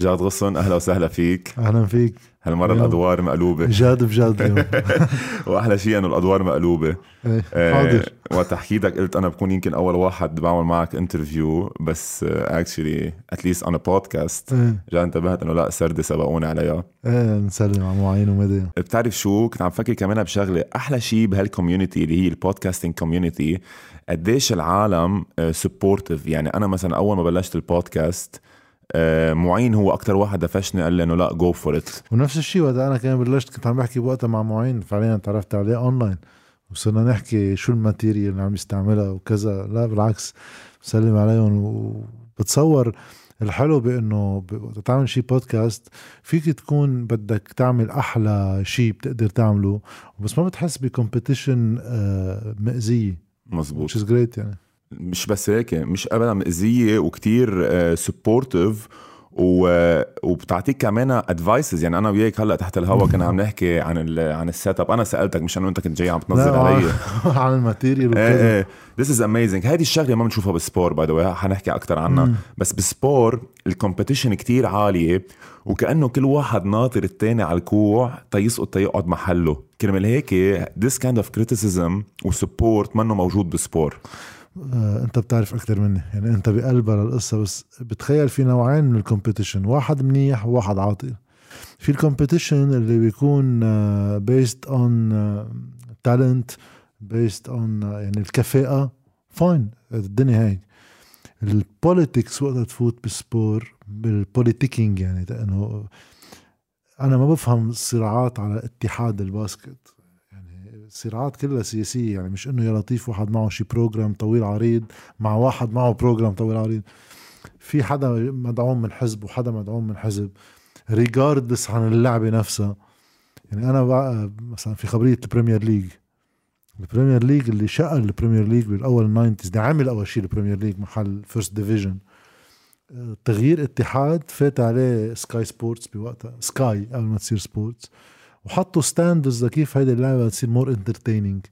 جاد غصن أهلا وسهلا فيك. أهلا فيك. هالمرة الأدوار مقلوبة. جاد بجاد اليوم. وأحلى شيء إنه الأدوار مقلوبة. إيه، حاضر. وقت حكيتك قلت أنا بكون يمكن أول واحد بعمل معك interview بس actually at least on podcast جا انتبهت إنه لا سردة سبقوني عليها. إيه نسلم على معين ومدى بتعرف شو؟ كنت عم فكر كمان بشغلة. أحلى شيء بهال community اللي هي ال podcasting community قديش العالم supportive يعني أنا مثلا أول ما بلشت البودكاست آه، معين هو أكثر واحد دفشني قال لي إنه لا go for it ونفس الشيء وقت أنا كان بلشت كنت عم بحكي بوقتها مع معين فعليا تعرفت عليه اونلاين وصرنا نحكي شو ال material اللي عم يستعملها وكذا. لا بالعكس بسلم عليهم. وبتصور الحلو بإنه تعمل شيء بودكاست فيك تكون بدك تعمل أحلى شيء بتقدر تعمله بس ما بتحس ب competition آه، مؤذية مزبوط. which is great يعني. مش بس هيك مش ابدا مؤذية وكتير supportive وبتعطيك كمان advices يعني أنا وياك هلأ تحت الهواء كنا عم نحكي عن عن ال setup أنا سألتك مش انه أنت كنت جاي عم تنزل علي. عن ال material وكذا. إيه. إيه this is amazing هذه الشغلة ما بنشوفها بال sport by the way حنحكي أكثر عنها. مم. بس بال sport ال competition كتير عالية وكأنه كل واحد ناطر الثاني على الكوع تيسقط تيقعد محله. كرمال هيك this kind of criticism و sport منه موجود بال sport آه، انت بتعرف أكثر مني. يعني انت بقلبها للقصه بس بتخيل في نوعين من ال competition واحد منيح وواحد عاطل. في ال competition اللي بيكون based on talent based on يعني الكفاءة. fine الدنيا هيك. ال politics وقت تفوت بال sport بال politicking يعني لأنه أنا ما بفهم الصراعات على اتحاد ال basket. الصراعات كلها سياسية يعني مش إنه يا لطيف واحد معه شي program طويل عريض مع واحد معه program طويل عريض. في حدا مدعوم من حزب وحدا مدعوم من حزب. regardless عن اللعبة نفسها. يعني أنا بقى مثلا في خبرية ال Premier League ال Premier League اللي شقل ال Premier League بالأول ال nineties اللي عمل أول شيء ال Premier League محل first division تغيير اتحاد فات عليه Sky Sports بوقتها Sky قبل ما تصير Sports وحطوا standards لكيف هيدي اللعبة تصير more entertaining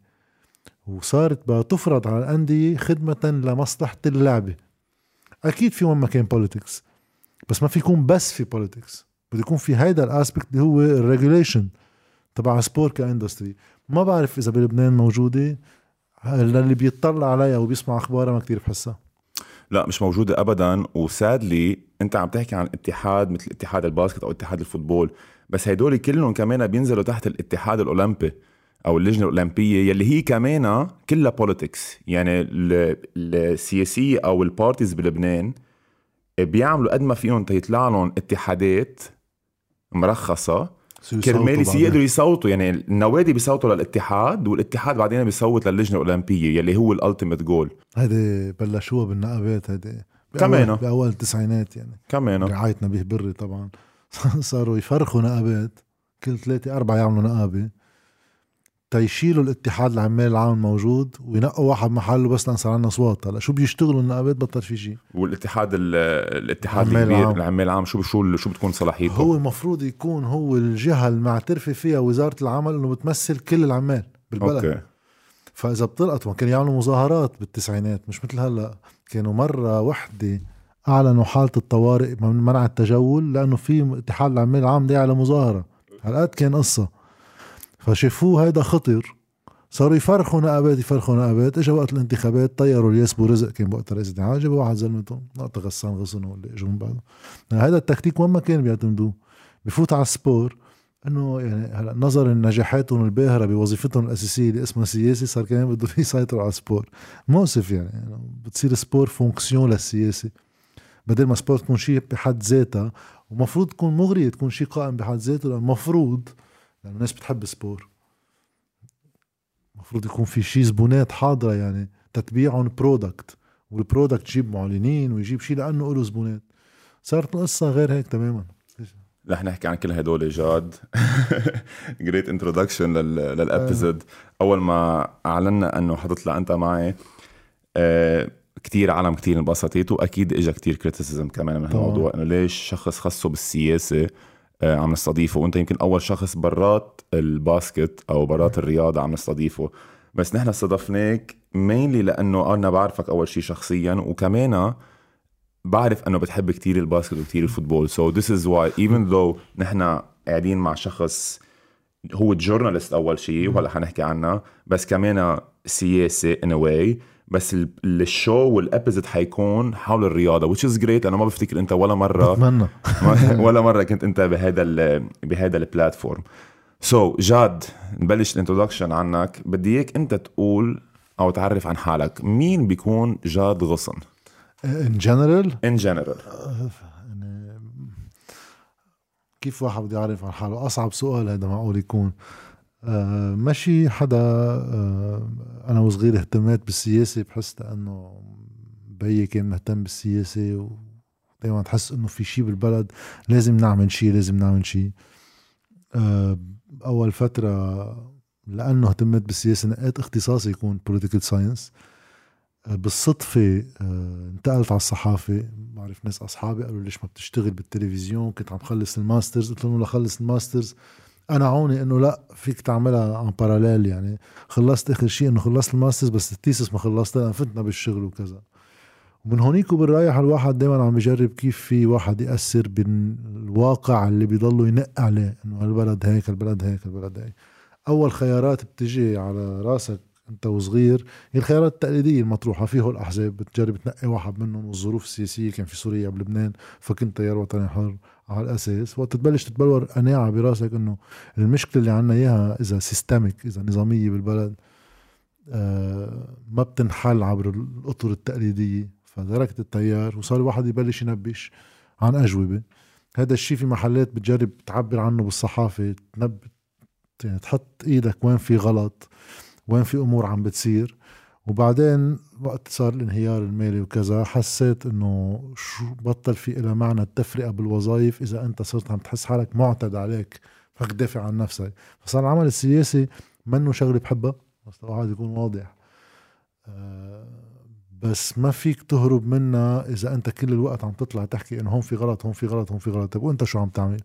وصارت بقى تفرض على الأندية خدمة لمصلحة اللعبة. أكيد في وين ما كان politics بس ما في يكون بس في politics بده يكون في هيدا ال aspect اللي هو ال regulation تبع sport كـ industry ما بعرف إذا بلبنان موجودة اللي بيطلع عليها وبيسمع أخبارها ما كتير بحسها. لا مش موجودة ابدا. وسادلي أنت عم تحكي عن اتحاد مثل اتحاد ال basket أو اتحاد ال football. بس هدول كلهم كمان بينزلوا تحت الاتحاد الأولمبي أو اللجنة الأولمبية يلي هي كمان كلها politics يعني السياسية أو ال parties بلبنان بيعملوا قد ما فيهم تيطلع لهم اتحادات مرخصة. كرمال يقدروا يصوتوا. يعني النوادي بيصوتوا للاتحاد والاتحاد بعدين بيصوت للجنه الأولمبية يلي هو ال ultimate goal هيدي بلشوها بالنقابات هيدي كمان باول التسعينات يعني. كمان رعاية نبيه بري طبعا. صاروا يفرخوا نقابات. كل ثلاثة أربعة يعملوا نقابة. تيشيلوا الاتحاد العمال العام موجود وينقوا واحد محله بس لأن صار عندنا اصوات هلا شو بيشتغلوا النقابات بطل في شيء والاتحاد الاتحاد الكبير العمال العام شو شو شو بتكون صلاحيته؟ هو المفروض يكون هو الجهة المعترفة فيها وزارة العمل إنه بتمثل كل العمال بالبلد. أوكي. فإذا بتلقط كانوا يعملوا مظاهرات بالتسعينات مش مثل هلأ. كانوا مرة وحدة أعلنوا حالة الطوارئ من منع التجول لأنه في اتحاد العمال العام داعي على مظاهره هالقد كان قصة. فشافوه هيدا خطر صاروا يفرخوا نقابات يفرخوا نقابات. اجى وقت الانتخابات طيروا الياس رزق كان وقت رئيس الاتحاد. جابوا واحد زلمتهم نقطة غسان غصنه اللي اجوا من بعده. هذا التكتيك وين ما كان بيعتمدوه. بفوت على ال sport إنه يعني هلأ نظرا لنجاحاتهم الباهرة بوظيفتهم الأساسية اللي اسمها سياسي صار كمان بدهم يسيطروا على ال sport. مؤسف يعني, يعني بتصير sport fonction للسياسة. بدل ما sport تكون شيء بحد ذاتها ومفروض تكون مغرية تكون شيء قائم بحد ذاته المفروض لأن الناس بتحب sport المفروض يكون في شيء زبونات حاضرة يعني تتبيعهم product وال product تجيب معلنين ويجيب شيء لأنه له زبونات. صارت القصة غير هيك تماما. رح نحكي عن كل هدول جاد great introduction لل episode أول ما أعلنا إنه حتطلع أنت معي آه كتير عالم كتير انبسطت وأكيد اجى كتير criticism كمان من هالموضوع إنه ليش شخص خصه بالسياسة آه، عم نستضيفه؟ وأنت يمكن أول شخص برات ال basket أو برات الرياضة عم نستضيفه. بس نحن استضفناك mainly لأنه أنا بعرفك أول شيء شخصيا وكمان بعرف إنه بتحب كتير ال basket وكتير ال football. so this is why even though نحن قاعدين مع شخص هو journalist أول شيء وهلأ حنحكي عنها بس كمان سياسة anyway بس ال show وال episode حيكون حول الرياضة which is great. أنا ما بفتكر أنت ولا مرة بتمنى. ولا مرة كنت أنت بهذا بهذا ال platform so so, جاد نبلش ال introduction عنك. بدي إياك أنت تقول أو تعرف عن حالك. مين بيكون جاد غصن؟ in general in general كيف واحد بده يعرف عن حاله؟ أصعب سؤال هذا معقول يكون. آه ماشي. حدا آه أنا وصغير اهتميت بالسياسة بحس إنه بيي كان مهتم بالسياسة ودائما تحس إنه في شيء بالبلد لازم نعمل شيء لازم نعمل شيء آه أول فترة لأنه اهتميت بالسياسة نقيت اختصاصي يكون political science آه، بالصدفة آه، انتقلت على الصحافة. بعرف ناس أصحابي قالوا ليش ما بتشتغل بالتلفزيون؟ كنت عم خلص ال masters. قلت لهم لخلص الماسترز قنعوني إنه لا فيك تعملها en parallèle يعني. خلصت آخر شيء إنه خلصت ال masters بس ال thesis ما خلصتها فتنا بالشغل وكذا. ومن هونيك وبالرايح الواحد دائما عم يجرب كيف في واحد يأثر بالواقع اللي بيضلوا ينق عليه إنه البلد هيك البلد هيك البلد هيك. أول خيارات بتجي على راسك أنت وصغير هي الخيارات التقليدية المطروحة. فيه الأحزاب بتجرب تنقي واحد منهم والظروف السياسية كان في سوريا بلبنان فكنت تيار وطني حر. على الأساس وقت تبلش تتبلور قناعة براسك إنه المشكلة اللي عنا إياها إذا systemic إذا نظامية بالبلد آه ما بتنحل عبر الأطر التقليدية. فتركت التيار وصار الواحد يبلش ينبش عن أجوبة. هذا الشيء في محلات بتجرب تعبر عنه بالصحافة تنب يعني تحط إيدك وين في غلط وين في أمور عم بتصير. وبعدين وقت صار الانهيار المالي وكذا حسيت إنه شو بطل في إلى معنى التفرقة بالوظائف إذا أنت صرت عم تحس حالك معتد عليك فك تدافع عن نفسك. فصار العمل السياسي منه شغلة بحبها بس الواحد يكون واضح. آه، بس ما فيك تهرب منها إذا أنت كل الوقت عم تطلع تحكي إنه هون في غلط هون في غلط هون في غلط. طيب وأنت شو عم تعمل؟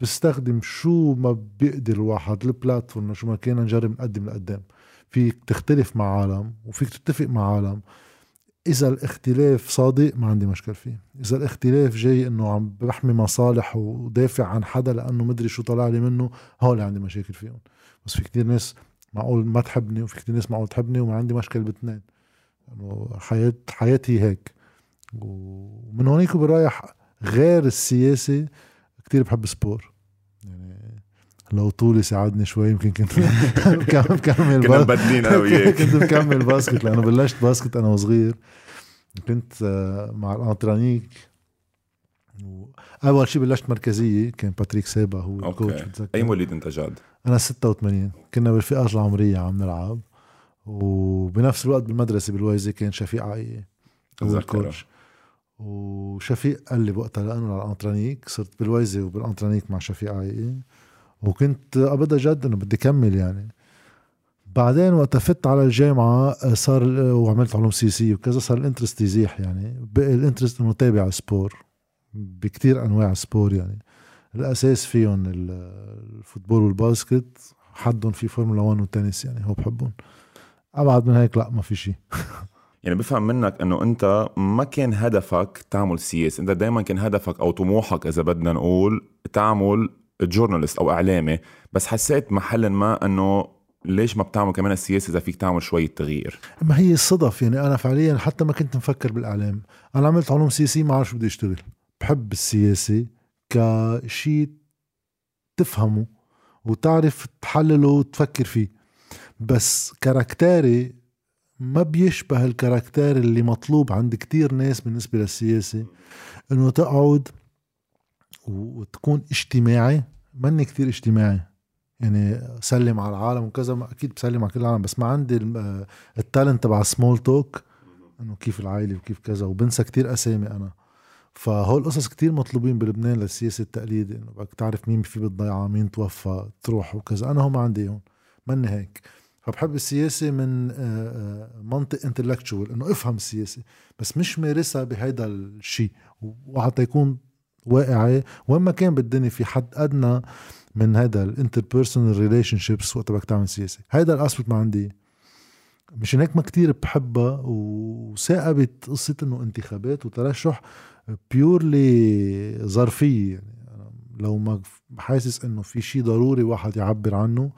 بستخدم شو ما بيقدر الواحد البلاتفورم شو ما كان نجرب نقدم لقدام. فيك تختلف مع عالم وفيك تتفق مع عالم. إذا الاختلاف صادق ما عندي مشكل فيه. إذا الاختلاف جاي إنه عم بحمي مصالح ودافع عن حدا لأنه مدري شو طلع لي منه هول عندي مشاكل فيهم. بس في كتير ناس معقول ما تحبني وفي كتير ناس معقول تحبني وما عندي مشكل باثنين. انه حياة حياتي هيك. ومن هونيك برايح غير السياسة كتير بحب sport لو طولي ساعدني شوي يمكن كنت بكمل كنا مبدلين أنا وياك. كنت بكمل basket لأنه بلشت basket أنا وصغير. كنت آه، مع الأنترانيك. اول شيء بلشت مركزية كان باتريك سيبا هو ال coach أي مواليد أنت جاد؟ أنا 86 كنا بالفئات العمرية عم نلعب. وبنفس الوقت بالمدرسة باللويزة كان شفيق عقية هو ال coach. وشفيق قال لي بوقتها لأنه على الأنترانيك صرت باللويزة وبالأنترانيك مع شفيق عقية وكنت أبدا جد إنه بدي كمل يعني. بعدين وقت فت على الجامعة صار وعملت علوم سياسية وكذا صار ال interest يزيح يعني. ال interest إنه تابع sport بكتير أنواع sport يعني. الأساس فيهم ال football وال basket حدهم في فورمولا 1 والتنس يعني هو بحبهم. أبعد من هيك لا ما في شيء يعني بفهم منك إنه أنت ما كان هدفك تعمل سياسه أنت دائما كان هدفك أو طموحك إذا بدنا نقول تعمل جورنالست أو إعلامي بس حسيت محل ما إنه ليش ما بتعمل كمان السياسة إذا فيك تعمل شوية تغيير. ما هي الصدف يعني أنا فعليا حتى ما كنت مفكر بالإعلام. أنا عملت علوم سياسية ما عارف بدي أشتغل. بحب السياسة كشيء تفهمه وتعرف تحلله وتفكر فيه. بس caractère ي ما بيشبه ال caractère اللي مطلوب عند كتير ناس بالنسبة للسياسة إنه تقعد وتكون اجتماعي ماني كتير اجتماعي. يعني سلم على العالم وكذا أكيد بسلم على كل العالم بس ما عندي ال talent تبع small talk إنه كيف العائلة وكيف كذا وبنسى كتير أسامي أنا. فهول القصص كتير مطلوبين بلبنان للسياسه التقليدي إنه بدك تعرف مين في بالضيعة مين توفى تروح وكذا. أنا هو ما عندي هون ماني هيك. فبحب السياسة من آه، آه، منطق intellectual إنه افهم السياسة بس مش مارسها بهيدا الشيء وحتى يكون واقعي وين ما كان بالدنيا في حد أدنى من هذا ال interpersonal relationships وقت بدك تعمل سياسة. هيدا ال aspect ما عندي. مشان هيك ما كتير بحبها وتقاقبت قصة إنه انتخابات وترشح بيورلي ظرفية يعني. لو ما حاسس إنه في شيء ضروري واحد يعبر عنه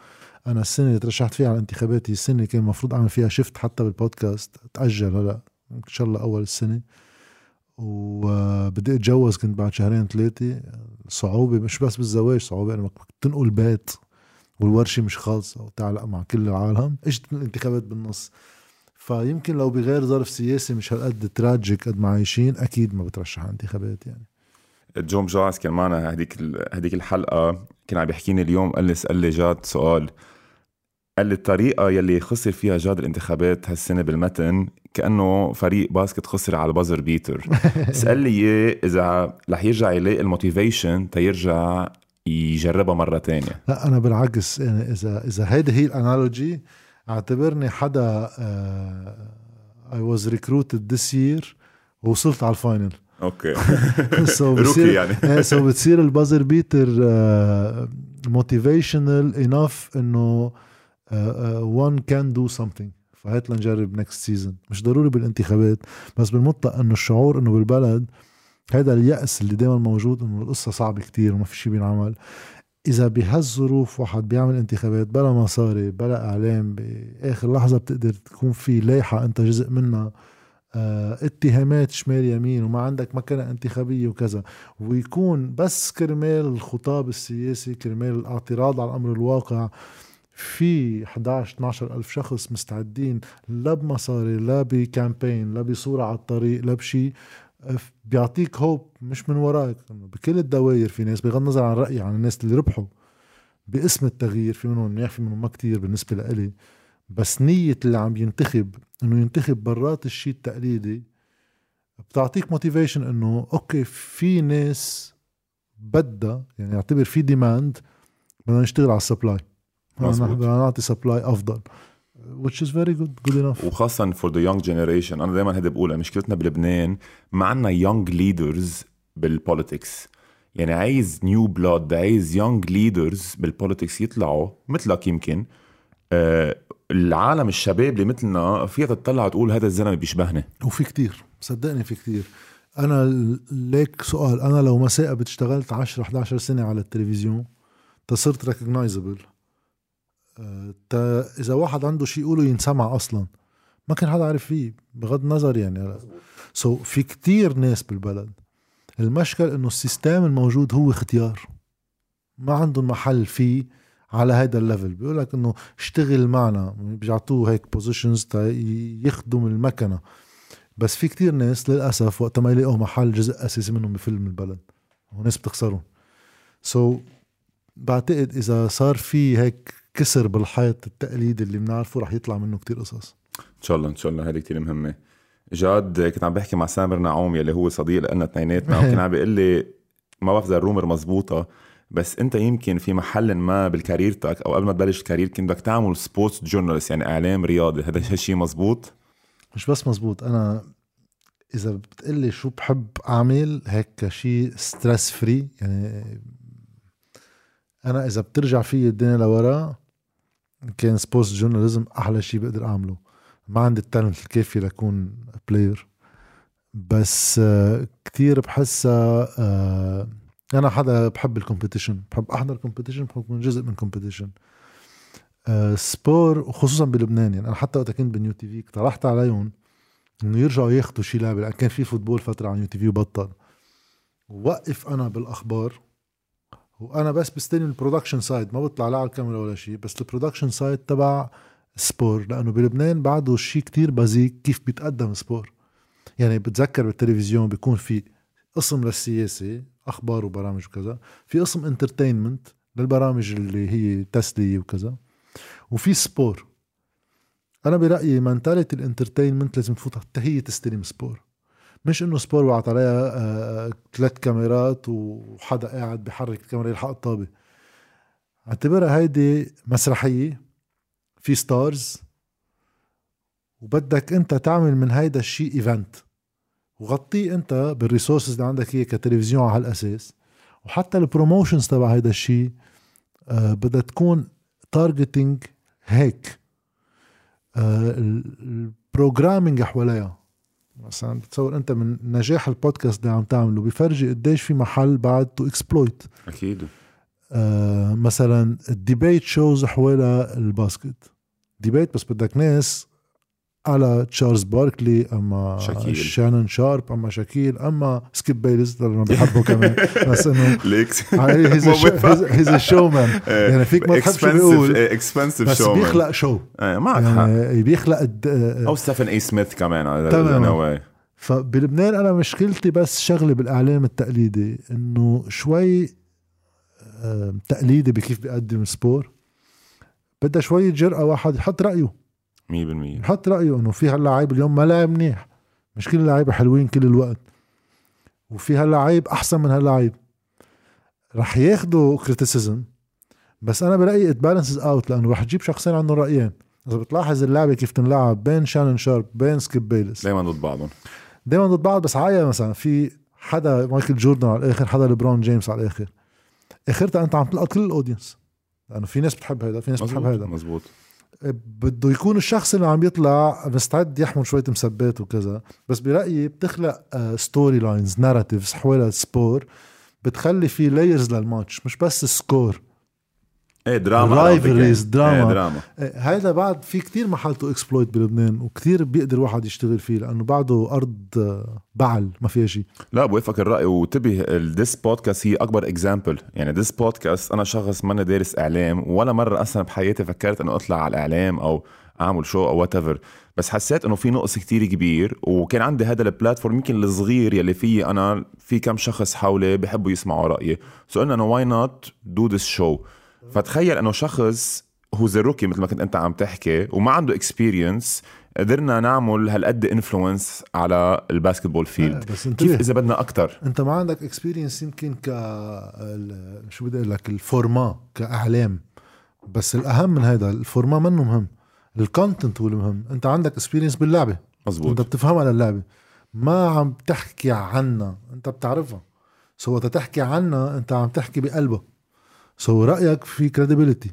أنا السنة اللي ترشحت فيها على الانتخابات هي السنة اللي كان المفروض أعمل فيها شفت حتى بالبودكاست تأجل هلا إن شاء الله أول السنة. وبدي اتجوز كنت بعد شهرين ثلاثة. صعوبة مش بس بالزواج صعوبة انك تنقل بيت والورشة مش خالصة وتعلق مع كل العالم. إجت الانتخابات بالنص. فيمكن لو بغير ظرف سياسي مش هالقد تراجيك قد ما عايشين أكيد ما بترشح انتخابات يعني. جوم جواز كان معنا هديك هديك الحلقة. كان عم بيحكيني اليوم قال لي سأل لي جاد سؤال. قال لي الطريقة يلي خسر فيها جاد الانتخابات هالسنة بالمتن كأنه فريق basket خسر على ال buzzer beater سال لي إذا رح يرجع يلاقي ال motivation تيرجع يجربها مرة تانية. لا أنا بالعكس يعني إذا إذا هيدي هي ال analogy اعتبرني حدا I was recruited this year ووصلت على ال final. Okay. So rookie يعني. so بتصير ال buzzer beater motivational enough إنه one can do something فهات لنجرب next season مش ضروري بالانتخابات بس بالمطلق إنه الشعور إنه بالبلد هذا اليأس اللي دائما موجود إنه القصة صعبة كتير وما في شيء بينعمل. إذا بهالظروف واحد بيعمل انتخابات بلا مصاري بلا إعلام بآخر لحظة بتقدر تكون في لايحة أنت جزء منها آه اتهامات شمال يمين وما عندك مكانة انتخابية وكذا. ويكون بس كرمال الخطاب السياسي كرمال الاعتراض على الأمر الواقع في 11 12 ألف شخص مستعدين لا بمصاري لا بكامبين لا بصورة على الطريق لا بشي. بيعطيك هوب مش من وراك. بكل الدوائر في ناس بغض النظر عن رأيي عن الناس اللي ربحوا باسم التغيير في منهم منيح في منهم ما كتير بالنسبة لإلي. بس نية اللي عم ينتخب إنه ينتخب برات الشيء التقليدي بتعطيك motivation إنه okay في ناس بدها يعني أعتبر في demand بدنا نشتغل على ال supply بدنا نعطي supply أفضل which is very good good enough. وخاصة for the young generation أنا دائما هيدا بقولها مشكلتنا بلبنان ما عنا young leaders بال politics يعني عايز new blood عايز young leaders بال politics يطلعوا مثلك يمكن. آه العالم الشباب اللي مثلنا فيها تطلع تقول هذا الزلمة بيشبهني وفي كتير صدقني في كتير. أنا ليك سؤال أنا لو ما تقاقبت اشتغلت 10 11 سنة على التلفزيون تصرت recognizable تا إذا واحد عنده شيء يقوله ينسمع أصلا. ما كان حدا عارف فيه بغض النظر يعني. so, في كتير ناس بالبلد. المشكل إنه ال system الموجود هو اختيار. ما عندهم محل فيه على هذا ال level. بيقول لك إنه اشتغل معنا. بيعطوه هيك positions يخدم المكنة. بس في كتير ناس للأسف وقت ما يلاقوا محل جزء أساسي منهم بفل من البلد. وناس بتخسرهم. so, بعتقد إذا صار في هيك كسر بالحيط التقليدي اللي بنعرفه رح يطلع منه كتير قصص. إن شاء الله إن شاء الله هذه كتير مهمة. جاد كنت عم بحكي مع سامر نعوم يلي هو صديق لنا اثنيناتنا وكان عم بيقول لي ما بعرف إذا ال rumor مزبوطة بس أنت يمكن في محل ما بال career تك أو قبل ما تبلش ال career كنت بدك تعمل sports journalist يعني إعلام رياضي. هذا الشيء مزبوط؟ مش بس مزبوط أنا إذا بتقلي شو بحب أعمل هيك شيء stress free يعني أنا إذا بترجع في الدنيا لورا كان sports journalism أحلى شيء بقدر أعمله. ما عندي ال talent الكافي لكون player بس آه، كتير بحسها آه، أنا حدا بحب ال competition بحب أحضر competition بحب أكون جزء من competition آه، sport وخصوصا بلبنان. يعني أنا حتى وقت كنت بنيو تي في اقترحت عليهم إنه يرجعوا ياخذوا شي لعبه لأن كان في football فترة على نيو تي في وبطل. ووقف أنا بالأخبار. وأنا بس بستلم ال production side ما بطلع لا على الكاميرا ولا شيء بس ال production side تبع sport لأنه بلبنان بعده شيء كتير basic كيف بيتقدم sport. يعني بتذكر بالتلفزيون بيكون في قسم للسياسة أخبار وبرامج وكذا في قسم entertainment للبرامج اللي هي تسلية وكذا وفي sport. أنا برأيي mentality ال entertainment لازم تفوت حتى هي تستلم sport. مش إنه sport وحط عليها آه ثلاث كاميرات وحدا قاعد بحرك الكاميرا يلحق الطابة. اعتبرها هيدي مسرحية في stars وبدك أنت تعمل من هيدا الشيء event وغطيه أنت بال resources اللي عندك هي كتلفزيون على هالأساس. وحتى ال promotions تبع هيدا الشيء آه بدها تكون targeting هيك. آه، ال programming حواليها. مثلا بتصور أنت من نجاح البودكاست اللي عم تعمله بفرجي قديش في محل بعد to exploit أكيد. آه مثلا ال debate shows حوالي ال basket. Debate بس بدك ناس على تشارلز باركلي أما شاكيل. شانون شارب أما شاكيل أما سكيب بيلس أنا بحبه كمان. بس إنه ليكس. He's showman يعني فيك ما تحب شو بيقول. Expensive بس شو بيخلق show معك حق. يعني بيخلق الد- أو ستيفن اي سميث كمان تماماً. تمام فبلبنان أنا مشكلتي بس شغله بالإعلام التقليدي إنه شوي آه، تقليدي بكيف بيقدم ال sport بدها شوية جرأة واحد يحط رأيه. 100% يحط رأيه إنه في هاللعيب اليوم ما لعب منيح. مش كل اللعيبة حلوين كل الوقت. وفي هاللعيب أحسن من هاللعيب رح ياخدوا criticism بس أنا برأيي it balances out لأنه رح تجيب شخصين عندهم رأيين. إذا بتلاحظ اللعبة كيف تنلعب بين شانون شارب بين سكيب بيلس دائما ضد بعضهم. دائما ضد بعض بس عاية مثلا في حدا مايكل جوردن على الآخر حدا ليبرون جيمس على الآخر. آخرتها أنت عم تلقط كل ال audience لأنه في ناس بتحب هيدا في ناس بتحب مزبوط هيدا. مزبوط. بده يكون الشخص اللي عم يطلع مستعد يحمل شوية مسبات وكذا بس برأيي بتخلق storylines narratives حول ال sport بتخلي في layers للماتش مش بس score إيه دراما Rivalries، دراما. إيه دراما. هذا بعد في كتير محل to exploit بلبنان وكتير بيقدر واحد يشتغل فيه لأنه بعده أرض آه، بعل ما فيها شيء لا بوافقك الرأي. وانتبه ال this podcast هي أكبر example يعني this podcast أنا شخص ماني دارس إعلام ولا مرة أصلا بحياتي فكرت إنه أطلع على الإعلام أو أعمل show أو what بس حسيت إنه في نقص كتير كبير وكان عندي هذا ال platform يمكن الصغير يلي فيه أنا في كم شخص حولي بحبوا يسمعوا رأيي. so قلنا إنه why not do this show فتخيل أنه شخص هو the rookie مثل ما كنت أنت عم تحكي وما عنده experience قدرنا نعمل هالقد influence على ال basketball field بس انتبه كيف إذا بدنا أكثر أنت ما عندك experience يمكن ك شو بدي أقول لك ال format كاعلام بس الأهم من هذا ال format منه مهم. ال content هو المهم أنت عندك experience باللعبة. أنت مزبوط بتفهمها للعبة. ما عم تحكي عنها. أنت بتعرفها. so وقت تحكي عنها أنت عم تحكي بقلبها so رأيك في credibility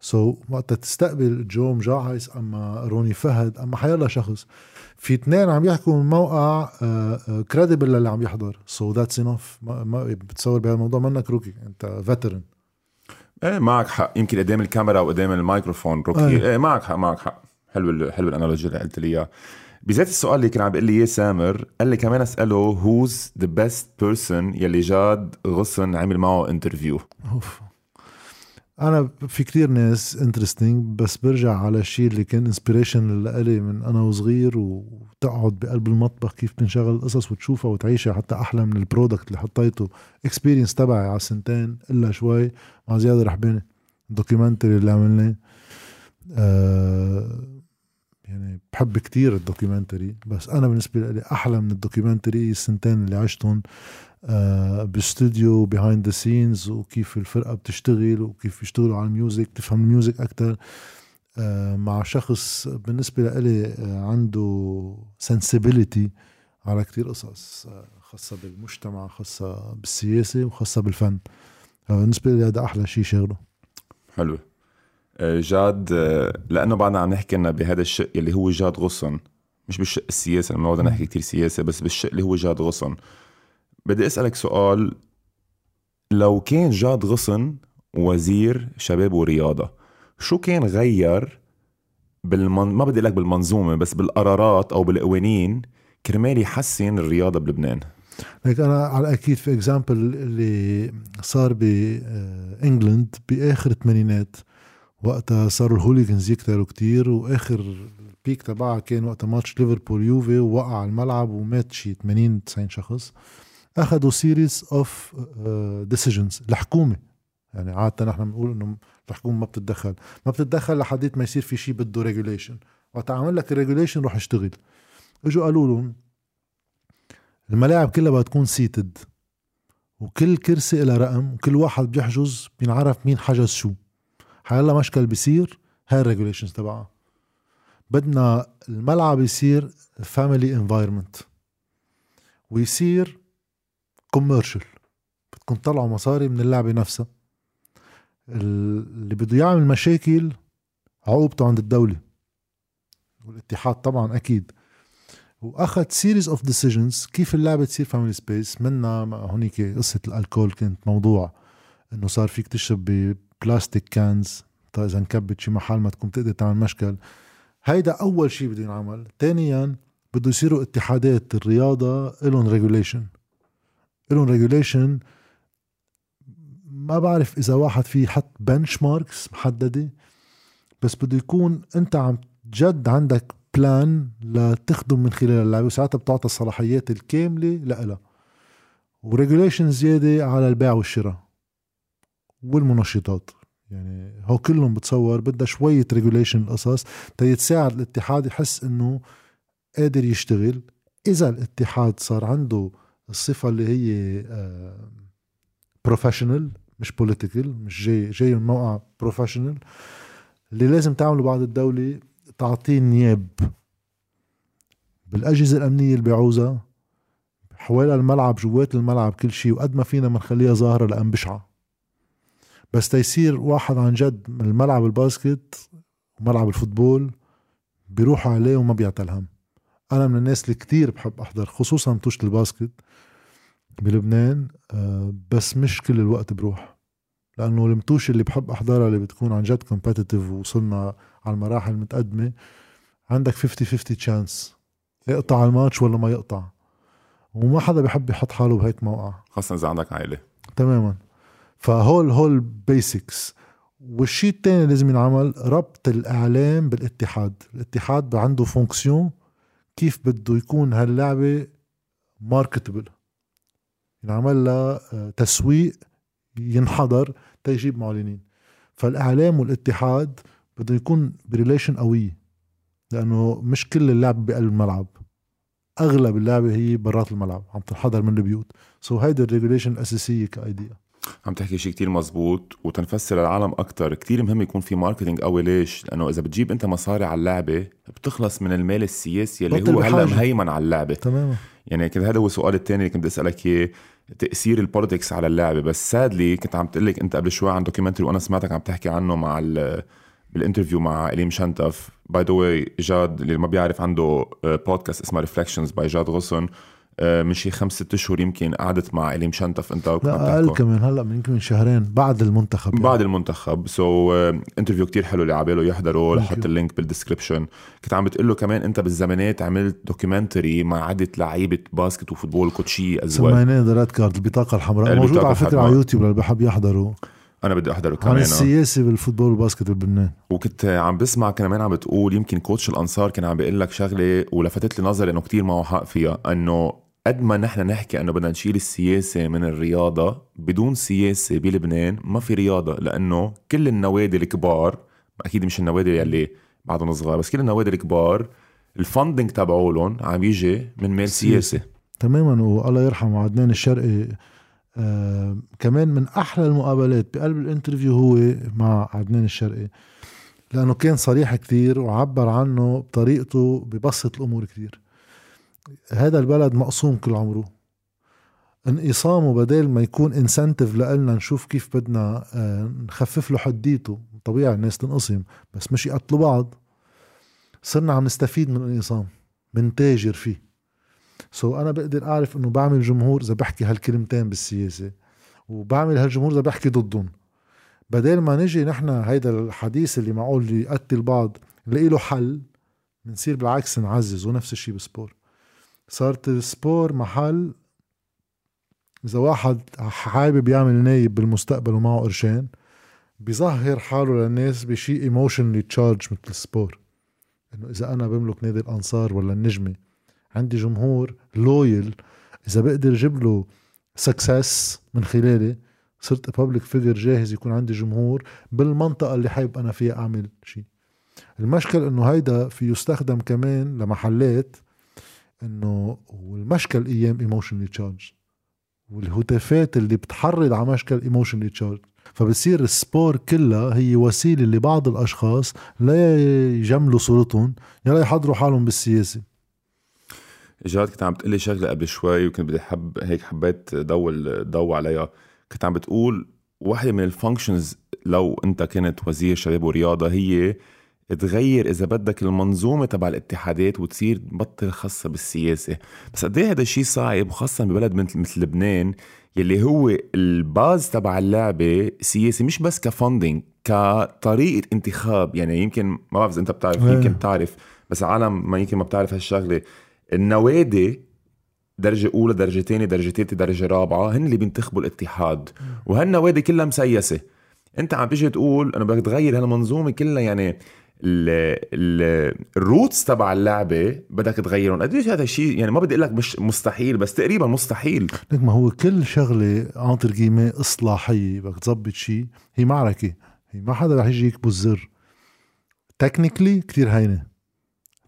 so وقت تستقبل جو مجاعص أما روني فهد أما حيلا شخص في اثنين عم يحكوا من موقع credible للي عم يحضر. so that's enough بتصور بهالموضوع منك rookie أنت veteran إيه معك حق. يمكن قدام الكاميرا وقدام الميكروفون rookie. أيه. إيه معك حق معك حق. حلو حلو ال analogy اللي قلت لي إياه. بذات السؤال اللي كان عم بيقول لي إياه سامر قال لي كمان أسأله who's the best person يلي جاد غصن عمل معه interview أوف. أنا في كتير ناس interesting بس برجع على الشيء اللي كان inspiration لإلي من أنا وصغير وتقعد بقلب المطبخ كيف بتنشغل القصص وتشوفها وتعيشها حتى أحلى من ال product اللي حطيته. experience تبعي على سنتين إلا شوي. مع زياد رحباني ال documentary اللي عملناه. آه يعني بحب كتير ال documentary بس أنا بالنسبة لي أحلى من ال documentary السنتين اللي عشتهم. باستوديو behind the scenes وكيف الفرقة بتشتغل وكيف بيشتغلوا على ال music تفهم ال music أكثر مع شخص بالنسبة لإلي آه، عنده sensibility على كتير قصص آه، خاصة بالمجتمع خاصة بالسياسة وخاصة بالفن. بالنسبة لي هذا أحلى شيء شغله. حلو. آه، جاد آه، لأنه بعدنا عم نحكي لنا بهذا الشق اللي هو جاد غصن. مش بالشق السياسي لما بدنا نحكي كتير سياسة بس بالشق اللي هو جاد غصن. بدي أسألك سؤال. لو كان جاد غصن وزير شباب ورياضة شو كان غير بالمن... ما بدي لك بالمنظومة بس بالقرارات أو بالقوانين كرمال يحسن الرياضة بلبنان؟ لك أنا على أكيد في example اللي صار ب England بآخر الثمانينات وقتها صاروا ال hooligans يكتروا كتير وآخر ال peak تبعها كان وقتها ماتش ليفربول يوفي ووقع على الملعب ومات شي 80 90 شخص. أخذوا series of decisions الحكومة. يعني عادة نحن بنقول إنه الحكومة ما بتتدخل. ما بتتدخل لحديت ما يصير في شيء بده regulation وقت عمل لك ال regulation روح اشتغل. إجوا قالوا لهم الملاعب كلها بدها تكون seated وكل كرسي لها رقم وكل واحد بيحجز بينعرف مين حجز شو. حيلا مشكل بيصير هاي ال regulations تبعها. بدنا الملعب يصير family environment ويصير commercial بدكم تطلعوا مصاري من اللعبة نفسها. اللي بده يعمل مشاكل عقوبته عند الدولة والاتحاد طبعا أكيد. وأخذ series of decisions كيف اللعبة تصير family space منا هونيك قصة الألكول كانت موضوع إنه صار فيك تشرب ب plastic cans طيب إذا انكبت شي محل ما تكون تقدر تعمل مشكل. هيدا أول شيء بده ينعمل. ثانيا بده يصيروا اتحادات الرياضة لهم regulation لهم regulation ما بعرف إذا واحد في يحط benchmarks محددة بس بده يكون أنت عم جد عندك plan لتخدم من خلال اللعبة وساعتها بتعطى الصلاحيات الكاملة لها و regulation زيادة على البيع والشراء والمنشطات. يعني هو كلهم بتصور بدها شوية regulation القصص تيتساعد الاتحاد يحس إنه قادر يشتغل. إذا الاتحاد صار عنده الصفة اللي هي professional آه، مش political مش جاي جاي من موقع professional اللي لازم تعمله بعد الدولة تعطيه أنياب. بالأجهزة الأمنية اللي بيعوزها حوالي الملعب جوات الملعب كل شيء وقد ما فينا بنخليها ظاهرة لأن بشعة. بس تيصير واحد عن جد من الملعب ال basket وملعب ال football بيروح عليه وما بيعتل هم. أنا من الناس اللي كتير بحب أحضر خصوصا متوشة ال basket بلبنان آه، بس مش كل الوقت بروح لأنه المتوشة اللي بحب أحضرها اللي بتكون عن جد competitive وصلنا على المراحل المتقدمة عندك 50 50 chance يقطع الماتش ولا ما يقطع. وما حدا بحب يحط حاله بهيك موقع. خاصة إذا عندك عائلة. تماما. فهول هول basics والشيء الثاني لازم ينعمل ربط الإعلام بالاتحاد. الاتحاد عنده fonction كيف بده يكون هاللعبة marketable ينعمل لها آه، تسويق ينحضر تيجيب معلنين. فالإعلام والاتحاد بده يكون ب relation قويه لأنه مش كل اللعب بقلب الملعب. أغلب اللعبة هي برات الملعب عم تنحضر من البيوت. so هيدي ال regulation الأساسية ك idea. عم تحكي شيء كتير مزبوط وتنفسر للعالم أكتر. كتير مهم يكون في marketing قوي ليش؟ لأنه إذا بتجيب أنت مصاري على اللعبة بتخلص من المال السياسي اللي هو هلأ مهيمن على اللعبة. تماما. يعني كنت هذا هو السؤال الثاني اللي كنت أسألك إياه. تأثير ال politics على اللعبة. بس سادلي كنت عم تقول لك أنت قبل شوي عن documentary وأنا سمعتك عم تحكي عنه مع بال interview مع إليم شنتف. by the way جاد اللي ما بيعرف عنده بودكاست اسمه Reflections by جاد غصن. آه، من شي خمس ست أشهر يمكن قعدت مع اليم شنتف أنت لا أقل كمان هلأ من يمكن من شهرين بعد المنتخب يعني. بعد المنتخب. so, interview كتير حلو اللي عباله يحضره رح أحط ال link بال description كنت عم بتقول له كمان أنت بالزمانات عملت documentary مع عدة لعيبة basket و football coaches و سميناه The Red Card البطاقة الحمراء. موجود على فكرة على يوتيوب اللي بحب يحضره أنا بدي أحضره كمان عن السياسة بال football وال basket بلبنان وكنت عم بسمع كمان عم بتقول يمكن coach الأنصار كان عم بيقول لك شغلة ولفتت لي نظري إنه كتير معه حق فيها إنه قد ما نحن نحكي أنه بدنا نشيل السياسة من الرياضة بدون سياسة بلبنان ما في رياضة لأنه كل النوادي الكبار أكيد مش النوادي اللي بعدهم صغار بس كل النوادي الكبار ال funding تبعولهم عم يجي من مال سياسة. تماما والله يرحمه عدنان الشرقي. آه كمان من أحلى المقابلات بقلب ال interview هو مع عدنان الشرقي لأنه كان صريح كثير وعبر عنه بطريقته ببسط الأمور كثير هذا البلد مقسوم كل عمره. انقسامه بدل ما يكون incentive لنا نشوف كيف بدنا آه، نخفف له حديته. طبيعي الناس تنقسم بس مش يقتلوا بعض. صرنا عم نستفيد من الانقسام بنتاجر فيه. so أنا بقدر أعرف إنه بعمل جمهور إذا بحكي هالكلمتين بالسياسة وبعمل هالجمهور إذا بحكي ضدهم. بدل ما نجي نحن هيدا الحديث اللي معقول يقتل بعض نلاقي له حل بنصير بالعكس نعزز ونفس الشيء بال sport. صارت ال sport محل إذا واحد حابب يعمل نايب بالمستقبل ومعه قرشين بيظهر حاله للناس بشيء emotionally charged مثل ال sport. إنه إذا أنا بملك نادي الأنصار ولا النجمة عندي جمهور loyal إذا بقدر أجيب له success من خلالي صرت public figure جاهز يكون عندي جمهور بالمنطقة اللي حابب أنا فيها أعمل شيء المشكل إنه هيدا في يستخدم كمان لمحلات إنه والمشكل أيام emotionally charged والهتافات اللي بتحرض على مشكل emotionally charged فبصير ال sport كلها هي وسيلة لبعض الأشخاص لا يجملوا صورتهم يلا يحضروا حالهم بالسياسة. جاد كنت عم تقلي شغلة قبل شوي وكنت بدي حب هيك حبيت ضو ضو عليها. كنت عم بتقول واحدة من ال functions لو أنت كنت وزير شباب ورياضة هي تغير إذا بدك المنظومة تبع الاتحادات وتصير بطل خاصة بالسياسة. بس قد إيه هذا الشيء صعب وخاصة ببلد مثل مثل لبنان يلي هو الباز تبع اللعبة سياسي مش بس كفندنج كطريقة انتخاب. يعني يمكن ما بعرف إذا أنت بتعرف إيه. يمكن بتعرف بس عالم ما يمكن ما بتعرف هالشغلة. النوادي درجة أولى درجة تانية درجة تالتة درجة رابعة هن اللي بينتخبوا الاتحاد. وهالنوادي كلها مسيسة. أنت عم تيجي تقول انه بدك تغير هالمنظومة كلها يعني ال roots تبع اللعبة بدك تغيرهم. قديش هذا الشيء؟ يعني ما بدي أقول لك مش مستحيل بس تقريبا مستحيل. لك ما هو كل شغلة entre guillemets إصلاحية بدك تظبط شيء هي معركة هي ما حدا رح يجي يكبس زر. technically كتير هينة.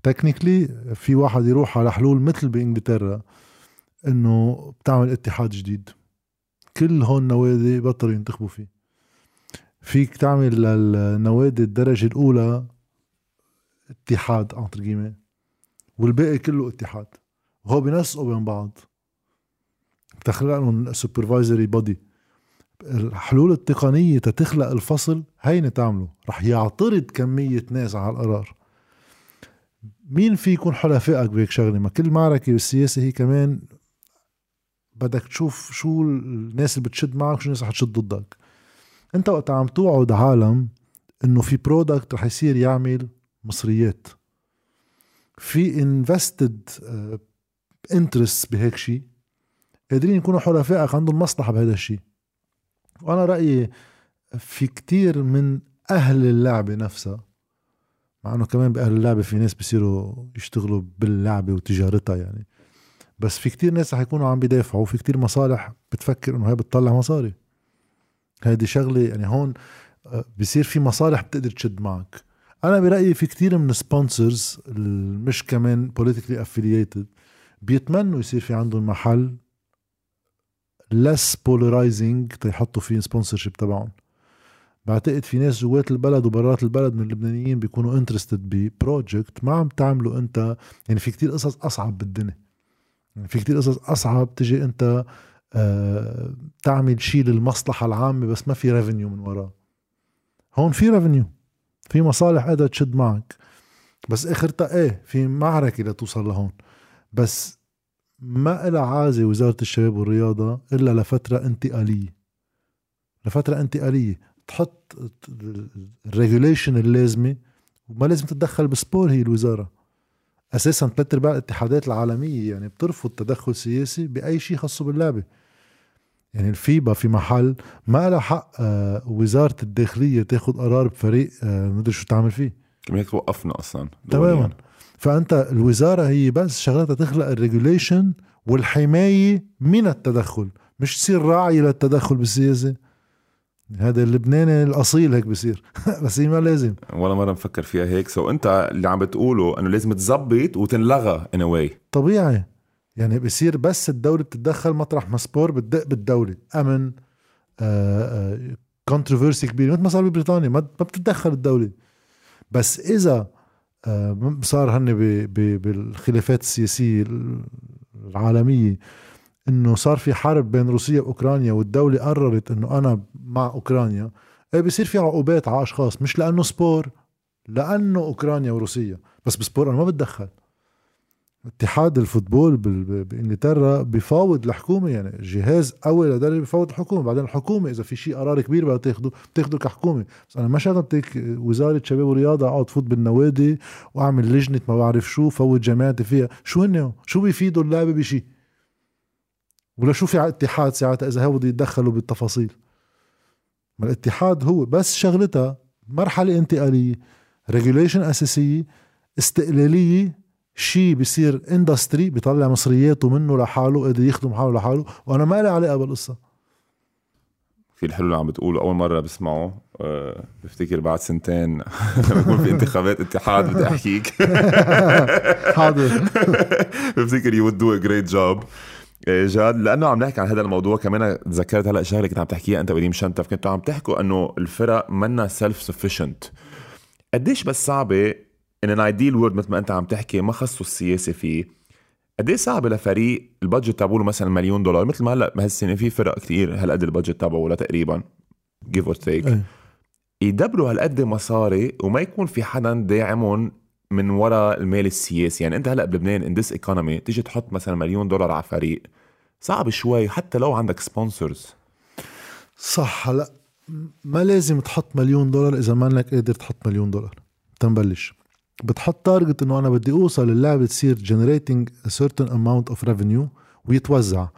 technically في واحد يروح على حلول مثل بإنجلترا إنه بتعمل اتحاد جديد. كل هون النوادي بطلوا ينتخبوا فيه. فيك تعمل للنوادي الدرجة الأولى اتحاد entre guillemets والباقي كله اتحاد. وهو بينسقوا بين بعض. بتخلق لهم supervisory body الحلول التقنية تتخلق الفصل هينة تعمله. رح يعترض كمية ناس على القرار. مين في يكون حلفائك بهيك شغلة؟ ما كل معركة بالسياسة هي كمان بدك تشوف شو الناس اللي بتشد معك وشو الناس رح تشد ضدك. انت وقت عم توعد عالم إنه في product رح يصير يعمل مصريات. في invested interest بهيك شيء قادرين يكونوا حلفائك عندهم مصلحة بهذا الشيء وأنا رأيي في كتير من أهل اللعبة نفسها مع إنه كمان بأهل اللعبة في ناس بيصيروا يشتغلوا باللعبة وتجارتها يعني. بس في كتير ناس رح يكونوا عم بيدافعوا وفي كتير مصالح بتفكر إنه هي بتطلع مصاري. هيدي شغلة يعني هون آه، بصير في مصالح بتقدر تشد معك. أنا برأيي في كتير من ال sponsors مش كمان politically affiliated بيتمنوا يصير في عندهم محل less polarizing تيحطوا فيه sponsorship تبعهم. بعتقد في ناس جوات البلد وبرات البلد من اللبنانيين بيكونوا interested ب project ما عم تعملوا أنت يعني في كتير قصص أصعب بالدنيا. يعني في كتير قصص أصعب تجي أنت آه تعمل شيء للمصلحة العامة بس ما في revenue من وراه هون في ريفينيو في مصالح قادرة تشد معك. بس اخرتها إيه في معركة لتوصل لهون. بس ما إلها عازة وزارة الشباب والرياضة إلا لفترة انتقالية. لفترة انتقالية. تحط ال regulation اللازمة وما لازم تتدخل ب sport هي الوزارة. أساسا ثلاث أرباع الاتحادات العالمية يعني بترفض تدخل سياسي بأي شيء خاصه باللعبة. يعني الفيبا في محل ما لها حق آه، وزارة الداخلية تاخد قرار بفريق آه، مدري شو تعمل فيه. كمان هيك توقفنا أصلا تماما. فأنت الوزارة هي بس شغلتها تخلق ال regulation والحماية من التدخل مش تصير راعي للتدخل بالسياسة. هذا اللبناني الأصيل هيك بصير بس هي ما لازم. ولا مرة مفكر فيها هيك. so أنت اللي عم بتقوله إنه لازم تزبط وتنلغى in a way طبيعي. يعني بصير بس الدولة بتتدخل مطرح. ما sport بتدق بالدولة. أمن controversy كبير. مثل ما صار ببريطانيا ما بتتدخل الدولة. بس إذا آه، صار هن بالخلافات السياسية العالمية إنه صار في حرب بين روسيا وأوكرانيا والدولة قررت إنه أنا مع أوكرانيا إيه بصير في عقوبات على أشخاص. مش لأنه sport لأنه أوكرانيا وروسيا. بس ب sport أنا ما بتدخل. اتحاد ال football بإنجلترا بفاوض الحكومة يعني جهاز قوي لدرجه بفاوض الحكومة. بعدين الحكومة إذا في شيء قرار كبير بدها تاخده بتاخده كحكومة. بس أنا ما شغلتك وزارة شباب ورياضة أقعد فوت بالنوادي وأعمل لجنة ما بعرف شو فوت جماعتي فيها. شو هن شو بيفيدوا اللعبة بشيء ولا شو في على اتحاد ساعتها إذا هو بده يتدخلوا بالتفاصيل؟ ما الاتحاد هو. بس شغلتها مرحلة انتقالية regulation أساسية استقلالية شيء بيصير industry بيطلع مصرياته منه لحاله قادر يخدم حاله لحاله. وأنا ما لي علاقة بالقصة. في الحلو اللي عم بتقوله أول مرة بسمعه أه بفتكر بعد سنتين لما يكون في انتخابات اتحاد بدي أحكيك. حاضر. بفتكر you do a great job. إيه جاد لأنه عم نحكي عن هذا الموضوع كمان تذكرت هلا شغلة كنت عم تحكيها أنت وديم شنتف. كنتوا عم تحكوا إنه الفرق منا self-sufficient قديش بس صعبة in an ideal world مثل ما أنت عم تحكي ما خصوا السياسة فيه قديش صعبه لفريق ال budget تبعه مثلا مليون دولار؟ مثل ما هلأ بهالسنه في فرق كثير هالقد ال budget تبعه ولا تقريبا give or take. يدبروا هالقد مصاري وما يكون في حدا داعمهم من وراء المال السياسي. يعني أنت هلأ بلبنان in this economy تيجي تحط مثلا مليون دولار على فريق صعب شوي حتى لو عندك sponsors صح هلأ ما لازم تحط مليون دولار إذا ما إنك قادر تحط مليون دولار. تنبلش. بتحط target إنه أنا بدي أوصل اللعبة تصير a certain amount of revenue ويتوزع.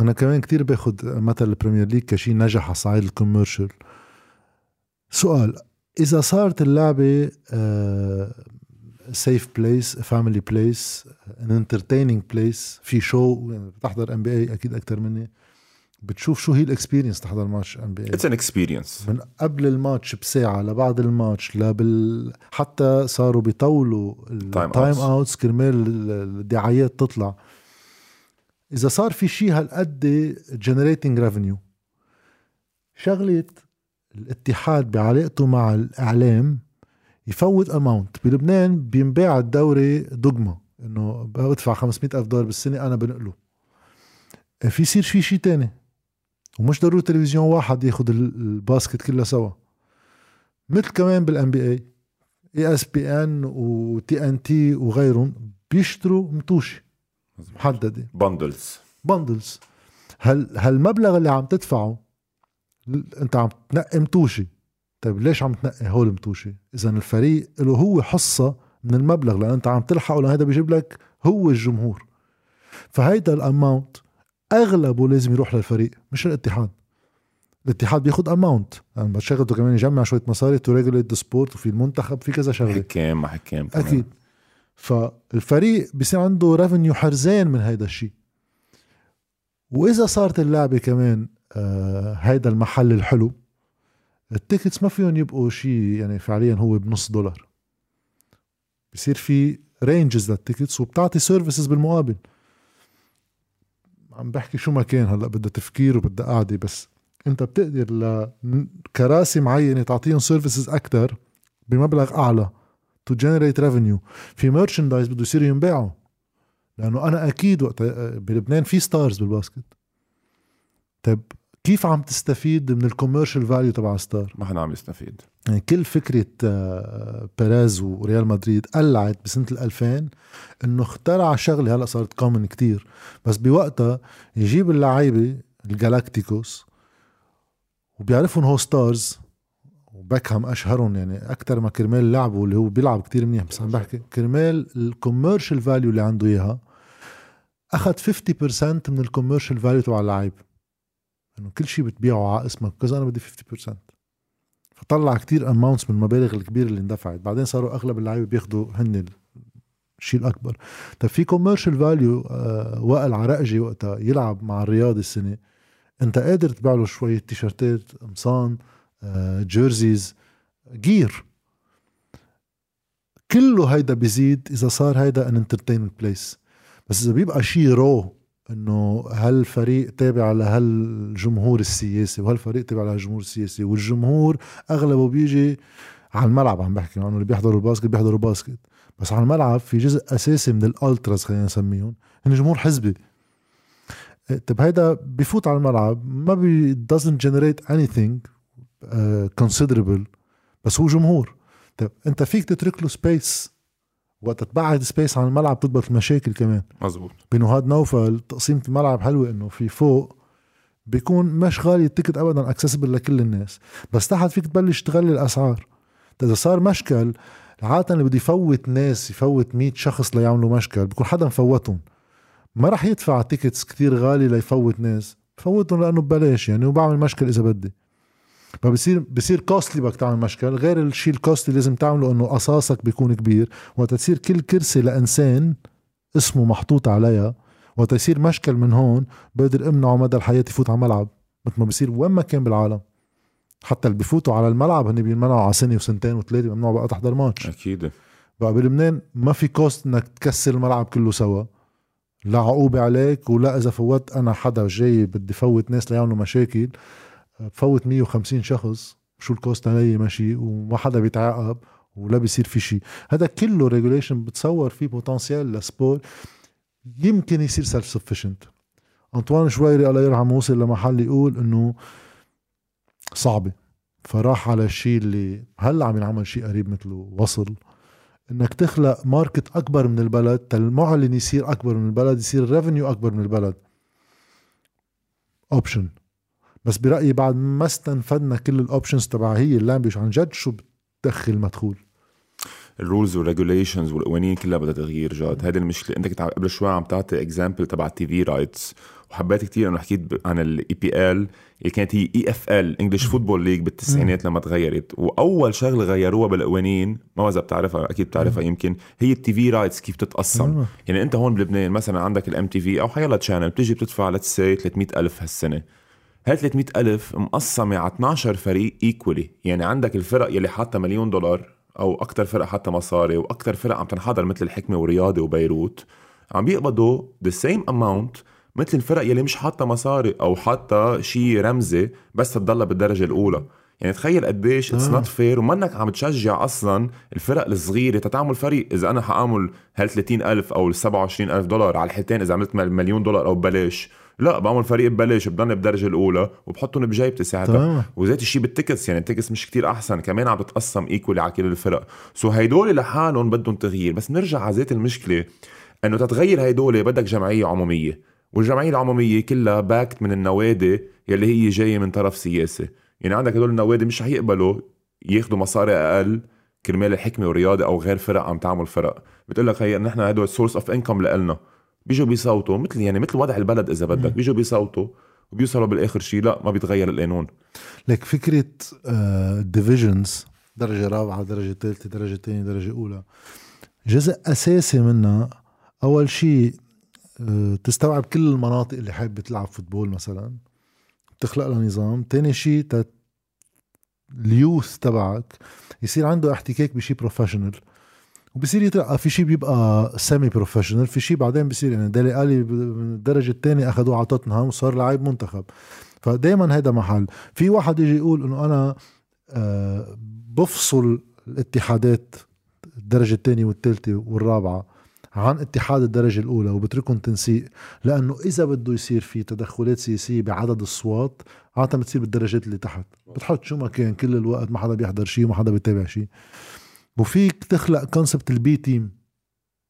أنا كمان كتير باخد مثل ال Premier League كشي نجح على صعيد ال commercial سؤال إذا صارت اللعبة safe place family place an entertaining place في شو يعني بتحضر NBA أكيد أكثر مني. بتشوف شو هي ال experience تحضر match NBA it's an experience من قبل الماتش بساعة لبعد الماتش لبال حتى صاروا بيطولوا ال time outs كرمال الدعايات تطلع. إذا صار في شيء هالقد generating revenue شغلة الاتحاد بعلاقته مع الإعلام يفوت amount بلبنان بينباع الدوري دغما إنه بدفع 500 ألف دولار بالسنة أنا بنقله. في يصير في شيء تاني. ومش ضروري تلفزيون واحد ياخد ال basket كلها سوا. مثل كمان بالان بي إي اي إس بي إن وتي ان تي وغيرهم بيشتروا متوشي محدده bundles bundles هل هالمبلغ اللي عم تدفعه أنت عم تنقي متوشي. طيب ليش عم تنقي هول متوشي؟ إذا الفريق له هو حصة من المبلغ لأن أنت عم تلحقه لهذا بيجيب لك هو الجمهور. فهيدا ال amount اغلبه لازم يروح للفريق مش الاتحاد. الاتحاد بياخد amount يعني بشغلته كمان يجمع شوية مصاري to regulate sport وفي المنتخب في كذا شغلة. حكام حكام كمان. أكيد. فالفريق بصير عنده revenue حرزان من هيدا الشيء. وإذا صارت اللعبة كمان آه هيدا المحل الحلو ال tickets ما فيهم يبقوا شيء يعني فعليا هو بنص دولار. بصير في ranges لل tickets وبتعطي services بالمقابل. عم بحكي شو ما كان هلا بدها تفكير وبدها قعدة بس انت بتقدر لكراسي معينة تعطيهم services أكثر بمبلغ أعلى to generate revenue في merchandise بده يصيروا ينباعوا. لأنه أنا أكيد وقت بلبنان في stars بال basket. طيب كيف عم تستفيد من ال commercial value تبع star؟ ما حدا عم يستفيد. يعني كل فكرة بيريز وريال مدريد قلعت بسنة 2000 إنه اخترع شغلة هلأ صارت common كتير. بس بوقتها يجيب اللعيبة ال galácticos وبيعرفهم هو stars وبكهام أشهرهم يعني أكثر ما كرمال لعبه اللي هو بيلعب كتير منيح بس عم بحكي كرمال ال commercial value اللي عنده إياها أخذ 50% من ال commercial value تبع اللعيب. إنه كل شيء بتبيعه على اسمك كذا أنا بدي 50% فطلع كتير amounts من المبالغ الكبيرة اللي اندفعت. بعدين صاروا أغلب اللعيبة بياخذوا هن الشيء الأكبر. طيب في commercial value آه وائل عرقجي وقتها يلعب مع الرياض السنة. أنت قادر تبيع له شوية تيشرتات قمصان آه jerseys gear كله هيدا بيزيد إذا صار هيدا an entertainment place بس إذا بيبقى شيء raw إنه هالفريق تابع لهالجمهور السياسي وهالفريق تابع لهالجمهور السياسي؟ والجمهور أغلبه بيجي على الملعب عم بحكي عنه اللي بيحضروا ال basket بيحضروا basket. بس على الملعب في جزء أساسي من ال ultras خلينا نسميهم هن جمهور حزبي. طيب هيدا بفوت على الملعب ما بي doesn't generate anything uh, considerable بس هو جمهور. طيب أنت فيك تترك له space وقت تبعد space عن الملعب تضبط المشاكل كمان. مزبوط بنهاد نوفل تقسيمة الملعب حلوة إنه في فوق بيكون مش غالي ال ticket ابدا accessible لكل الناس بس تحت فيك تبلش تغلي الأسعار. إذا صار مشكل عادة اللي بده يفوت ناس يفوت 100 شخص ليعملوا مشكل بكون حدا مفوتهم. ما راح يدفع tickets كتير غالي ليفوت ناس بفوتهم لأنه ببلاش يعني وبعمل مشكل إذا بدي. فبصير بصير costly بدك تعمل مشكل غير الشيء ال costly لازم تعمله إنه قصاصك بيكون كبير وقت تصير كل كرسي لإنسان اسمه محطوط عليها وقت يصير مشكل من هون بقدر أمنعه مدى الحياة يفوت على الملعب مثل ما بصير وين ما كان بالعالم. حتى اللي بفوتوا على الملعب هن بينمنعوا على سنة وسنتين وثلاثة ممنوع بقى تحضر ماتش. أكيد. بقى بلبنان ما في cost إنك تكسر الملعب كله سوا. لا عقوبة عليك ولا إذا فوت أنا حدا جاي بدي فوت ناس ليعملوا مشاكل. بفوت 150 شخص شو ال cost علي ماشي وما حدا بيتعاقب ولا بيصير في شيء هذا كله regulation بتصور فيه potential ل sport يمكن يصير self sufficient أنطوان شويري الله يرحمه وصل لمحل يقول إنه صعبة. فراح على الشيء اللي هلا عم ينعمل شيء قريب مثله وصل. إنك تخلق market أكبر من البلد المعلن يصير أكبر من البلد يصير ال revenue أكبر من البلد. option بس برأيي بعد ما استنفدنا كل ال options تبع هي اللعبة عن جد شو بتدخل مدخول ال rules وال regulations والقوانين كلها بدها تغيير جاد. هذه المشكلة. انت كنت قبل شوي عم تعطي example تبع ال TV rights وحبيت كثير إنه حكيت عن ال EPL اللي كانت هي EFL English Football League بالتسعينات لما تغيرت. وأول شغلة غيروها بالقوانين ما إذا بتعرفها أكيد بتعرفها يمكن هي ال TV rights كيف تتقسم يعني أنت هون بلبنان مثلا عندك ال MTV أو حيلا channel بتيجي بتدفع let's say 300 ألف هالسنة. هاي 300 ألف مقسمة على 12 فريق equally يعني عندك الفرق يلي حاطة مليون دولار أو أكتر فرق حتى مصاري وأكتر فرق عم تنحضر مثل الحكمة ورياضة وبيروت عم بيقبضوا the same amount مثل الفرق يلي مش حاطة مصاري أو حاطة شيء رمزي بس تضلها بالدرجة الأولى. يعني تخيل قديش it's not fair ومنك عم تشجع أصلا الفرق الصغيرة تتعمل فريق. إذا أنا حأعمل هال 30 ألف أو ال 27 ألف دولار على الحالتين إذا عملت مليون دولار أو ببلاش لا بعمل فريق ببلاش بضلني بالدرجة الأولى وبحطهم بجيبتي ساعتها وزيت الشيء بال tickets يعني ال tickets مش كتير أحسن كمان عم تتقسم equally على كل الفرق. so هيدول لحالهم بدهم تغيير. بس نرجع على زيت المشكلة إنه تتغير هيدول بدك جمعية عمومية. والجمعية العمومية كلها backed من النوادي يلي هي جاية من طرف سياسي يعني عندك هدول النوادي مش حيقبلوا ياخذوا مصاري أقل كرمال الحكمة والرياضة أو غير فرق عم تعمل فرق. بتقول لك هي نحن هدول source of income لنا بيجوا بيصوتوا مثل يعني مثل وضع البلد إذا بدك. بيجوا بيصوتوا وبيوصلوا بالآخر شيء لا ما بيتغير القانون. لك فكرة divisions آه، درجة رابعة درجة ثالثه درجة ثانية درجة أولى جزء أساسي منها أول شيء آه، تستوعب كل المناطق اللي حابة تلعب football مثلا تخلق لها نظام. تاني شيء ال youth تبعك يصير عنده احتكاك بشيء professional وبصير يترقى في شيء بيبقى semi professional في شيء بعدين بصير يعني Dele Alli بالدرجة الثانية أخذوه على توتنهام وصار لعيب منتخب. فدائما هذا محل. في واحد يجي يقول إنه أنا آه، بفصل الاتحادات الدرجة الثانية والثالثه والرابعة عن اتحاد الدرجة الأولى وبتركهم تنسيق لأنه إذا بده يصير في تدخلات سياسية بعدد الصوات عادة بتصير بالدرجات اللي تحت. بتحط شو ما كان كل الوقت ما حدا بيحضر شيء وما حدا بيتابع شيء وفيك تخلق concept ال B team.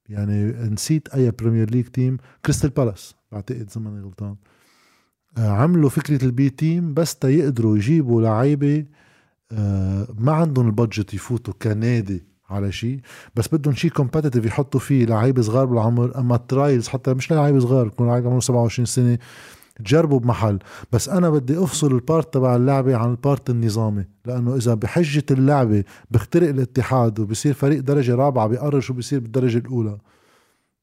يعني نسيت أي Premier League team كريستال بالاس بعتقد زماني غلطان. آه، عملوا فكرة ال B team بس تيقدروا يجيبوا لعيبة آه، ما عندهم ال budget يفوتوا كنادي على شيء بس بدهم شيء competitive يحطوا فيه لعيبة صغار بالعمر أما ال trials حتى مش لعيبة صغار يكون لعيبه عمره 27 سنة. تجربوا بمحل. بس أنا بدي أفصل ال part تبع اللعبة عن ال part النظامي لأنه إذا بحجة اللعبة بيخترق الاتحاد وبصير فريق درجة رابعة بيقرر شو بصير بالدرجة الأولى.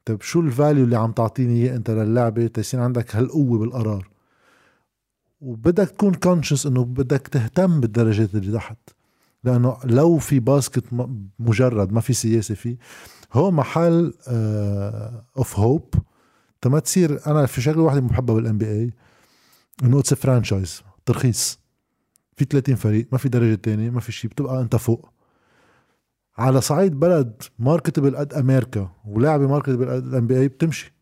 طيب شو ال value اللي عم تعطيني إياه أنت للعبة؟ تيصير عندك هالقوة بالقرار. وبدك تكون conscious إنه بدك تهتم بالدرجات اللي تحت. لأنه لو في basket مجرد ما في سياسة فيه هو محل of uh, hope تما تصير أنا في شغله واحدة محبة بال NBA انه it's franchise ترخيص. في 30 فريق ما في درجة تانية ما في شيء بتبقى أنت فوق. على صعيد بلد marketable قد أمريكا ولعبة marketable قد ال NBA بتمشي.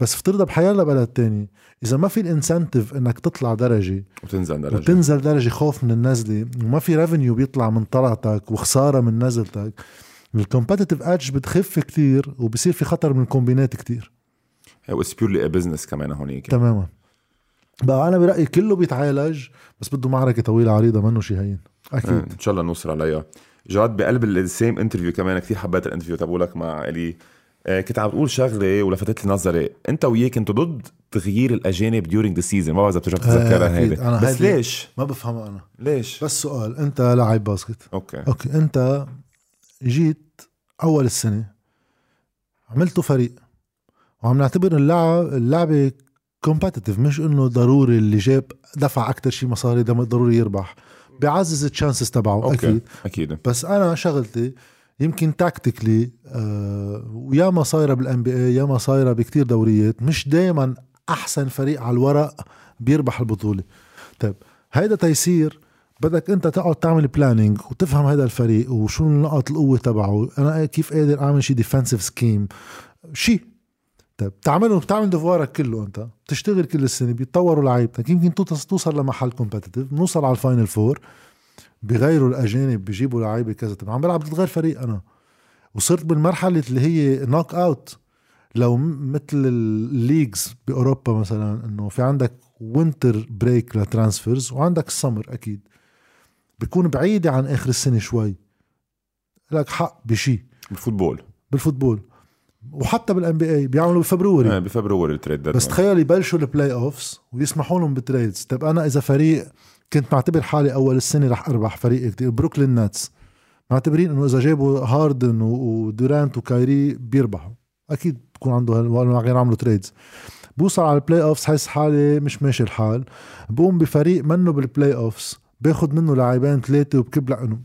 بس افترضها بحيالله بلد تاني. إذا ما في ال incentive إنك تطلع درجة وتنزل درجة. وتنزل درجة خوف من النزلة وما في revenue بيطلع من طلعتك وخسارة من نزلتك ال competitive edge بتخف كتير وبصير في خطر من الكومبينات كتير. it's purely business كمان هونيك. تماما. بقى أنا برأيي كله بيتعالج بس بده معركة طويلة عريضة منه شيء هين. أكيد. إن شاء الله نوصل عليها. جاد بقلب ال same interview كمان كثير حبيت ال interview تبعولك مع إلي. آه، كنت عم تقول شغلة ولفتت لي نظري. أنت وياه كنتوا ضد تغيير الأجانب during the season ما بعرف إذا بترجع تتذكرها آه هيدي. بس ليش؟ ما بفهمها أنا. ليش؟ بس سؤال أنت لاعب basket. okay. okay أنت جيت أول السنة عملتوا فريق. وعم نعتبر اللعب اللعبة competitive مش إنه ضروري اللي جاب دفع أكثر شيء مصاري ضروري يربح. بيعزز ال chances تبعه okay. أكيد. أكيد. بس أنا شغلتي يمكن tactically آه ويا ما صايرة بال NBA يا ما صايرة بكتير دوريات مش دائما أحسن فريق على الورق بيربح البطولة. طيب هيدا تيصير بدك أنت تقعد تعمل planning وتفهم هذا الفريق وشو نقاط القوة تبعه. أنا كيف قادر أعمل شيء defensive scheme شيء طيب بتعمله بتعمل devoirك كله أنت. بتشتغل كل السنة بيتطوروا لعيبتك. يمكن توصل لمحل competitive نوصل على ال final four بغيروا الأجانب بيجيبوا لعيبة كذا. طب عم بلعب ضد غير فريق أنا. وصرت بالمرحلة اللي هي knockout لو مثل ال leagues بأوروبا مثلا إنه في عندك winter break ل transfers وعندك السمر أكيد. بيكون بعيدة عن آخر السنة شوي. لك حق بشيء بال football. بال football. وحتى بال NBA بيعملوا ب February. آه ب February ال trade بس تخيل يبلشوا ال playoffs ويسمحوا لهم ب trades طب أنا إذا فريق كنت معتبر حالي أول السنة رح أربح فريق كتير بروكلين ناتس معتبرين إنه إذا جابوا هاردن ودورانت وكايري بيربحوا. أكيد بكون عنده غير عملوا trades بوصل على ال playoffs حس حالي مش ماشي الحال. بقوم بفريق منه بال playoffs باخد منه لاعبين ثلاثة وبكبلع إنه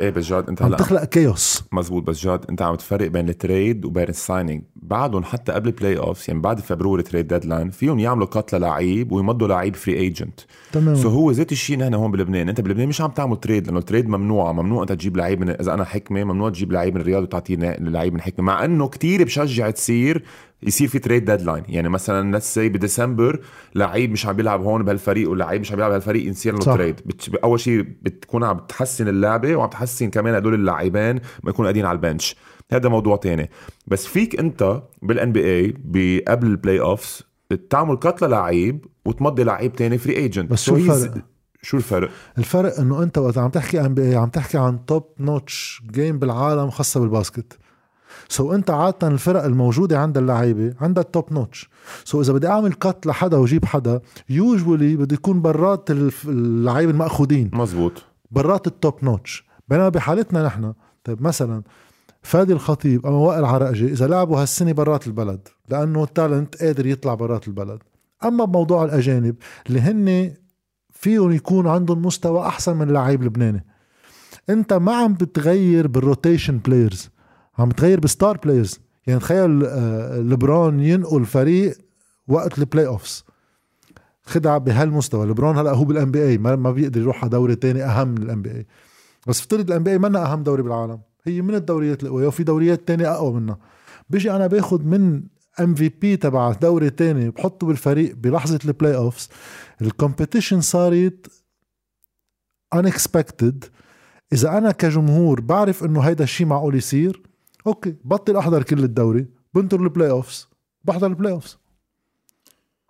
إيه بس جاد انت عم تخلق chaos مزبوط بس جاد انت عم تفرق بين ال trade وبين ال signing بعدهم حتى قبل playoff يعني بعد February trade deadline فيهم يعملوا cut للعيب ويمضوا لعيب free agent تمام. so هو ذات الشيء نحن هون بلبنان. انت بلبنان مش عم تعمل trade لأنه ال trade ممنوع. ممنوع أنت تجيب لعيب من إذا أنا حكمة ممنوع تجيب لعيب من الرياض وتعطيه لعيب من حكمة. مع إنه كتير بشجع تصير يصير في trade deadline يعني مثلا let's say ب December لعيب مش عم بيلعب هون بهالفريق ولعيب مش عم بيلعب بهالفريق يصير له trade أول شيء بتكون عم تحسن اللعبة وعم تحسن كمان هدول اللاعبين ما يكونوا قاعدين على ال bench. هذا موضوع تاني. بس فيك أنت بال NBA قبل ال playoffs تعمل cut للعيب وتمضي لعيب تاني free agent بس شو الفرق؟ شو الفرق؟ الفرق إنه أنت وقت عم تحكي NBA عم تحكي عن top notch game بالعالم خاصة بال basket. so انت عادة الفرق الموجودة عند اللعيبة عندها ال top notch so إذا بدي أعمل cut لحدا وجيب حدا usually بده يكون برات اللعيبة المأخوذين. مزبوط. برات ال top notch بينما بحالتنا نحن طيب مثلا فادي الخطيب أو وائل عرقجي إذا لعبوا هالسنة برات البلد لأنه ال talent قادر يطلع برات البلد. أما بموضوع الأجانب اللي هن فيهم يكون عندهم مستوى أحسن من لعيب لبناني. أنت ما عم بتغير بال rotation players عم تغير ب star players يعني تخيل آه، لبرون ينقل فريق وقت ال playoffs خدعة بهالمستوى. لبرون هلأ هو بال NBA ما بيقدر يروح على دوري تاني أهم من ال NBA بس افترض ال NBA منا أهم دوري بالعالم. هي من الدوريات القوية وفي دوريات تانية أقوى منها بيجي أنا باخد من MVP تبع دوري تاني بحطه بالفريق بلحظة ال playoffs ال competition صارت unexpected. إذا أنا كجمهور بعرف إنه هيدا الشيء معقول يصير okay بطل أحضر كل الدوري بنطر ال playoffs بحضر ال playoffs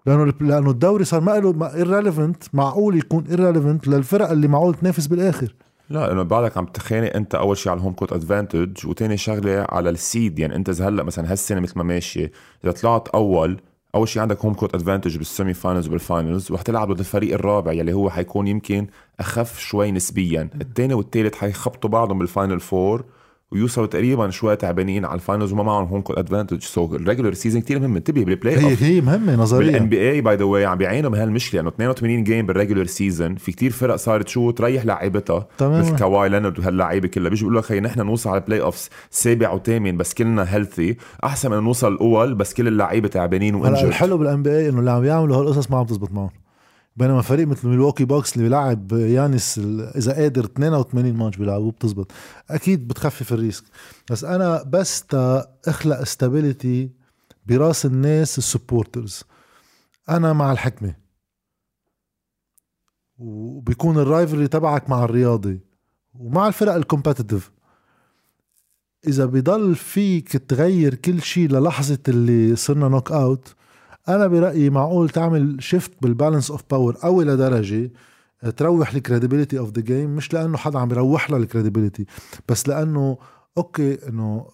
لأنه لأنه الدوري صار ما له irrelevant معقول يكون irrelevant للفرق اللي معقول تنافس بالآخر. لا لأنه بعدك عم تخانق أنت أول شيء على ال home court advantage وتاني شغلة على ال seed يعني أنت إذا هلأ مثلا هالسنة مثل ما ماشيه إذا طلعت أول أول شيء عندك home court advantage بال semi finals وبال finals ورح تلعب ضد الفريق الرابع يلي هو حيكون يمكن أخف شوي نسبيا. الثاني والثالث حيخبطوا بعضهم بال final four ويوصلوا تقريبا شوي تعبانين على ال finals وما معهم home court advantage so ال regular season كثير مهم انتبه بال play هي هي مهمة نظريا. بالان بي اي باي ذا واي عم بيعانوا من هالمشكلة. انه 82 game بال regular season في كثير فرق صارت شو تريح لعيبتها. تمام مثل كواي لينارد وهاللعيبة كلها. بيجي بيقول لك خي نحن نوصل على ال playoffs سابع وثامن بس كلنا healthy أحسن من نوصل الأول بس كل اللعيبة تعبانين وانجر الحلو بال NBA إنه اللي عم يعملوا هالقصص ما عم تزبط معهم. بينما فريق مثل ميلواكي باكس اللي بيلعب يانس إذا قادر 82 ماتش بيلعبوه بتزبط. أكيد بتخفف ال risk. بس أنا بس أخلق stability براس الناس ال supporters. أنا مع الحكمة. وبيكون ال rivalry تبعك مع الرياضي. ومع الفرق ال competitive إذا بضل فيك تغير كل شيء للحظة اللي صرنا knockout أنا برأيي معقول تعمل shift بال balance of power قوي لدرجه تروح ال credibility of the game مش لأنه حدا عم يروح لها ال credibility بس لأنه okay إنه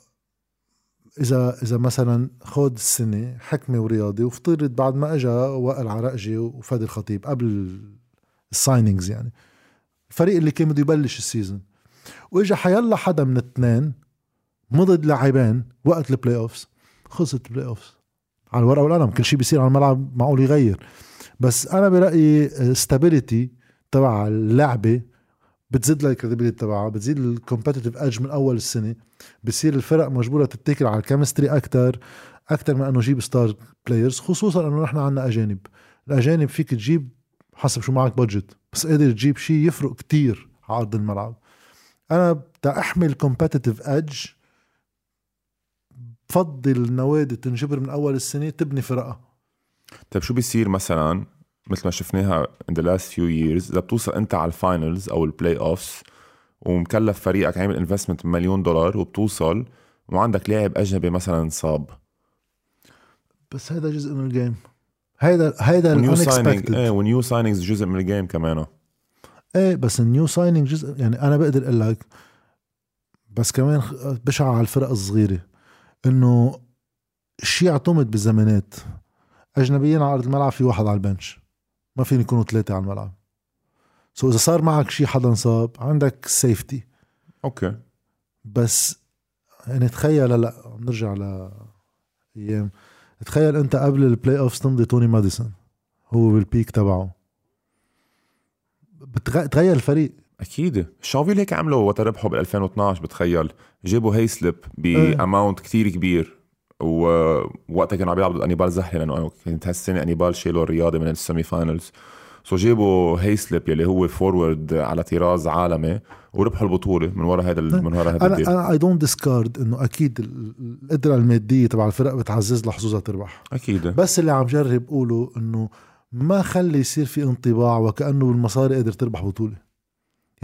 إذا إذا مثلا خود السنة حكمة ورياضي وافترض بعد ما اجى وائل عرقجي وفادي الخطيب قبل ال signings يعني الفريق اللي كان بده يبلش ال season وإجا حيلا حدا من الاثنين مضد لاعبين وقت ال playoffs خلصت ال playoffs على الورقة والقلم كل شيء بيصير على الملعب معقول يغير. بس أنا برأيي stability تبع اللعبة بتزيد لها ال credibility تبعها بتزيد ال competitive edge من أول السنة بصير الفرق مجبورة تتكل على ال chemistry أكثر أكثر من إنه جيب star players خصوصا إنه نحن عندنا أجانب. الأجانب فيك تجيب حسب شو معك budget بس قادر تجيب شيء يفرق كتير على أرض الملعب. أنا بدي أحمل competitive edge بفضل النوادي تنجبر من أول السنة تبني فرقها طيب شو بيصير مثلا مثل ما شفناها in the last few years إذا بتوصل أنت على ال finals أو ال playoffs ومكلف فريقك عامل investment مليون دولار وبتوصل وعندك لاعب أجنبي مثلا صاب. بس هذا جزء من ال game هيدا هيدا ال unexpected إيه و new signings جزء من ال game كمان. إيه بس ال new signing جزء يعني أنا بقدر أقول لك بس كمان بشعر على الفرق الصغيرة. إنه شيء اعتمد بالزمانات اجنبيين على أرض الملعب في واحد على ال bench. ما فين يكونوا ثلاثة على الملعب. so إذا صار معك شيء حدا انصاب عندك safety okay. بس يعني تخيل هلأ عم نرجع ل أيام. تخيل أنت قبل ال playoff تمضي توني ماديسون. هو بال peak تبعه. بتغ- تغير الفريق. أكيد. شانفيل هيك عملوا؟ وقت ربحوا بال 2012 بتخيل. جابوا هيسلب إيه. باماونت كتير كبير. ووقتها كانوا عم يلعبوا ضد أنيبال زحله لأنه كانت هالسنة أنيبال شالوا الرياضة من ال semi finals so جابوا هيسلب يلي هو forward على طراز عالمي وربحوا البطولة من ورا هذا من ورا هذا أنا الديل. أنا I don't discard إنه أكيد ال- ال- القدرة المادية تبع الفرق بتعزز لها حظوظها تربح. أكيد. بس اللي عم جرب قوله إنه ما خلي يصير في انطباع وكأنه بالمصاري قادر تربح بطولة.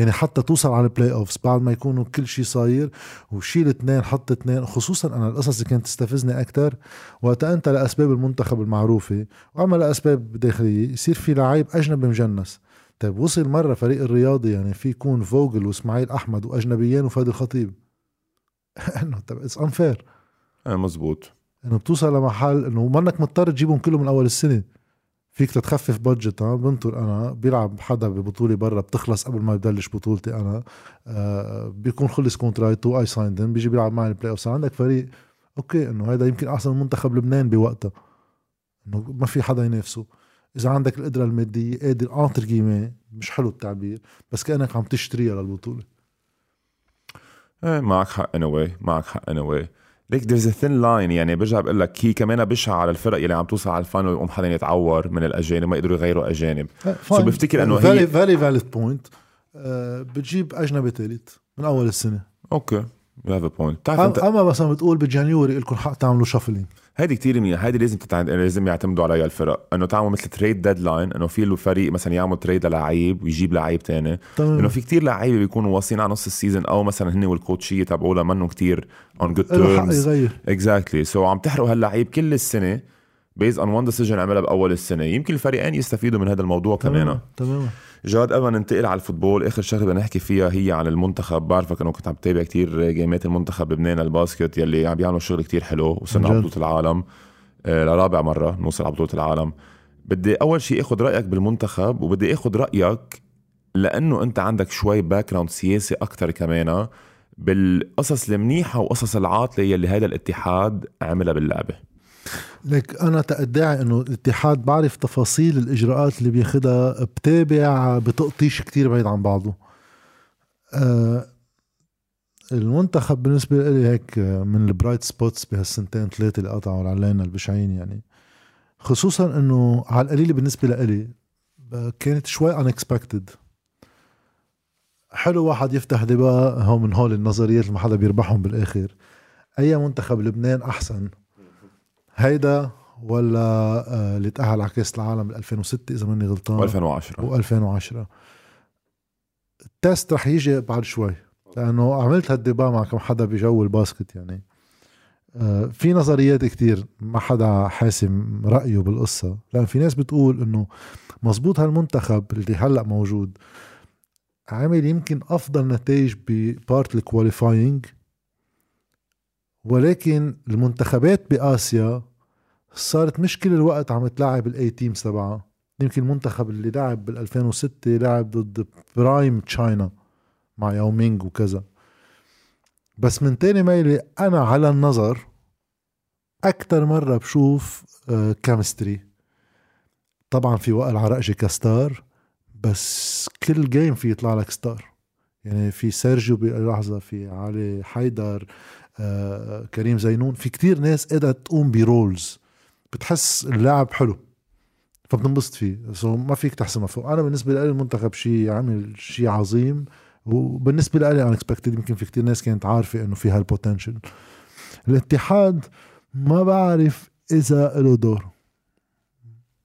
يعني حتى توصل على ال playoffs بعد ما يكونوا كل شيء صاير وشيل اثنين حط اثنين خصوصا أنا القصص اللي كانت تستفزني أكثر وقت أنت لأسباب المنتخب المعروفة وأما لأسباب داخلية يصير في لعيب أجنبي مجنس. طيب وصل مرة فريق الرياضي يعني في يكون فوغل وإسماعيل أحمد وأجنبيين وفادي الخطيب. إنه طب it's unfair آه مزبوط. إنه بتوصل لمحل إنه منك مضطر تجيبهم كلهم من أول السنة. فيك تتخفف budget ها بنطر أنا بيلعب حدا ببطولة برا بتخلص قبل ما يبلش بطولتي أنا. آه بيكون خلص contract ته I signed بيجي بيلعب معي ال playoff عندك فريق okay إنه هذا يمكن أحسن من منتخب لبنان بوقتها. إنه ما في حدا ينافسه. إذا عندك القدرة المادية قادر انتر جيمي مش حلو التعبير بس كأنك عم تشتريها للبطولة. إيه معك حق in a way معك in a way ليك there's a thin line. يعني برجع بقول لك هي كمان بشعة على الفرق يلي عم توصل على ال final ويقوم حدا يتعور من الأجانب ما يقدروا يغيروا أجانب. so بفتكر إنه هي- vali- valid point بتجيب أجنبي ثالث من أول السنة. okay you have a point بتعرف انت أما مثلا بتقول ب January لكم حق تعملوا shuffling هيدي كتير منيح. هيدي لازم تتعد... لازم يعتمدوا عليها الفرق. إنه تعملوا مثل trade deadline إنه في الفريق مثلا يعمل trade للعيب ويجيب لعيب تاني. تمام. إنه في كتير لعيبة بيكونوا واصلين على نص ال season أو مثلا هن وال coach تبعوها منهم كتير on good terms يغير. exactly so عم تحرقوا هاللعيب كل السنة. based on one decision عملها بأول السنة. يمكن الفريقين يستفيدوا من هذا الموضوع كمان. تماما جاد قبل ما ننتقل على ال football. آخر شغلة بدنا نحكي فيها هي عن المنتخب. بعرفك إنه كنت عم تتابع كتير game ات المنتخب لبنان ال basket يلي عم بيعملوا شغل كتير حلو وصلنا على. بطولة العالم. آه لرابع مرة نوصل على بطولة العالم. بدي أول شيء آخذ رأيك بالمنتخب وبدي آخذ رأيك لأنه أنت عندك شوي background سياسي أكثر كمان بالقصص المنيحة وقصص العاطلة يلي هذا الاتحاد عملها باللعبة. لك أنا تأدعي إنه الاتحاد بعرف تفاصيل الإجراءات اللي بياخدها بتابع بتقطيش كتير بعيد عن بعضه. آه المنتخب بالنسبة لي هيك من ال bright spots بهالسنتين ثلاثة اللي قطعوا علينا البشعين يعني. خصوصا إنه على القليله بالنسبة لإلي آه، كانت شوي unexpected. حلو واحد يفتح debate هو من هول النظريات اللي ما حدا بيربحهم بالآخر. أي منتخب لبنان أحسن. هيدا ولا آه، اللي تأهل على كأس العالم بال 2006 إذا ماني غلطان؟ و2010 و2010 ال test رح يجي بعد شوي لأنه عملت هال debate مع كم حدا بجو ال basket يعني. آه، في نظريات كتير ما حدا حاسم رأيه بالقصة لأن في ناس بتقول إنه مزبوط هالمنتخب اللي هلأ موجود عامل يمكن أفضل نتائج ب part ال qualifying ولكن المنتخبات بآسيا صارت مش كل الوقت عم تلاعب ال A teams تبعها. يمكن المنتخب اللي لعب بال 2006 لعب ضد prime China مع ياو مينج وكذا. بس من تاني ميلة أنا على النظر أكتر مرة بشوف chemistry طبعا في وائل عرقجي ك star بس كل game في يطلع لك star. يعني في سيرجيو بلحظة في علي حيدر آه، كريم زينون. في كتير ناس قدرت تقوم ب roles. بتحس اللاعب حلو فبتنبسط فيه. so ما فيك تحسمها فوق. أنا بالنسبة لي المنتخب شيء عمل شيء عظيم وبالنسبة لي unexpected يمكن في كتير ناس كانت عارفة إنه في هال potential الاتحاد ما بعرف إذا له دور.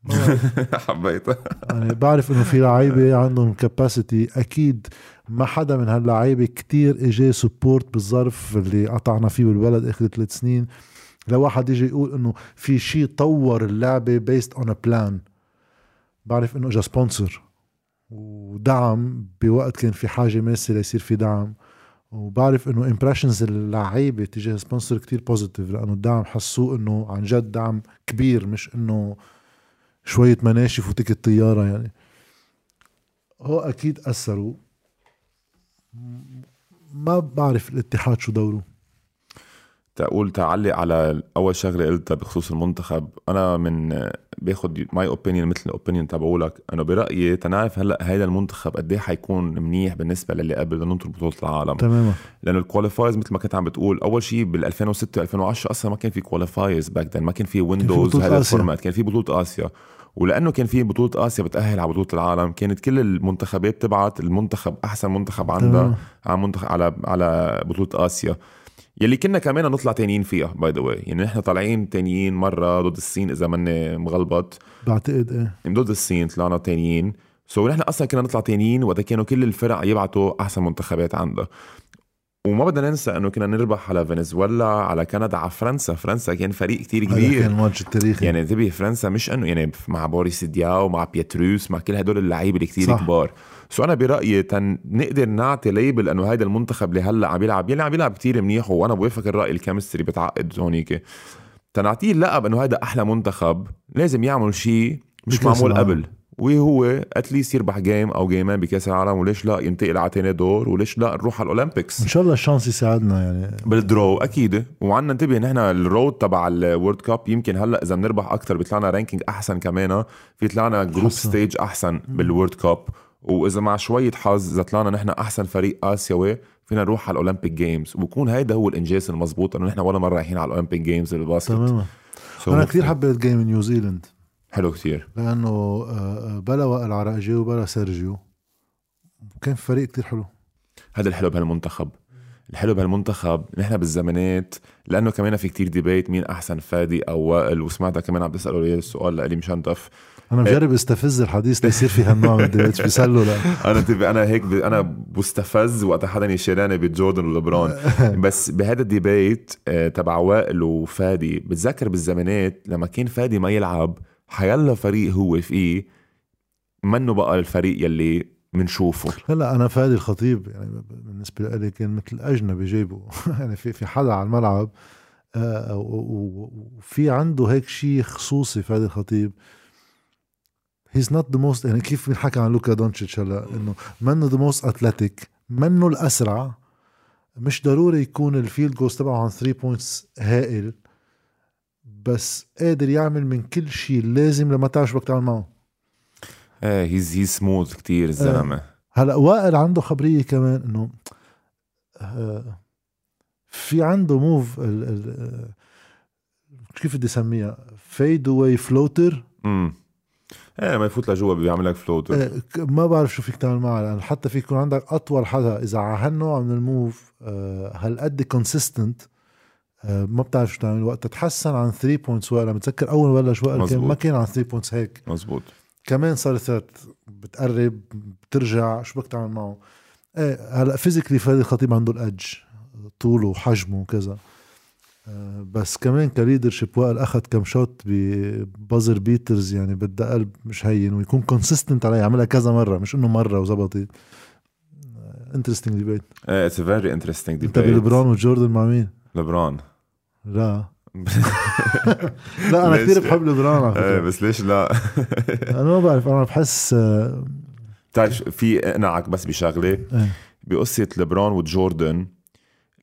حبيتها يعني بعرف إنه في لعيبة عندهم capacity أكيد ما حدا من هاللعيبة كتير اجى support بالظرف اللي قطعنا فيه بالبلد آخر ثلاث سنين. لو واحد يجي يقول إنه في شيء طور اللعبة based on a plan بعرف إنه اجى sponsor ودعم بوقت كان في حاجة ماسة ليصير في دعم. وبعرف إنه impressions اللعيبة تجاه sponsor كتير positive لأنه الدعم حسوه إنه عن جد دعم كبير مش إنه شوية مناشف و ticket طيارة يعني. هو أكيد اثروا ما بعرف الاتحاد شو دوره. تقول تعلق على أول شغلة قلتها بخصوص المنتخب. أنا من باخد my opinion مثل ال opinion تبعولك. انه برأيي تنعرف هلأ هيدا المنتخب قد إيه حيكون منيح بالنسبة للي قبل بدنا ننطر بطولة العالم. تماما. لأنه ال qualifiers مثل ما كنت عم بتقول أول شيء بال 2006 2010 أصلا ما كان في qualifiers back ما كان في windows هذا. ال format. كان في بطولة آسيا. ولأنه كان في بطولة آسيا بتأهل على بطولة العالم كانت كل المنتخبات تبعت المنتخب أحسن منتخب عندها. على منتخب على على بطولة آسيا. يلي كنا كمان نطلع تانيين فيها by the way يعني نحن طالعين تانيين مرة ضد الصين إذا ماني مغلبط. بعتقد إيه. ضد الصين طلعنا تانيين. so نحن أصلا كنا نطلع تانيين وقت كانوا كل الفرق يبعتوا أحسن منتخبات عندها. وما بدنا ننسى إنه كنا نربح على فنزويلا على كندا على فرنسا. فرنسا كان فريق كتير هذا كان كبير. الماتش التاريخي. يعني انتبه فرنسا مش إنه يعني مع بوريس دياو مع بيتروس مع كل هدول اللعيبة اللي كتير صح. كبار. so أنا برأيي تن نقدر نعطي label إنه هيدا المنتخب اللي هلأ عم يلعب يلي عم يلعب كتير منيح. وأنا بوافق الرأي ال chemistry بتعقد هونيك. تنعطيه اللقب إنه هيدا أحلى منتخب لازم يعمل شيء مش معمول. قبل. وهو at least يربح game أو game ين بكأس العالم وليش لا ينتقل على تاني دور وليش لا نروح على ال Olympics؟ إن شاء الله ال chance يساعدنا يعني. بال draw أكيد. وعنا انتبه نحن ال road تبع ال World Cup يمكن هلأ إذا بنربح أكثر بيطلعنا ranking أحسن كمان في طلعنا group حسن. stage أحسن بال World Cup. وإذا مع شوية حظ إذا طلعنا نحن أحسن فريق اسيوي فينا نروح على ال Olympic Games وبكون هيدا هو الإنجاز المزبوط إنه نحن ولا مرة رايحين على ال Olympic Games بال basket تماما. So أنا. كثير حبيت game New Zealand حلو كتير. لأنه آه، آه، بلا وائل عراقجي وبلا سيرجيو. كان فريق كتير حلو. هذا الحلو بهالمنتخب. الحلو بهالمنتخب نحن بالزمانات لأنه كمان في كتير debate مين أحسن فادي أو وائل وسمعتها كمان عم تسالوا لي السؤال لإلي مشان تف أنا بجرب أستفز الحديث ليصير في هالنوع من ال debates بيسلوا لا. أنا تبقى أنا هيك ب... أنا بستفز وقت حدا يجي يقارن بجوردن ولبران بس بهذا ال debate آه، تبع وائل وفادي بتذكر بالزمانات لما كان فادي ما يلعب حيلا فريق هو فيه منه بقى الفريق يلي منشوفه. هلأ أنا فادي الخطيب يعني بالنسبة لي كان مثل أجنبي جايبه. يعني في في حدا على الملعب آه، وفي عنده هيك شيء خصوصي فادي الخطيب. he's not the most يعني كيف بنحكى عن لوكا دونتشيتش هلأ؟ إنه منه the most athletic منه الأسرع. مش ضروري يكون ال field goals تبعه عن 3 points هائل. بس قادر يعمل من كل شيء لازم لما تعرف شو بدك تعمل معه. إيه هيز هيز سموث كتير الزلمة. هلا وائل عنده خبرية كمان إنه آه، في عنده move ال ال آه، كيف بدي أسميها؟ fadeaway floater امم إيه لما يفوت لجوا بيعمل لك floater ما بعرف شو فيك تعمل معها لأن حتى في يكون عندك أطول حدا إذا على هالنوع من ال move آه، هالقد consistent ما بتعرف شو تعمل وقت. تتحسن عن 3 points أنا بتذكر أول بلش وائل كان. ما كان عن 3 بوينتس هيك. مزبوط. كمان صار ثلاث بتقرب بترجع شو بدك تعمل معه؟ إيه هلأ physically فادي الخطيب عنده ال edge طوله وحجمه وكذا. آه، بس كمان ك leadership وائل أخذ كم shot ب buzzer beaters يعني بدها قلب مش هين ويكون consistent عليه يعملها كذا مرة مش إنه مرة وزبطت interesting debate إيه it's very interesting أنت بلبران وجوردن مع مين؟ لبران. لا. لا أنا؟ كثير بحب لبران على إيه فكره بس ليش لا؟ أنا ما بعرف أنا بحس آه، بتعرف في أنعك بس بشغلة؟ إيه. بقصة لبران وجوردن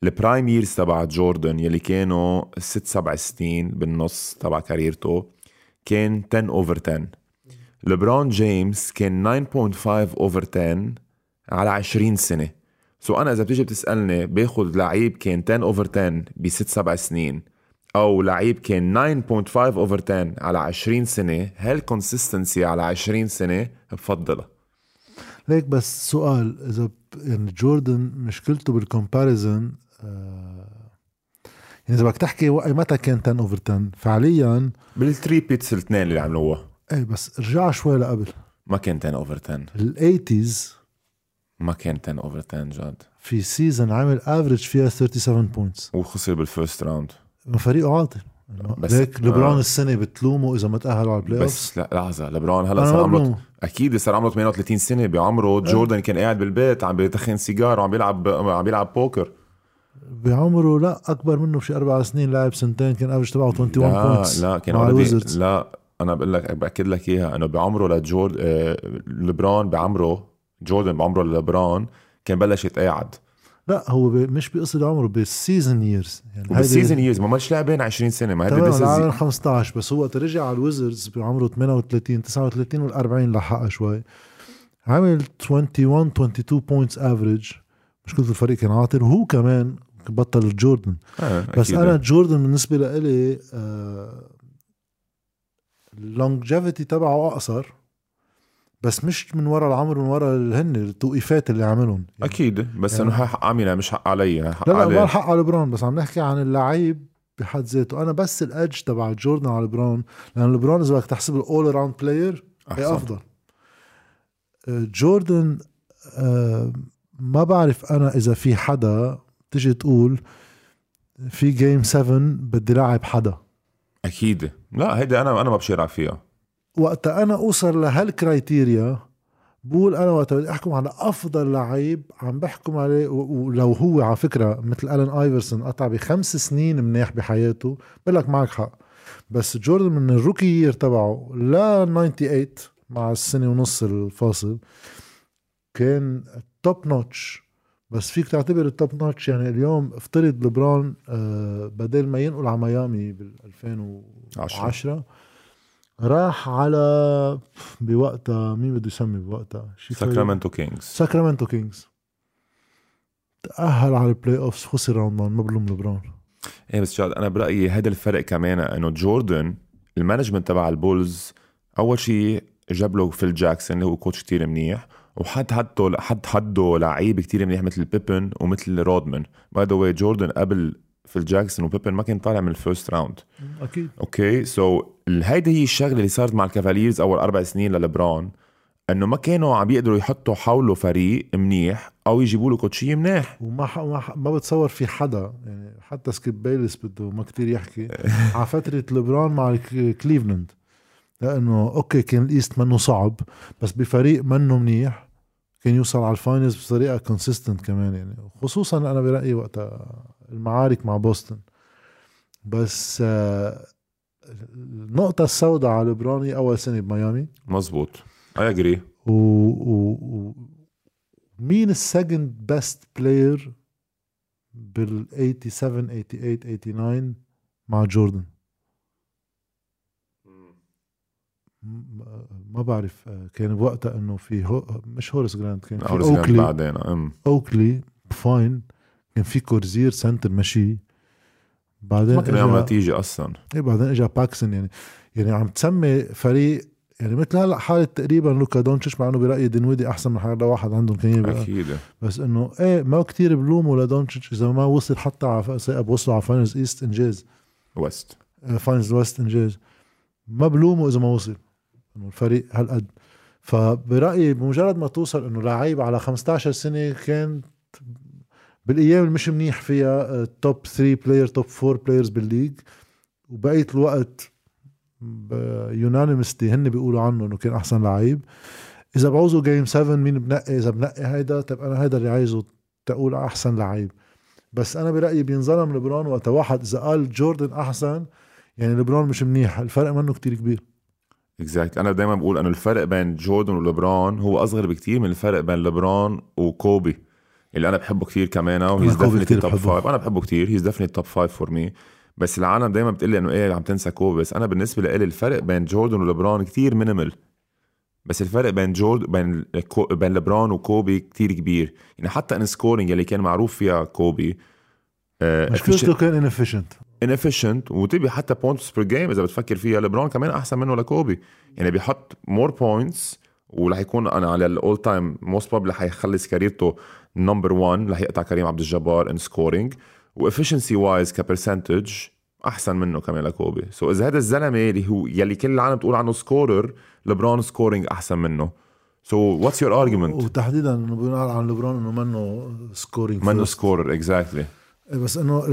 ال prime years تبع جوردن يلي كانوا ست سبع سنين بالنص تبع كاريرته كان 10 over 10 لبران جيمس كان 9.5 over 10 على 20 سنة. so أنا إذا بتيجي بتسألني باخذ لعيب كان 10 over 10 بست سبع سنين أو لعيب كان 9.5 over 10 على 20 سنة ه ال consistency على 20 سنة؟ بفضلها. ليك بس سؤال إذا. يعني جوردن مشكلته بال comparison آه يعني إذا بدك تحكي متى كان 10 over 10 فعليا بال three-peats الاثنين اللي عملوها. إيه بس ارجع شوي لقبل. ما كان 10 over 10 ال eighties ما كان 10 over 10 جد في season عامل average فيها 37 points وخسر بال first round فريقه عاطل. بس- ليك لبران آه. السنة بتلومه إذا ما تاهلوا على ال playoff بس لا لحظة لبران هلأ صار عمره أكيد صار عمره 38 سنة بعمره. جوردن كان قاعد بالبيت عم بيدخن سيجار وعم بيلعب عم بيلعب بوكر بعمره لا أكبر منه بشي أربع سنين لاعب سنتين كان average تبعه 21 لا points لا كان مع لا أنا بقول لك بأكد لك إياها إنه بعمره لجوردن آه لبران بعمره جوردن بعمره للبران كان بلش يتقاعد لا هو ب... مش بقصد عمره بال season years يعني وبال season years ما مالش لاعبين 20 سنة ما هيدي is- العالم 15 بس هو وقت رجع على الويزردز بعمره 38 39 وال40 لحقها شوي. عمل 21 22 points average مش كل الفريق كان عاطل وهو كمان بطل جوردن. آه بس. أنا جوردن بالنسبة لإلي آه ال longevity تبعه أقصر. بس مش من ورا العمر من ورا هن التوقيفات اللي عملهم. يعني أكيد بس يعني- إنه حق عملها مش حق علي حق لا لا ما الحق على لبران بس عم نحكي عن اللعيب بحد ذاته. أنا بس ال edge تبع جوردن على لبران لأن لبران إذا بدك تحسب ال all-around player هي. أفضل. آه، جوردن آه، ما بعرف أنا إذا في حدا تجي تقول في game 7 بدي لاعب حدا. أكيد. لا هيدي أنا أنا ما بشارع فيها. وقت أنا أوصل لهال criteria بقول أنا وقت بدي أحكم على أفضل لعيب عم بحكم عليه ولو هو على فكرة مثل ألين ايفرسون قطع بخمس سنين منيح بحياته بقول لك معك حق. بس جوردن من ال rookie year تبعه ل 98 مع السنة ونص الفاصل كان top notch بس فيك تعتبر ال top notch يعني اليوم افترض لبران آه، بدل ما ينقل على ميامي بال 2010 راح على بوقتها مين بده يسمي بوقتها؟ ساكرامنتو كينجز ساكرامنتو كينجز تأهل على ال playoffs خسر round 1 ما بلوم لبران إيه بس جاد أنا برأيي هذا الفرق كمان إنه جوردن ال management تبع البولز أول شيء جاب له فيل جاكسون اللي هو coach كتير منيح وحد حده حد حده لعيب كتير منيح مثل بيبن ومثل رودمان. by the way جوردن قبل فيل جاكسون وبيبن ما كان طالع من ال first round. أكيد. okay so هيدي هي الشغلة اللي صارت مع الكافاليرز أول أربع سنين للبران إنه ما كانوا عم يقدروا يحطوا حوله فريق منيح أو يجيبوا له coach إيه منيح. وما ح... ما, ح... ما بتصور في حدا يعني حتى سكيب بيلس بده ما كتير يحكي على فترة لبران مع كليفلاند. لأنه okay كان ال East منه صعب بس بفريق منه منيح كان يوصل على ال finals بطريقة consistent كمان يعني. خصوصا أنا برأيي وقتها المعارك مع بوسطن. بس آه، النقطة السوداء على لبران هي أول سنة بميامي. مزبوط I agree و, و... و... مين ال second best player بال 87 88 89 مع جوردن؟ م- ما بعرف آه، كان بوقتها إنه في هو مش هورس جراند كان في اوكلي بعدين اوكلي فاين كان في كورزير سنتر ماشي بعدين ما كان اجى نتيجه أصلا. إيه بعدين اجى باكسون يعني يعني عم تسمي فريق يعني مثل هلأ حالة تقريبا لوكا دونتش مع إنه برأيي دينويدي أحسن من حدا واحد عندهم كان أكيد. بس إنه إيه ما كتير بلوموا لدونتش إذا ما وصل حتى على وصلوا على فاينلز ايست انجاز ويست. فاينلز ويست انجاز ما بلوموا إذا ما وصل. إنه الفريق هالقد. فبرأيي بمجرد ما توصل إنه لعيب على 15 سنة كان بالأيام اللي مش منيح فيها توب 3 بلاير توب 4 بلايرز بالليج. وبقيه الوقت يونانيمستي هن بيقولوا عنه إنه كان أحسن لعيب. إذا بعوزوا game 7 مين بنقي؟ إذا بنقي هيدا طب أنا هيدا اللي عايزه تقول أحسن لعيب. بس أنا برأيي بينظلم لبران وقت واحد. إذا قال جوردن أحسن يعني لبران مش منيح. الفرق منه كتير كبير. exact أنا دائما بقول إنه الفرق بين جوردن ولبران هو أصغر بكتير من الفرق بين لبران وكوبي. اللي أنا بحبه كتير كمان. و he's definitely top. Five أنا بحبه كتير. he's definitely top five for me بس العالم دائما بتقول لي إنه إيه عم تنسى كوبي بس أنا بالنسبة لي الفرق بين جوردن ولبران كتير minimal بس الفرق بين جورد بين كو... بين لبران وكوبي كتير كبير. يعني حتى in scoring اللي كان معروف فيها كوبي آه مشكلته كان inefficient. وتبي حتى points per game إذا بتفكر فيها. لبرون كمان أحسن منه لكوبي. يعني بيحط more points ورح يكون أنا على ال all time most probably رح يخلص career ته number 1 رح يقطع كريم عبد الجبار in scoring و efficiency wise ك percentage أحسن منه كمان لكوبي. so إذا هذا الزلمة اللي هو يلي كل العالم بتقول عنه scorer لبرون scoring أحسن منه. so what's your argument وتحديدا إنه بينقال عن لبرون إنه منه scoring منه scorer exactly بس إنه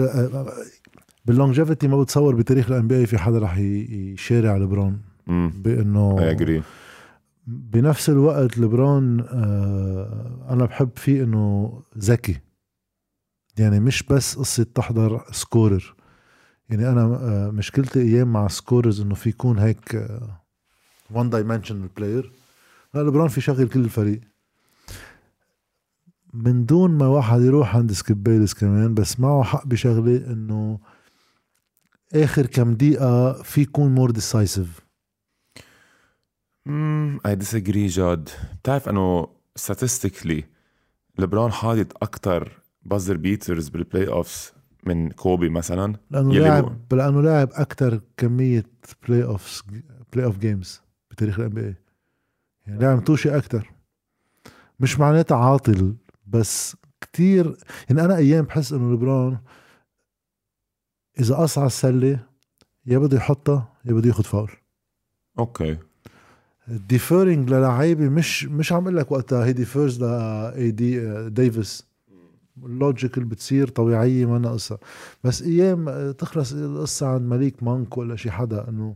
بال longevity ما بتصور بتاريخ ال NBA في حدا رح يقارع لبرون. بإنه I agree بنفس الوقت لبرون آه أنا بحب فيه إنه ذكي. يعني مش بس قصة تحضر scorer. يعني أنا آه مشكلتي أيام مع scorers إنه في يكون هيك one dimensional player لا لبرون في شغل كل الفريق. من دون ما واحد يروح عند سكيب بيلس كمان بس معه حق بشغلة إنه آخر كم دقيقة في يكون more decisive امم I disagree جاد بتعرف إنه statistically لبرون حاطط أكثر buzzer beaters بال playoffs من كوبي مثلا؟ لأنه لاعب لأنه لاعب أكثر كمية playoffs playoff games بتاريخ ال NBA يعني لاعب توشي أكثر مش معناتها عاطل بس كتير يعني أنا أيام بحس إنه لبرون إذا قص على السلة يا بده يحطها يا بده ياخذ foul. Okay. Deferring للعيبه مش مش عم أقول لك وقتها he defers ل AD ديفيس logical بتصير طبيعية ما قصه بس أيام تخلص القصة عن مليك مانك ولا شي حدا إنه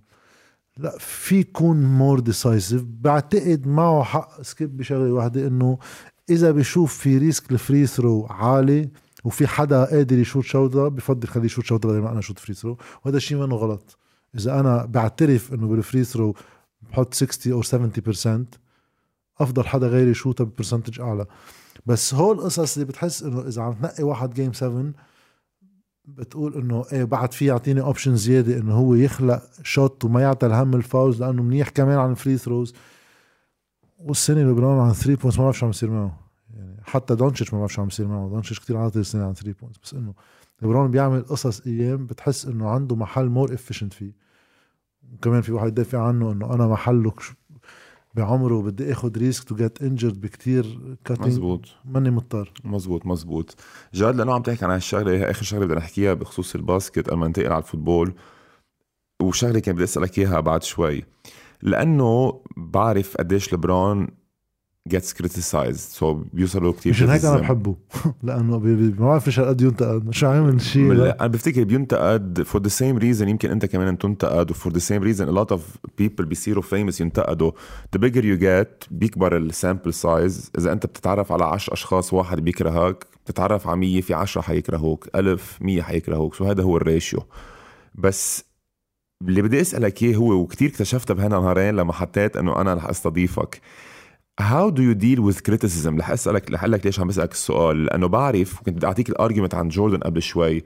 لا في يكون more decisive بعتقد معه حق سكيب بشغلة واحدة إنه إذا بشوف في risk ال free throw عالي وفي حدا قادر يشوت شوطة بفضل خليه يشوت شوطة بدل ما أنا شوت free throw وهذا الشيء منه غلط. إذا أنا بعترف إنه بال free throw بحط 60 أو 70% أفضل حدا غيري يشوتها ب percentage أعلى. بس هول القصص اللي بتحس إنه إذا عم تنقي واحد game 7 بتقول إنه إيه بعد في يعطيني option زيادة إنه هو يخلق shot وما يعطي الهم ال fouls لأنه منيح كمان عن ال free throws والسنة لبرون عن 3 points ما بعرف شو عم يصير معه. يعني حتى دونتشيتش ما بعرف شو عم يصير معه. دونتشيتش كثير عاطل السنة عن 3 points بس إنه لبرون بيعمل قصص أيام بتحس إنه عنده محل more efficient فيه. وكمان في واحد يدافع عنه إنه أنا محله بعمره بدي اخذ risk to get injured بكثير مزبوط ماني مضطر. مزبوط مزبوط جاد لأنه عم تحكي عن هالشغلة هي آخر شغلة بدنا نحكيها بخصوص ال basket قبل ما ننتقل على ال football. وشغلة كان بدي أسألك إياها بعد شوي. لأنه بعرف قديش لبرون gets criticized. So بيوصلوا كثير مشان هيك أنا بحبه. لأنه ما بعرف إيش هالقد ينتقد. مش عامل شيء أنا بفتكر بينتقد for the same reason يمكن أنت كمان تنتقد. و for the same reason a lot of people بيصيروا famous ينتقدوا. The bigger you get بيكبر ال sample size إذا أنت بتتعرف على 10 أشخاص واحد بيكرهك بتتعرف على 100 في 10 حيكرهوك 1000 100 حيكرهوك. So هذا هو ال ratio بس اللي بدي أسألك إياه هو وكثير اكتشفتها بهالنهارين لما حطيت إنه أنا رح أستضيفك. How do you deal with criticism رح اسالك رح لك ليش عم بسألك السؤال. لأنه بعرف وكنت بدي أعطيك ال argument عن جوردن قبل شوي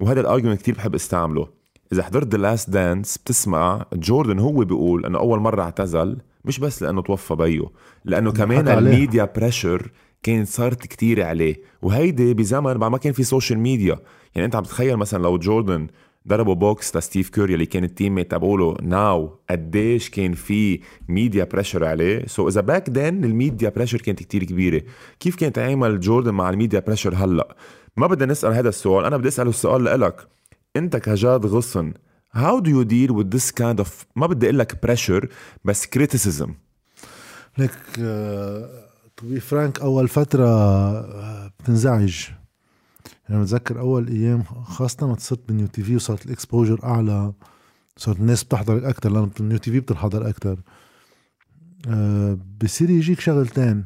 وهذا ال argument كثير بحب أستعمله. إذا حضرت The Last Dance بتسمع جوردن هو بيقول إنه أول مرة اعتزل مش بس لأنه توفى بيو لأنه كمان ال media pressure كانت صارت كتير عليه. وهيدي بزمن بعد ما كان في social media يعني أنت عم تتخيل مثلا لو جوردن ضربوا بوكس لستيف كير اللي كان ال teammate تبعوله now قديش كان في media pressure عليه so اذا back then ال media pressure كانت كتير كبيره كيف كانت تعامل جوردن مع ال media pressure هلا ما بدنا نسال هذا السؤال أنا بدي اساله السؤال لك انت كجاد غصن how do you deal with this kind of ما بدي أقول لك pressure بس criticism? لك to be frank اول فتره بتنزعج يعني بتذكر أول أيام خاصة ما صرت بالنيو تي في وصارت ال exposure أعلى صارت الناس بتحضر أكثر لأنه بالنيو تي في بتنحضر أكثر أه بصير يجيك شغلتين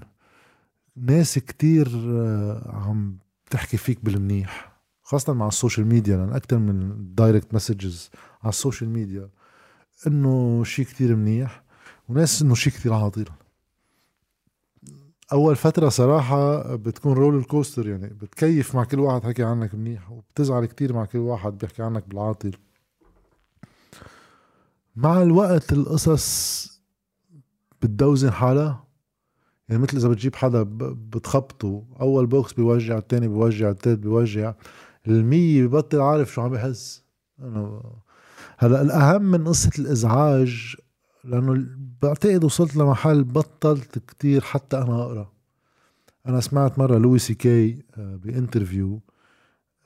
ناس كتير أه عم تحكي فيك بالمنيح خاصة مع ال social media لأن أكثر من direct messages على ال social media إنه شيء كتير منيح وناس إنه شيء كتير عاطل أول فترة صراحة بتكون roller coaster يعني بتكيف مع كل واحد حكي عنك منيح وبتزعل كتير مع كل واحد بيحكي عنك بالعاطل. مع الوقت القصص بتدوزن حالها يعني مثل إذا بتجيب حدا بتخبطه أول بوكس بيوجع الثاني بيوجع الثالث بيوجع المية ببطل عارف شو عم بحس أنا هلا الأهم من قصة الإزعاج لأنه بعتقد وصلت لمحل بطلت كتير حتى أنا أقرأ. أنا سمعت مرة لوي سي كي ب interview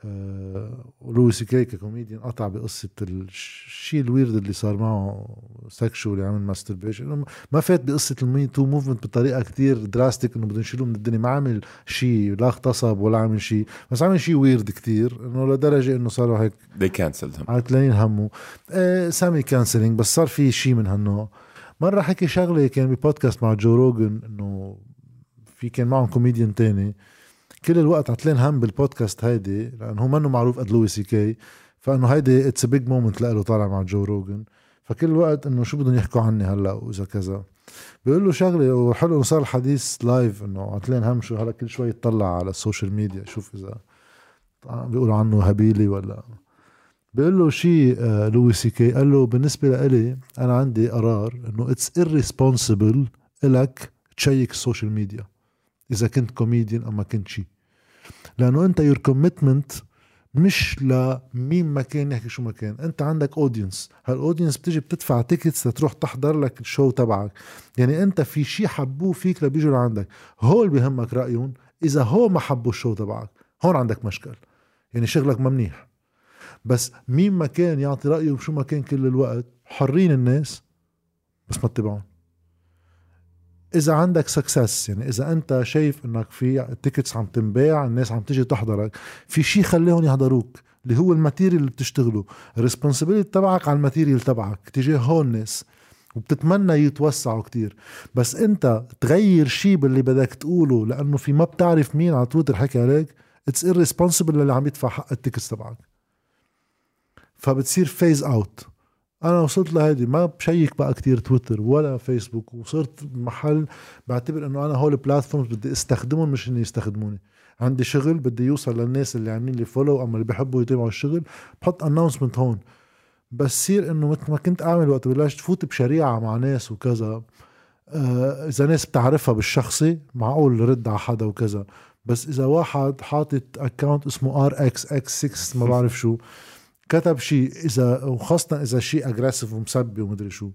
آه ولويس كي ككوميديان قطع بقصة الشيء ال weird اللي صار معه sexual عمل masturbation ما فات بقصة ال Me Too movement بطريقة كتير drastic إنه بدهم يشيلوه من الدنيا. ما عمل شيء لا اغتصب ولا عمل شيء بس عمل شيء weird كتير إنه لدرجة إنه صاروا هيك they canceled him. عتلانين همه آه سامي canceling بس صار في شيء من هالنوع. مرة حكي شغلة كان ببودكاست مع جو روجن إنه في كان معهم كوميديان تاني. كل الوقت عتلين هم بالبودكاست هيدي لأنه هو منه معروف قد لوي سي كي. فإنه هيدي it's big moment لإله طالع مع جو روجن فكل الوقت إنه شو بدهم يحكوا عني هلأ وإذا كذا. بيقول له شغلة وحلو إنه صار الحديث live إنه عتلين هم شو هلأ كل شوي يطلع على ال social media شوف إذا بيقولوا عنه هبيلي ولا. بيقول له شيء آه، لوي سي كي قال له بالنسبة لإلي أنا عندي قرار إنه it's irresponsible إلك تشيك ال social media إذا كنت كوميديان أما كنت شيء لأنه أنت your commitment مش لمين ما كان يحكي شو ما كان أنت عندك audience هال audience بتيجي بتدفع tickets لتروح تحضر لك ال show تبعك. يعني أنت في شيء حبوه فيك لبيجوا لعندك. هول بهمك رأيهم إذا هو ما حبوا ال show تبعك. هون عندك مشكل. يعني شغلك ما منيح بس مين ما كان يعطي رأيه بشو ما كان كل الوقت؟ حرين الناس بس ما اتبعون إذا عندك success يعني إذا أنت شايف إنك في ال tickets عم تنباع الناس عم تيجي تحضرك في شيء خليهم يحضروك اللي هو ال material اللي بتشتغله ال responsibility تبعك على ال material تبعك تجاه هون الناس وبتتمنى يتوسعوا كتير. بس أنت تغير شيء باللي بدك تقوله لأنه في ما بتعرف مين على تويتر حكي عليك it's irresponsible للي عم يدفع حق ال tickets تبعك. فبتصير phase out أنا وصلت لهيدي ما بشيك بقى كتير تويتر ولا فيسبوك وصرت محل بعتبر إنه أنا هول ال platforms بدي استخدمهم مش اني يستخدموني. عندي شغل بدي يوصل للناس اللي عاملين لي follow اما اللي بحبوا يتابعوا الشغل بحط announcement هون. بس صير إنه مثل ما كنت أعمل وقت بلشت فوت بشريعة مع ناس وكذا. آه إذا ناس بتعرفها بالشخصي معقول رد على حدا وكذا. بس إذا واحد حاطط account اسمه ار إكس إكس 6 ما بعرف شو. كتب شيء إذا وخاصة إذا شيء aggressive ومسبي ومدري شو.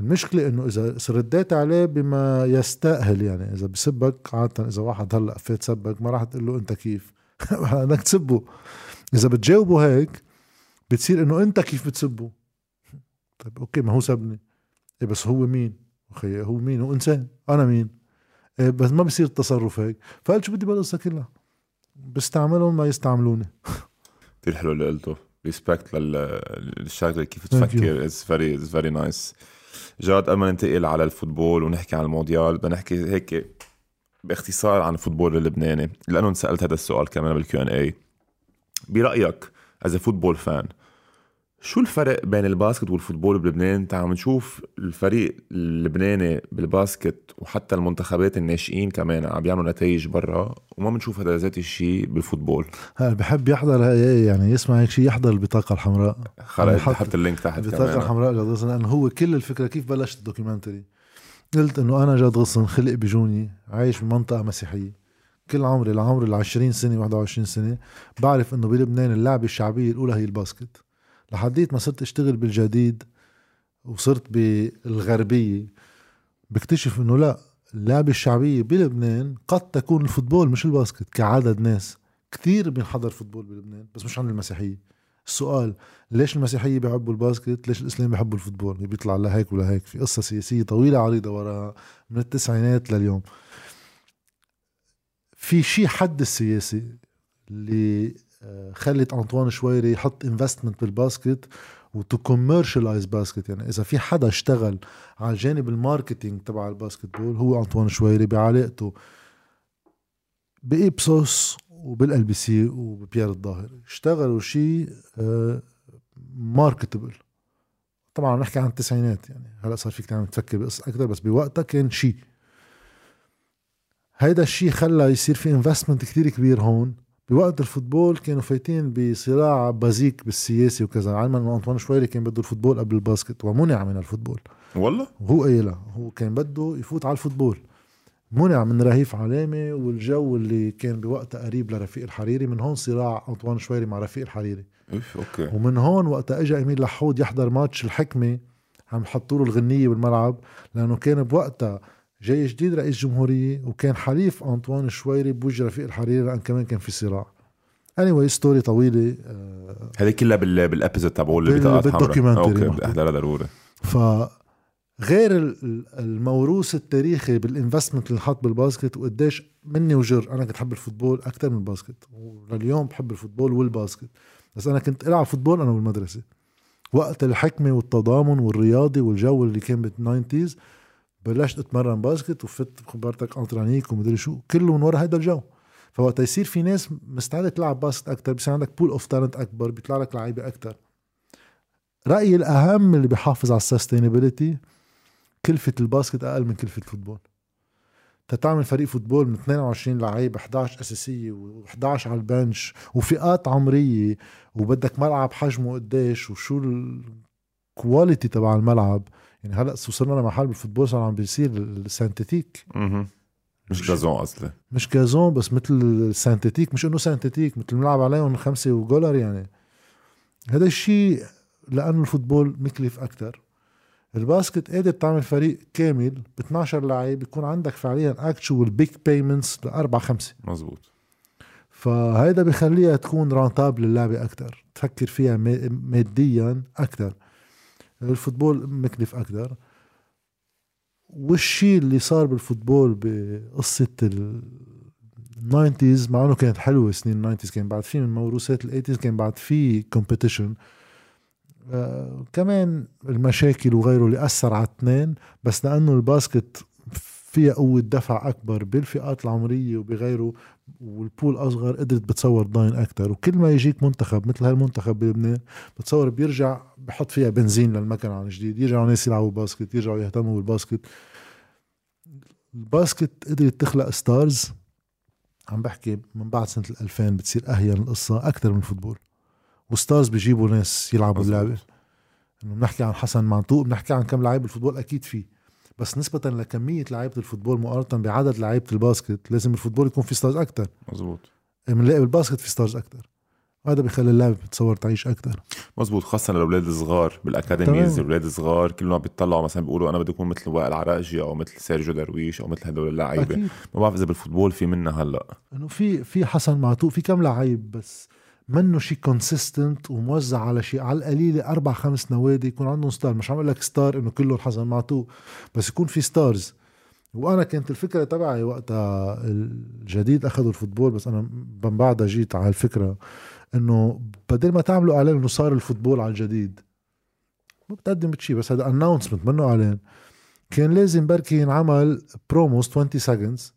المشكلة إنه إذا رديت عليه بما يستأهل يعني. إذا بسبك عادة إذا واحد هلأ فات سبك ما راح تقول له أنت كيف؟ بدك تسبه. إذا بتجاوبه هيك بتصير إنه أنت كيف بتسبه. طيب okay ما هو سبني. إيه بس هو مين؟ أخي هو مين؟ هو إنسان. أنا مين؟ إيه بس ما بصير التصرف هيك. فقلت شو بدي بالقصة كلها بستعملهم ما يستعملوني. كثير حلو اللي قلته. respect للشغله كيف تفكر. it's very it's very nice جاد قبل ما ننتقل على ال football ونحكي عن المونديال بدنا نحكي هيك باختصار عن ال football اللبناني لأنه انسالت هذا السؤال كمان بال Q and A برأيك as football fan شو الفرق بين ال basket وال football بلبنان؟ انت عم نشوف الفريق اللبناني بال basket وحتى المنتخبات الناشئين كمان عم بيعملوا نتائج برا وما بنشوف هذا ذات الشيء بال football بحب يحضر يعني يسمع هيك شيء يحضر البطاقة الحمراء. خلص حط ال link تحت البطاقة الحمراء جاد غصن لأنه هو كل الفكرة كيف بلشت ال documentary؟ قلت إنه أنا جاد غصن خلق بجوني عايش بمنطقة مسيحية. كل عمري لعمري ال 20 سنة 21 سنة بعرف إنه بلبنان اللعبة الشعبية الأولى هي ال basket. لحديت ما صرت اشتغل بالجديد وصرت بالغربية بكتشف إنه لا اللعبة الشعبية بلبنان قد تكون ال football مش ال basket كعدد ناس. كثير بينحضر football بلبنان بس مش عن المسيحية. السؤال ليش المسيحية بيحبوا ال basket؟ ليش الإسلام بيحبوا ال football؟ بيطلع لهيك ولا هيك في قصة سياسية طويلة عريضة وراها من التسعينات لليوم. في شيء حد السياسي اللي خلت أنطوان شويري يحط investment بال basket و to commercialize basket يعني إذا في حدا اشتغل على الجانب ال marketing تبع ال basketball هو أنطوان شويري بعلاقته بإبسوس وب LBC وببيير الظاهر اشتغلوا شيء marketable طبعا نحكي عن التسعينات يعني هلأ صار فيك تعمل تفكر بقصة أكثر بس بوقتها كان شيء هيدا الشيء خلى يصير في investment كتير كبير هون. بوقت ال football كانوا فايتين بصراع basic بالسياسي وكذا. علما انه انطوان شويري كان بده ال football قبل ال basket ومنع من ال football. والله؟ وهو قايلها هو كان بده يفوت على ال football. منع من رهيف علامة والجو اللي كان بوقتها قريب لرفيق الحريري. من هون صراع انطوان شويري مع رفيق الحريري. اف okay. ومن هون وقتها اجى امير لحود يحضر ماتش الحكمة عم حطوا له الغنية بالملعب. لأنه كان بوقتها جاي جديد رئيس جمهورية وكان حليف أنطوان شويري بوجه رفيق الحريري لأن كمان كان في صراع. Anyway story طويلة آه، هذه كلها بال بال episode تبعول اللي بطاقات حمراء بال documentary okay ضروري. فغير ال- الموروث التاريخي بال investment اللي حط بال basket وقديش مني وجر أنا كنت احب ال football أكثر من ال basket ولليوم بحب ال football وال basket. بس أنا كنت ألعب football أنا بالمدرسة وقت الحكمة والتضامن والرياضي والجو اللي كان بال nineties بلشت اتمرن basket وفت خبرتك انترانيك ومدري شو كله من ورا هذا الجو. فوقت يصير في ناس مستعدة تلعب basket أكثر بصير عندك pool of talent أكبر بيطلع لك لعيبة أكثر رأيي الأهم اللي بيحافظ على ال sustainability كلفة ال basket أقل من كلفة ال football. تتعمل فريق football من 22 لعيب 11 أساسية و11 على ال bench وفئات عمرية وبدك ملعب حجمه قديش وشو ال quality تبع الملعب. يعني هلا وصلنا لمحل بال football صار عم بيصير ال synthétique. مهم. مش gazon قصدي. مش gazon بس مثل ال synthétique مش إنه synthétique مثل بنلعب عليهم خمسة و goaler يعني. هذا الشيء لأنه ال football مكلف أكثر ال basket قادر تعمل فريق كامل ب 12 لاعب بيكون عندك فعليا actual big payments لاربع خمسة. مزبوط فهيدا بخليها تكون rentable اللعبه أكثر تفكر فيها ما- ماديا أكثر ال football مكلف أكثر والشيء اللي صار بال football بقصة ال nineties مع إنه كانت حلوة سنين ال nineties كان بعد في من موروثات ال eighties كان بعد في competition آه كمان المشاكل وغيره اللي اثر على الاثنين بس لأنه ال basket فيها قوة دفع أكبر بالفئات العمرية وبغيره وال pool أصغر قدرت بتصور ضاين أكتر. وكل ما يجيك منتخب مثل هالمنتخب بلبنان بتصور بيرجع بحط فيها بنزين للمكن عن جديد. يرجعوا ناس يلعبوا basket يرجعوا يهتموا بال basket. ال basket قدرت تخلق stars عم بحكي من بعد سنة 2000 بتصير أهون القصة أكتر من ال football. و stars بيجيبوا ناس يلعبوا. اللعبة. إنه بنحكي عن حسن معتوق بنحكي عن كم لعيب بال football أكيد في بس نسبة لكمية لعيبة ال football مقارنة بعدد لعيبة ال basket لازم ال football يكون في stars أكتر. مزبوط بنلاقي بال basket في stars أكتر. هذا بيخلي اللعبة بتصور تعيش أكتر. مزبوط خاصة للأولاد الصغار بال academies. الأولاد الصغار كلهم عم بيطلعوا مثلا بيقولوا أنا بدي أكون مثل وائل عراقجي أو مثل سيرجيو درويش أو مثل هدول اللعيبة. ما بعرف إذا بال football في منها هلأ. إنه في في حسن معتوق في كم لعيب بس منه شيء consistent وموزع على شيء على القليلة أربع خمس نوادي يكون عندهم star مش عم أقول لك star إنه كله حسن معتوق بس يكون في stars وأنا كانت الفكرة تبعي وقتها الجديد أخذوا ال football بس أنا من بعدها جيت على الفكرة إنه بدل ما تعملوا إعلان إنه صار ال football على الجديد ما بتقدم بشي بس هذا announcement منه إعلان. كان لازم بركي ينعمل promos 20 seconds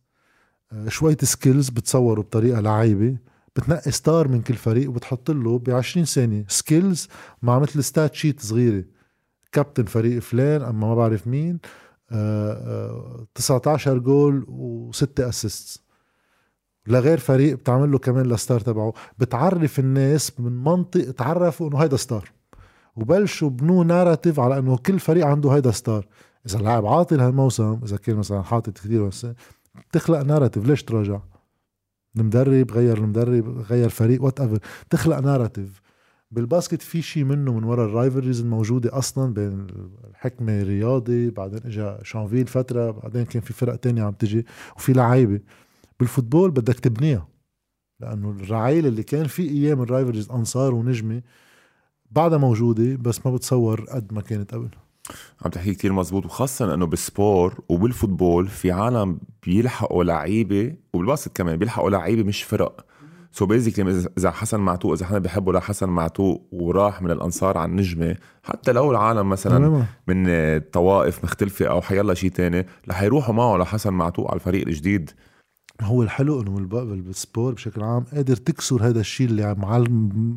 شوية skills بتصوروا بطريقة لعيبة. بتنقي star من كل فريق وبتحط له ب 20 ثانية skills مع مثل stat sheet صغيرة. كابتن فريق فلان أما ما بعرف مين آه، آه، 19 جول وستة assist لغير فريق بتعمل له كمان ل star تبعه. بتعرف الناس من منطق تعرفوا إنه هيدا star. وبلشوا بنوا narrative على إنه كل فريق عنده هيدا star. إذا اللاعب عاطل هالموسم إذا كان مثلا حاطط كثير بس بتخلق narrative ليش تراجع؟ المدرب غير المدرب غير فريق whatever تخلق narrative بال basket في شيء منه من وراء ال rivalries الموجودة أصلا بين الحكمة الرياضي بعدين اجى شانفيل فترة بعدين كان في فرق تانية عم تجي وفي لعيبة. بال football بدك تبنيها لأنه الرعيل اللي كان في أيام ال rivalries أنصار ونجمة بعدها موجودة بس ما بتصور قد ما كانت قبل. عم تحكي كتير مزبوط وخاصة إنه بال sport وبال football في عالم بيلحقوا لعيبة وبال basket كمان بيلحقوا لعيبة مش فرق. so basically اذا حسن معتوق إذا حدا بيحبوا لحسن معتوق وراح من الأنصار على النجمة حتى لو العالم مثلا من طوائف مختلفة أو حيلا شيء تاني رح يروحوا معه لحسن معتوق على الفريق الجديد. هو الحلو إنه بال sport بشكل عام قادر تكسر هذا الشيء اللي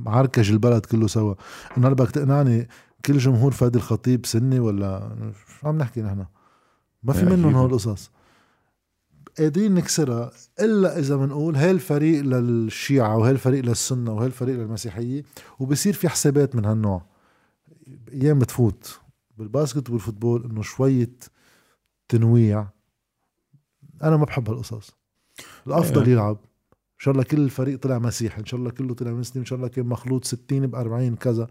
معركج البلد كله سوا. إنه هلا بدك تقنعني كل جمهور فادي الخطيب سني ولا شو عم نحكي نحن؟ ما في منهم. هول القصص قادرين نكسرها إلا إذا بنقول هاي الفريق للشيعة وهاي الفريق للسنة وهاي الفريق للمسيحية وبصير في حسابات من هالنوع. أيام بتفوت. بالباسكت والفوتبول إنه شوية تنويع. أنا ما بحب هالقصص. الأفضل إيه. يلعب. إن شاء الله كل الفريق طلع مسيحي إن شاء الله كله طلع مسلم إن شاء الله كان مخلوط 60 ب 40 كذا.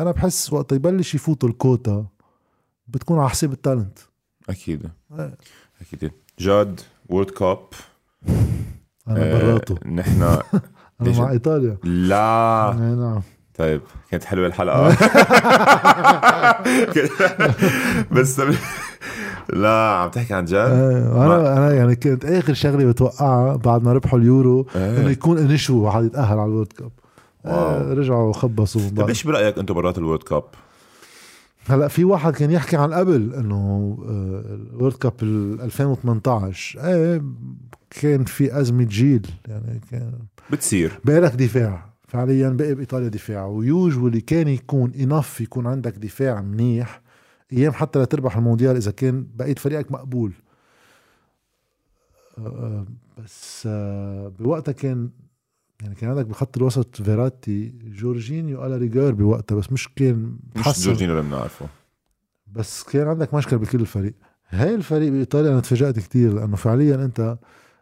أنا بحس وقت يبلش يفوتوا الكوتا بتكون على حساب ال talent. أكيد. إيه. أكيد. جاد World Cup أنا براته. نحن أنا؟ مع إيطاليا. لا. إيه، نعم. طيب كانت حلوة الحلقة. بس لا عم تحكي عن جد إيه، أنا أنا يعني كانت آخر شغلة بتوقعها بعد ما ربحوا اليورو إيه. إنه يكون انيشو واحد يتأهل على ال World Cup. آه، رجعوا خبصوا من طيب. إيش برأيك أنتم برات ال World Cup؟ هلأ في واحد كان يحكي عن قبل إنه آه، ال World Cup ال 2018 إيه كان في أزمة جيل يعني كان بتصير. بالك دفاع. فعليا بقي بإيطاليا دفاع. و usually كان يكون enough يكون عندك دفاع منيح أيام حتى لتربح المونديال إذا كان بقيت فريقك مقبول. آه، بس بوقتها كان يعني كان عندك بخط الوسط فيراتي جورجينيو على ريجار بوقتها بس مش كان مش. جورجينيو اللي بنعرفه. بس كان عندك مشكل بكل الفريق. هاي الفريق بإيطاليا أنا تفاجأت كتير لأنه فعليا أنت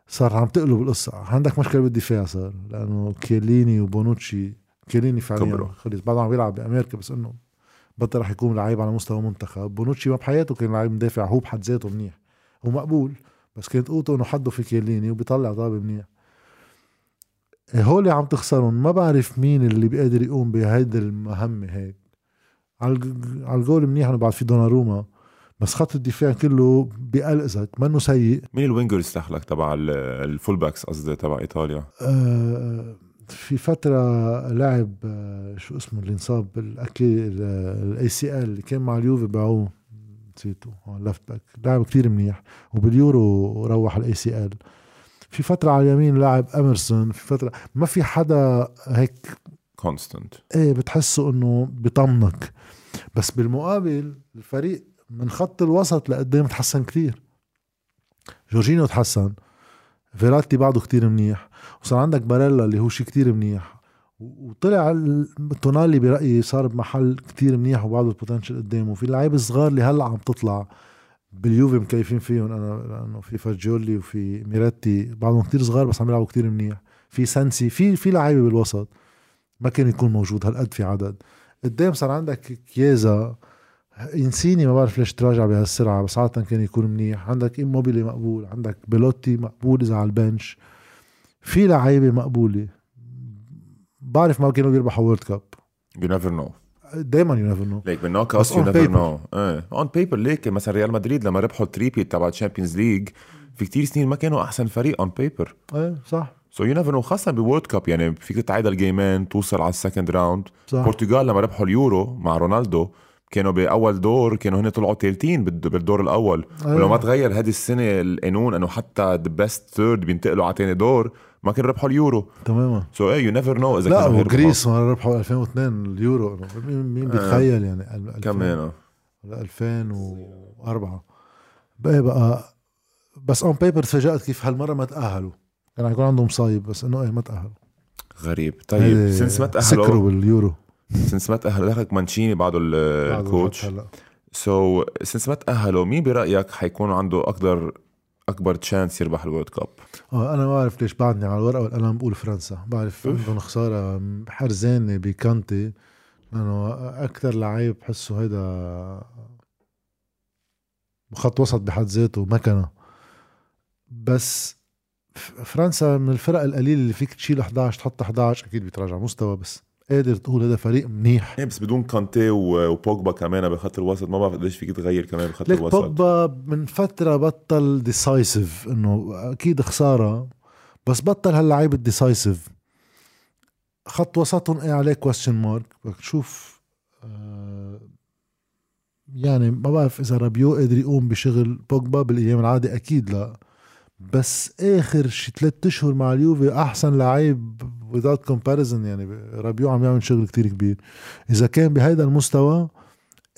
صار عم تقلب القصة. عندك مشكلة بالدفاع صار لأنه كيليني وبونوتشي كيليني فعليا. خلص. بعده عم بيلعب بأمريكا بس إنه بطل رح يكون لعيب على مستوى منتخب بونوتشي ما بحياته كان لعيب مدافع هو بحد ذاته منيح. هو مقبول بس كانت قوته إنه حده في كيليني وبيطلع طابه منيح. هول عم تخسرهم ما بعرف مين اللي بيقدر يقوم بهيدي المهمة هيك. على على الجول منيح إنه بعد في دوناروما بس خط الدفاع كله بقلقزك منه سيء. مين ال wingers تحلك تبع ال- ال full backs قصدي تبع إيطاليا؟ آه، في فترة لعب آه، شو اسمه اللي انصاب بالاكي ال ACL اللي كان مع اليوفي باعوه نسيته left back لاعب كتير منيح وباليورو روح ال ACL في فترة على اليمين لاعب اميرسون في فترة ما في حدا هيك consistent إيه بتحسه إنه بيطمنك بس بالمقابل الفريق من خط الوسط لقدام تحسن كتير. جورجينيو تحسن. فيراتي بعده كتير منيح. وصار عندك باريلا اللي هو شيء كتير منيح. وطلع ال- تونالي برأيي صار بمحل كتير منيح وبعده البوتنشل قدامه. في اللعيبه الصغار اللي هلأ عم تطلع. باليوفي مكيفين فيهم. أنا لأنه في فاجيولي وفي ميراتي بعضهم كتير صغار بس عم يلعبوا كتير منيح. في سانسي في في لعيبة بالوسط ما كان يكون موجود هالقد في عدد. قدام صار عندك كيازا إنسيني ما بعرف ليش تراجع بهالسرعة بس عادة كان يكون منيح. عندك ايموبيلي مقبول عندك بيلوتي مقبول إذا على البنش. في لعيبة مقبولة. بعرف ما كانوا بيربحوا World Cup you never know دائما you never know ليك بال knockout you on never paper. know إيه. on paper ليك مثلا ريال مدريد لما ربحوا ال three-peat تبع ال Champions League في كتير سنين ما كانوا أحسن فريق on paper إيه صح. so you never know خاصة ب World Cup يعني فيك تتعادل جيمين توصل على ال second round. صح. البرتغال لما ربحوا اليورو مع رونالدو كانوا بأول دور كانوا هن طلعوا ثالثين بالدور الأول. أيه. ولو ما تغير هذه السنة القانون إنه حتى the best third بينتقلوا على ثاني دور ما كانوا ربحوا اليورو. تماما. so إيه you never know إذا لا كانوا. و Greece ما ربحوا 2002 اليورو. مين مين بيتخيل يعني ال- 2000 كمان ولا 2004 بقى بقى بس on paper تفاجأت كيف هالمرة ما تأهلوا. كان حيكون عندهم مصايب بس إنه إيه ما تأهلوا. غريب. طيب since ما سكروا تاهلوا باليورو. since ما تأهلوا. دخلك مانشيني بعده ال- بعد ال coach so since ما تأهلوا مين برأيك حيكون عنده أقدر أكبر chance يربح ال World Cup آه أنا ما بعرف ليش بعدني على الورقة والقلم بقول فرنسا. بعرف. عندهم خسارة حرزانه بكانتي. لأنه أكثر لعيب بحسه هيدا خط وسط بحد ذاته مكنة. بس فرنسا من الفرق القليلة اللي فيك تشيل 11 تحط 11 أكيد بيتراجع مستوى بس قادر تقول هذا فريق منيح. إيه بس بدون كانتي وبوجبا كمان بخط الوسط ما بعرف قديش فيك تغير كمان بخط الوسط. بوجبا من فترة بطل decisive إنه أكيد خسارة بس بطل هاللعيب ال decisive خط وسطهم إيه عليه question mark بدك تشوف آه، يعني ما بعرف إذا رابيو قادر يقوم بشغل بوجبا بالأيام العادي أكيد لا. بس آخر شي ثلاث أشهر مع اليوفي أحسن لعيب without comparison يعني رابيو عم يعمل شغل كتير كبير. إذا كان بهيدا المستوى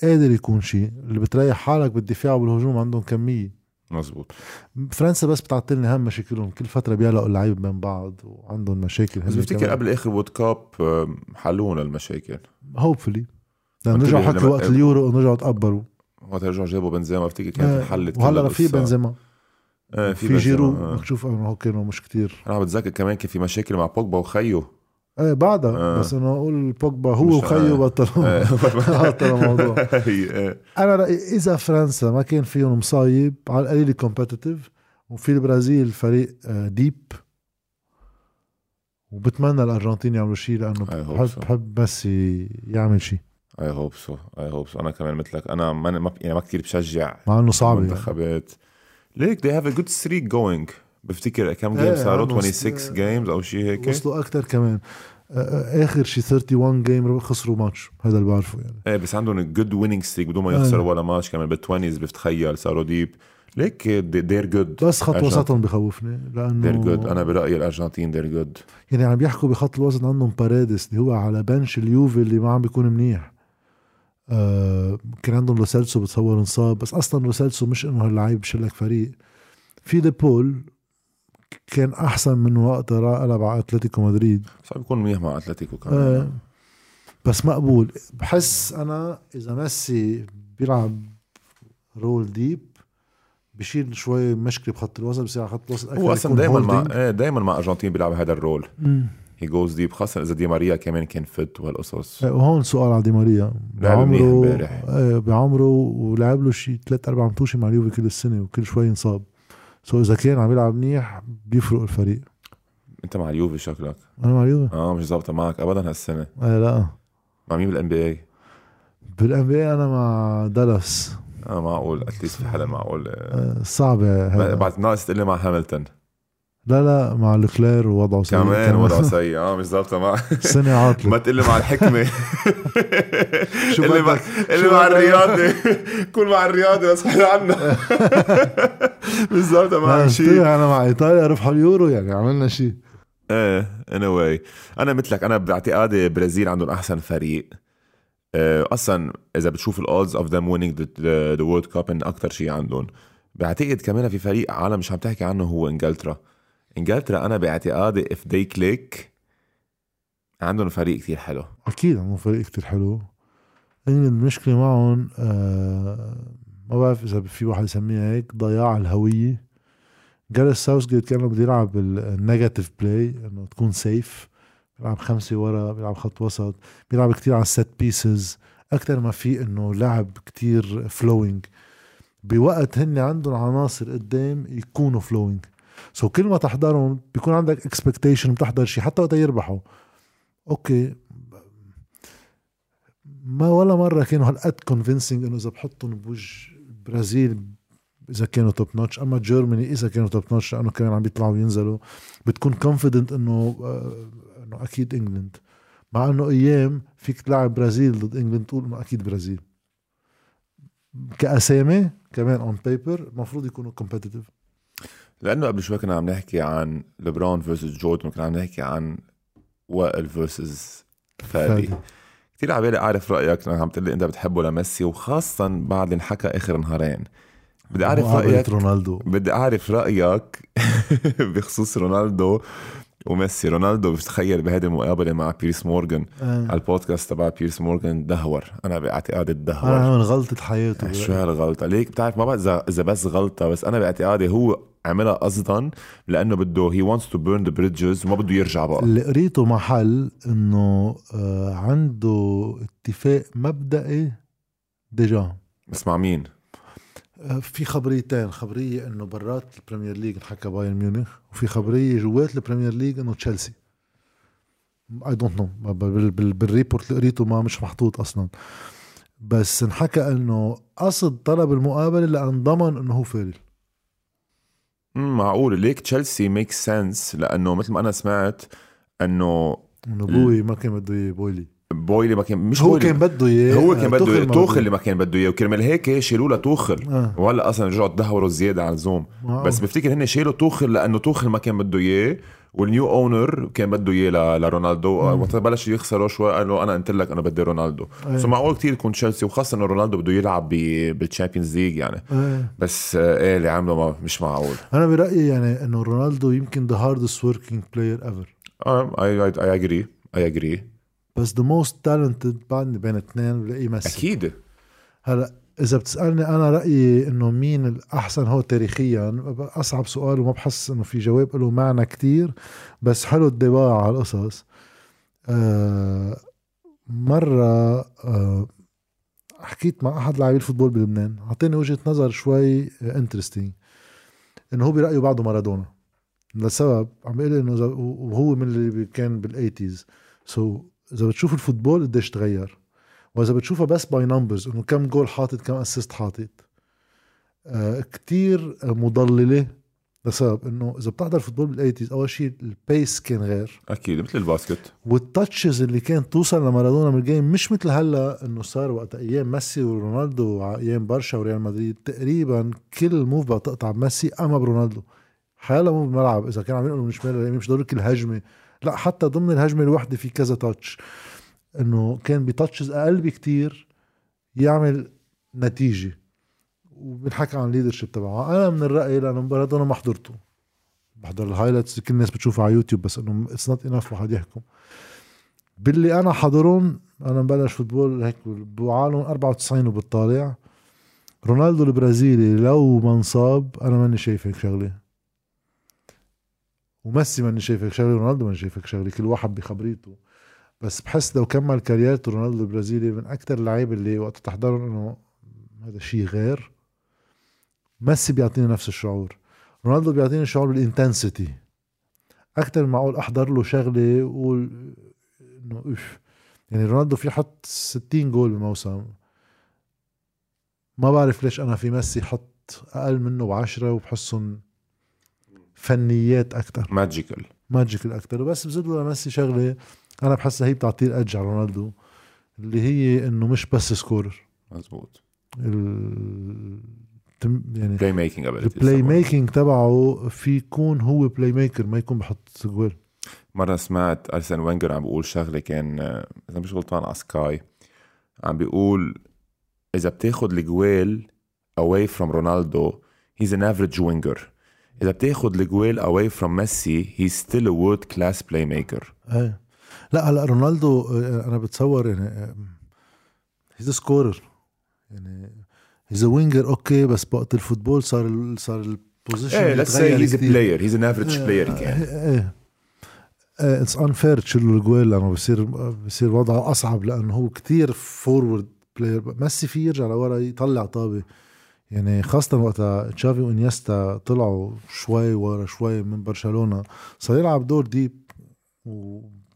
قادر يكون شيء اللي بتريح حالك بالدفاع والهجوم عندهم كمية. مزبوط فرنسا بس بتعطلني هم مشاكلهم كل فترة بيعلقوا اللعيبة بين بعض وعندهم مشاكل بس بفتكر قبل آخر World Cup آم، حلونا المشاكل. hopefully لأن قلت رجعوا حكوا وقت اليورو إنه رجعوا تقبروا. وقت رجعوا جابوا بنزيما بفتكر كانت آه، انحلت وهلأ في. بنزيما. آه في, بنزيما، جيرو آه. بدك تشوف أنه هو كانوا مش كتير أنا بتذكر كمان كان في مشاكل مع بوجبا وخيو إيه بعدها آه. بس انه أقول بوجبا هو وخيو آه. بطلوا بطلوا الموضوع آه. أنا رأيي إذا فرنسا ما كان فيهم مصايب على القليل competitive وفي البرازيل فريق آه، deep وبتمنى الأرجنتين يعملوا شيء لأنه بحب so. بحب ميسي يعمل شيء I hope so I hope so أنا كمان مثلك أنا ما ما يعني ما كثير بشجع مع إنه صعب يعني. ليك they have a good streak going. بفتكر كم إيه، game صاروا عندهم 26 س- games أو شيء هيك؟ وصلوا أكثر كمان. آخر شيء 31 game خسروا ماتش هذا اللي بعرفه يعني. إيه بس عندهم good winning streak بدون ما إيه. يخسروا ولا ماتش كمان. بال20 بتخيل صاروا deep ليك they're good. بس خط. وسطهم بخوفني لأنه they're good. أنا برأيي الأرجنتين they're good. يعني عم بيحكوا بخط الوسط عندهم باريدس اللي هو على بنش اليوفي اللي ما عم بيكون منيح. آه كان عندهم لوسيلسو بتصور انصاب بس أصلا لوسيلسو مش إنه هاللعيب بشلك فريق. في ديبول كان أحسن من وقت لعب على أتلتيكو مدريد. صعب يكون منيح مع أتلتيكو كمان. آه بس مقبول. بحس أنا إذا ميسي بيلعب role deep بشيل شوي مشكلة بخط الوسط بصير على خط الوسط هو أكثر أصلا دائما مع. إيه دائما مع أرجنتين بيلعب هذا ال role مم. he goes deep خاصة إذا دي ماريا كمان كان فت وهالقصص إيه، وهون سؤال على دي ماريا. بعمره. إيه، بعمره ولعب له شيء ثلاث أربع متوشه مع اليوفي كل السنة وكل شوي ينصاب so إذا كان عم يلعب منيح بيفرق الفريق. أنت مع اليوفي شكلك. أنا مع اليوفي؟ آه مش ظابطة معك ابدا هالسنة. إيه لا. مع مين بال NBA بال NBA أنا مع دالاس آه معقول. at least في حدا معقول. آه، آه، صعبه. بعد ناقص تقول لي مع هاملتون لا لا مع لوكلير ووضعه سيء. كمان وضعه سيء. آه مش ظابطه معك سنه ما عاطله تقول مع الحكمة. شو اللي مع؟ اللي مع بدك؟ الرياضة. كل مع الرياضة بس حلو عنا. مش ظابطه قلت شيء. أنا مع إيطاليا ربحوا اليورو يعني عملنا شيء. إيه anyway أنا مثلك أنا باعتقادي برازيل عندهم أحسن فريق. آه، أصلا إذا بتشوف ال odds of them winning the World Cup إن أكثر شيء عندهم. بعتقد كمان في فريق عالم مش عم تحكي عنه هو إنجلترا. انجلترا أنا باعتقادي if they click عندهم فريق كتير حلو. أكيد عندهم فريق كتير حلو. المشكلة معهم آه ما بعرف إذا في واحد يسميها هيك ضياع الهوية. جاريث ساوث جيت كان بده يلعب ال negative play إنه تكون safe بيلعب خمسة ورا بيلعب خط وسط بيلعب كتير على ال set pieces أكثر ما في إنه لعب كتير flowing بوقت هن عندهم عناصر قدام يكونوا flowing so كل ما تحضرهم بيكون عندك expectation بتحضر شيء حتى وقت يربحوا. okay. ما ولا مرة كانوا هالقد convincing إنه إذا بحطهم بوجه البرازيل إذا كانوا top notch أما Germany إذا كانوا top notch لأنه كمان عم بيطلعوا وينزلوا بتكون confident إنه آه، إنه أكيد England مع إنه أيام فيك تلعب برازيل ضد England تقول إنه أكيد برازيل. كأسامي كمان on paper المفروض يكونوا competitive لأنه قبل شوي كنا عم نحكي عن لبرون versus جوردن كنا عم نحكي عن وائل versus فادي. كثير على بالي أعرف رأيك لأنك عم تقول لي إنت بتحبه لميسي وخاصه بعد اللي انحكى آخر نهارين. بدي أعرف رأيك. رونالدو. بدي أعرف رأيك بخصوص رونالدو وميسي. رونالدو بتخيل بهذه المقابلة مع بيرس مورغان آه. على البودكاست تبع بيرس مورغان دهور. أنا باعتقادي أنا تدهور عمل غلطة حياته. شو هالغلطة؟ ليك بتعرف ما بعرف إذا بس غلطة بس أنا باعتقادي هو عملها قصدا لأنه بده he wants to burn the bridges وما بده يرجع بقى. اللي قريته محل إنه آه عنده اتفاق مبدئي déjà بس مع مين؟ آه في خبريتين خبرية إنه برات ال Premier League انحكى بايرن ميونخ وفي خبرية جوات ال Premier League إنه تشيلسي. I don't know بال report اللي قريته ما مش محطوط أصلا. بس انحكى إنه قصد طلب المقابلة لأن ضمن إنه هو فارل معقول. ليك تشيلسي makes sense لأنه مثل ما أنا سمعت أنه إنه بوي ما كان بده إياه بويلي. بويلي ما كان مش هو بويلي. كان بده إياه هو كان بده إياه. توخل اللي ما كان بده إياه. وكرمال هيك شالوا له توخل آه. وهلأ أصلا رجعوا تدهوروا زياده عن اللزوم. بس بفتكر هن شالوا توخل لأنه توخل ما كان بده إياه. وال new owner كان بده إياه لرونالدو مم. وقت بلش يخسروا شوي قالوا أنا قلت لك أنا بدي رونالدو. إيه. so معقول كثير يكون تشيلسي وخاصة إنه رونالدو بده يلعب بال Champions League يعني. آه. بس آه، إيه اللي عمله ما مش معقول. أنا برأيي يعني إنه رونالدو يمكن the hardest working player ever I I agree I agree بس the most talented بعدني بين اثنين بلاقي ميسي. أكيد. هلا إذا بتسألني أنا رأيي إنه مين الأحسن هو تاريخيا أصعب سؤال وما بحس إنه في جواب له معنى كتير بس حلو ال debate على القصص. آه مرة آه حكيت مع أحد لاعبي ال football بلبنان أعطاني وجهة نظر شوي interesting إنه هو برأيه بعده مارادونا. لسبب عم بيقول إنه وهو من اللي كان بال eighties so so, إذا بتشوف ال football قديش تغير. وإذا بتشوفها بس by numbers إنه كم جول حاطط كم assist حاطط. آه كتير مضللة لسبب إنه إذا بتحضر football بال eighties أول شيء ال pace كان غير. أكيد مثل ال basket. وال touches اللي كانت توصل لمارادونا من ال game مش مثل هلا إنه صار وقت أيام ميسي ورونالدو وايام برشا وريال مدريد تقريبا كل move بقى تقطع بميسي أما برونالدو. حيلا move بالملعب إذا كان عم ينقلوا من شمال ليمين مش ضروري كل هجمة. لا حتى ضمن الهجمة الوحدة في كذا touch إنه كان ب touches أقل بكتير يعمل نتيجة. وبنحكي عن ال leadership تبعه. أنا من الرأي لأنه مارادونا ما حضرته. بحضر ال highlights كل الناس بتشوفها على يوتيوب بس إنه it's not enough واحد يحكم. باللي أنا حضرون أنا مبلش football هيك بعالم 94 وبالطالع. رونالدو البرازيلي لو ما انصاب أنا ماني شايف هيك شغلة. وميسي ماني شايف هيك شغلة رونالدو ماني شايف هيك شغلة. كل واحد بخبريته. بس بحس لو كمل career ته رونالدو البرازيلي من أكثر اللعيبة اللي وقت تحضرهم إنه هذا شيء غير ميسي بيعطيني نفس الشعور. رونالدو بيعطيني شعور بال intensity أكثر معقول أحضر له شغلة وقول إنه اف يعني رونالدو في حط 60 جول بموسم ما بعرف ليش أنا في ميسي حط أقل منه بعشرة وبحسهم فنيات أكثر magical magical أكثر وبس بزيد له لميسي شغلة. أنا بحسها هي بتعطيه ال edge على رونالدو اللي هي إنه مش بس scorer مزبوط ال... يعني playmaking ال play making تبعه في يكون هو playmaker ما يكون بحط جوال مرة سمعت أرسن وينجر عم بيقول شغلة كان إذا مش غلطان على سكاي عم بيقول إذا بتاخد الجويل away from رونالدو he's an average winger. إذا بتاخد الجويل away from ميسي he's still a world class playmaker. إيه. لا هلا رونالدو آه، أنا بتصور يعني he's scorer يعني he's winger okay بس وقت ال football صار صار ال position I say he's a player he's an average player كان إيه it's unfair تشيل الجويل لأنه بصير بصير وضعه أصعب لأنه هو كتير forward player ميسي فيه يرجع لورا يطلع طابة. يعني خاصة وقتها تشافي وإنيستا طلعوا شوي ورا شوي من برشلونة صار يلعب دور deep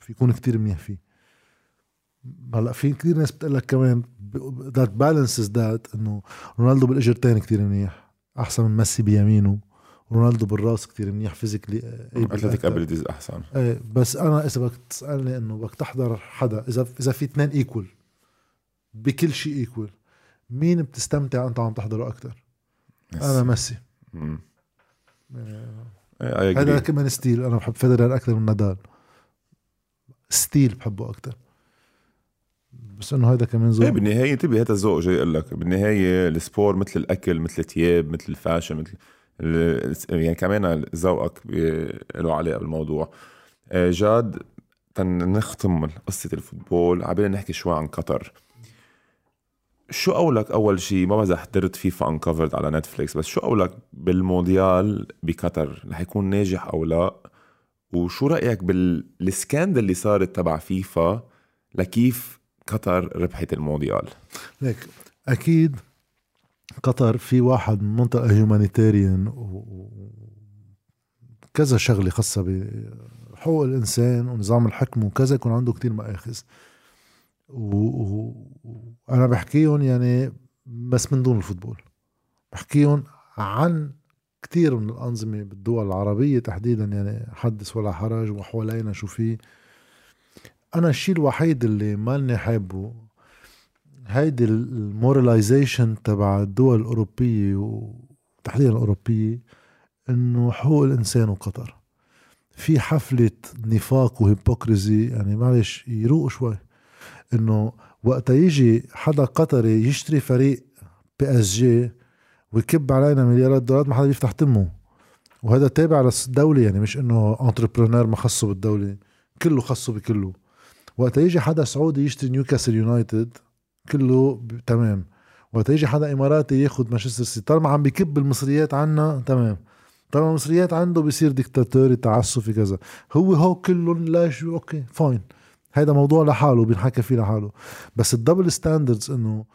وفي يكون كتير منيح فيه. هلأ في كتير ناس بتقول لك كمان that balances that إنه رونالدو بالاجرتين كتير منيح أحسن من ميسي بيمينه رونالدو بالرأس كتير منيح physically athletic abilities أحسن. إيه بس أنا إذا بدك تسألني إنه بدك تحضر حدا إذا إذا في اثنين equal بكل شيء equal مين بتستمتع أنت عم تحضره أكثر أنا ميسي. مم. إيه، I هذا agree. كمان still أنا بحب فيدرر أكثر من نادال. still بحبه أكثر بس إنه هذا كمان ذوق. بالنهاية انتبه هذا الذوق جاي أقول لك. بالنهاية ال sport مثل الأكل مثل الثياب مثل ال fashion مثل يعني كمان ذوقك له علاقة بالموضوع. آه، جاد تنختم قصة ال football. عبالي نحكي شوي عن قطر. شو قولك أول شيء ما بعرف حضرت FIFA Uncovered على Netflix بس شو قولك بالمونديال بقطر؟ رح يكون ناجح أو لا؟ وشو رأيك بال scandal اللي صارت تبع فيفا لكيف قطر ربحت المونديال؟ ليك أكيد قطر في واحد من منطقه هيومانيتاريان وكذا شغلة خاصة بحقوق الإنسان ونظام الحكم وكذا يكون عنده كتير مآخذ. و- و- وأنا بحكيهم يعني بس من دون الفوتبول. بحكيهم عن كتير من الأنظمة بالدول العربية تحديدا يعني حدث ولا حرج وحوالينا شو في. أنا الشيء الوحيد اللي مالني حابه هيدي ال moralization تبع الدول الأوروبية وتحديدا الأوروبية إنه حقوق الإنسان وقطر. في حفلة نفاق و hypocrisy يعني معلش يروقوا شوي. إنه وقتا يجي حدا قطري يشتري فريق PSG ويكب علينا مليارات دولارات ما حدا بيفتح تمه. وهذا تابع للدولة يعني مش إنه entrepreneur ما خصه بالدولة كله خصه بكله. وقت يجي حدا سعودي يشتري نيوكاسل يونايتد كله. تمام. وقت يجي حدا إماراتي ياخد مانشستر سيتي طالما عم بكب المصريات عنا تمام. طالما المصريات عنده بيصير ديكتاتوري تعسفي كذا. هو هو كلهم لا شو okay fine هذا موضوع لحاله بينحكى فيه لحاله. بس ال double standards إنه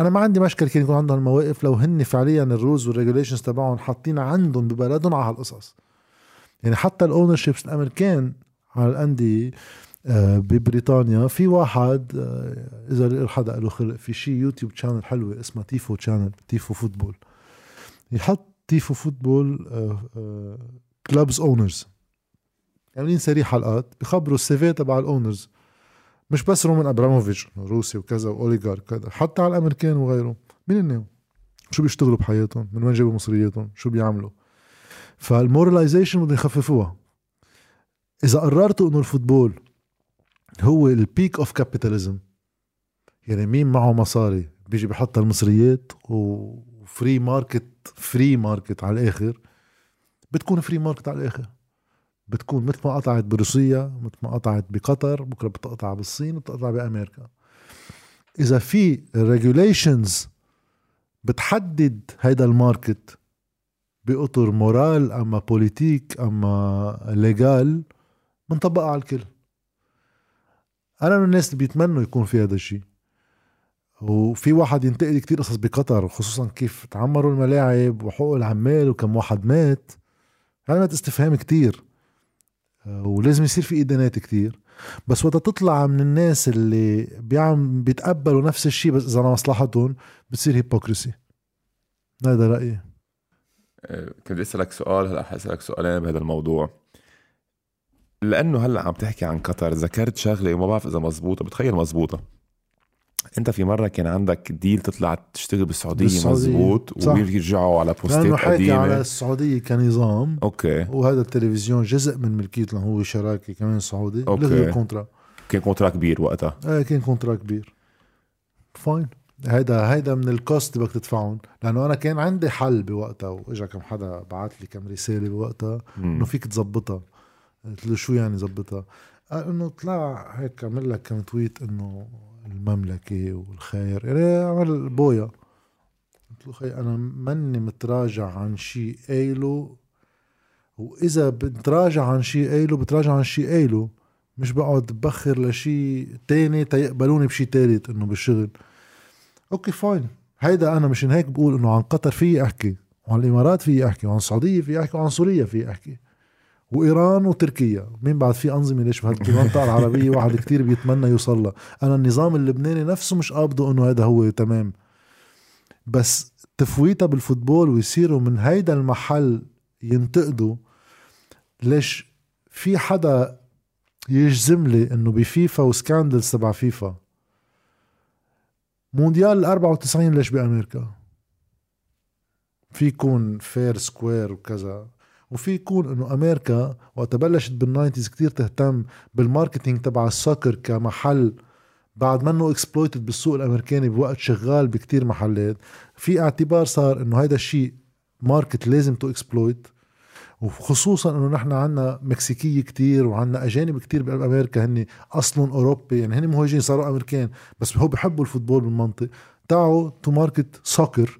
أنا ما عندي مشكلة كان يكون عندهم المواقف لو هن فعليا ال rules وال regulations تبعهم حاطين عندهم ببلدهم على هالقصص يعني حتى ال ownerships الأمريكان على الأندية آه، ببريطانيا في واحد آه، إذا حدا له خلق في شيء YouTube channel حلوة اسمها Tifo channel Tifo Football يحط Tifo Football clubs owners عاملين série حلقات؟ بخبروا ال CV تبع ال owners مش بس رومان أبراموفيتش روسي وكذا و oligarque كذا حتى على الأمريكان وغيره مين هن شو بيشتغلوا بحياتهم؟ من وين جابوا مصرياتهم؟ شو بيعملوا؟ فال moralization بدهم يخففوها. إذا قررتوا إنه ال football هو ال peak of capitalism يعني مين معه مصاري؟ بيجي بحط المصريات و free market free market على الآخر. بتكون free market على الآخر. بتكون مثل ما قطعت بروسيا مثل ما قطعت بقطر بكرة بتقطع بالصين وبتقطع بأمريكا. إذا في regulations بتحدد هيدا ال market بأطر moral أما politique أما légal بنطبقها على الكل. أنا من الناس اللي بيتمنوا يكون في هذا الشيء وفي واحد ينتقد كتير قصص بقطر خصوصا كيف تعمروا الملاعب وحقوق العمال وكم واحد مات. علامات استفهام كتير. ولازم يصير في إدانات كتير. بس وقت تطلع من الناس اللي بيعم بيتقبلوا نفس الشيء بس إذا مصلحتهم بتصير hypocrisy هذا رأيي. أه، كنت أسألك سؤال هلأ حأسألك سؤالين بهذا الموضوع. لأنه هلأ عم تحكي عن قطر ذكرت شغلة وما بعرف إذا مزبوطة بتخيل مزبوطة. انت في مرة كان عندك deal تطلع تشتغل بالسعودية, بالسعودية. مزبوط وبيرجعوا على posts ات قديمه على السعودية كنظام. okay. وهذا التلفزيون جزء من ملكيته هو شراكة كمان سعودي. okay. ال contrat كان contrat كبير وقتها. إيه كان contrat كبير. fine هيدا هيدا من ال cost بدك تدفعهم. لأنه أنا كان عندي حل بوقتها وإجا كم حدا بعث لي كم رسالة بوقتها إنه فيك تظبطها. قلت له شو يعني ظبطها؟ قال إنه طلع هيك عمل لك كم tweet إنه المملكة والخير. يعني عمل بويا. قلت له خي أنا ماني متراجع عن شيء قايله. وإذا بتراجع عن شيء قايله بتراجع عن شيء قايله. مش بقعد بخر لشيء تاني تيقبلوني بشيء تالت إنه بالشغل. okay fine. هيدا أنا مشان هيك بقول إنه عن قطر في أحكي وعن الإمارات في أحكي وعن السعودية في أحكي وعن سوريا في أحكي. وإيران وتركيا. مين بعد في أنظمة ليش بهالمنطقه العربيه واحد كتير بيتمنى يوصل أنا النظام اللبناني نفسه مش قابضه إنه هذا هو تمام. بس تفويتها بال football ويصيروا من هيدا المحل ينتقدوا. ليش في حدا يجزم لي إنه ب FIFA و scandals تبع فيفا؟ مونديال ال 94 ليش بأمريكا؟ في يكون fair square وكذا. وفي يكون إنه أمريكا وقت بلشت بال nineties كتير تهتم بال marketing تبع ال soccer كمحل بعد منه exploited بالسوق الأمريكاني بوقت شغال بكتير محلات في اعتبار صار إنه هيدا الشيء market لازم to exploit وخصوصا إنه نحن عنا مكسيكية كتير وعنا أجانب كتير بأمريكا هن اصلهم أوروبي يعني هن مهاجرين صاروا أمريكان بس هو بحبوا ال football بالمنطق تعوا to market soccer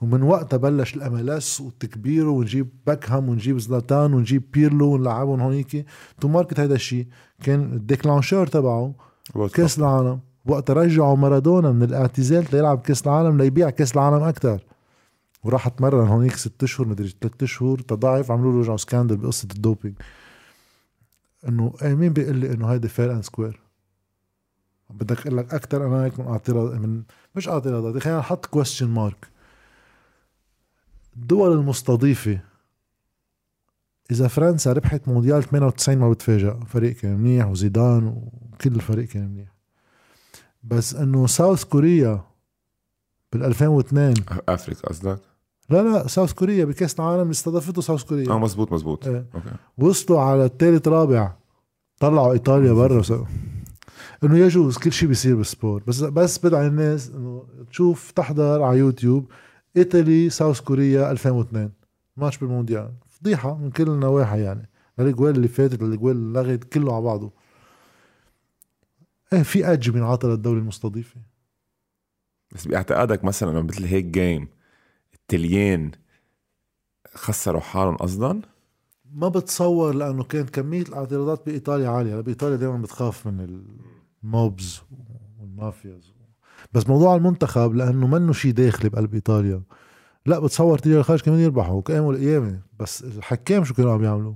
ومن وقتها بلش ال MLS والتكبير ونجيب باكهام ونجيب زلاتان ونجيب بيرلو ونلعبهم هونيك to market هيدا الشيء كان ال déclencheur تبعه كأس العالم. وقت رجعوا مارادونا من الاعتزال ليلعب كأس العالم ليبيع كأس العالم أكثر وراح أتمرن هونيك ست أشهر مدري ثلاث أشهر تضاعف عملوا له رجعوا scandal بقصة ال doping. إنه إيه، مين بيقول لي إنه هيدي fair and square بدك أقول لك أكثر أنا هيك من اعتراض من مش اعتراضات خلينا نحط question mark الدول المستضيفة. إذا فرنسا ربحت مونديال 98 ما بتفاجئ فريق كان منيح وزيدان وكل الفريق كان منيح. بس إنه South Korea بال 2002 أفريقيا قصدك؟ لا لا South Korea بكأس العالم اللي استضافته South Korea. آه مزبوط مزبوط إيه. okay. وصلوا على الثالث رابع طلعوا إيطاليا برا. إنه يجوز كل شيء بيصير بال sport. بس بس بدعي الناس إنه تشوف تحضر على يوتيوب إيطالي ساوث كوريا 2002 ماتش بالمونديال. فضيحة من كل النواحي يعني. الأجوال اللي فاتت الأجوال اللي لغت كله على بعضه. إيه في اج بينعطى للدوله المستضيفة. بس باعتقادك مثلا انه مثل هيك جيم التليان خسروا حالهم قصدا؟ ما بتصور لأنه كانت كمية الاعتراضات بإيطاليا عالية. بإيطاليا دائما بتخاف من الموبز وال mafias بس موضوع المنتخب لأنه منه شيء داخلي بقلب إيطاليا لا بتصور تيجي الخارج كمان يربحوا وقاموا القيامه بس الحكام شو كانوا عم يعملوا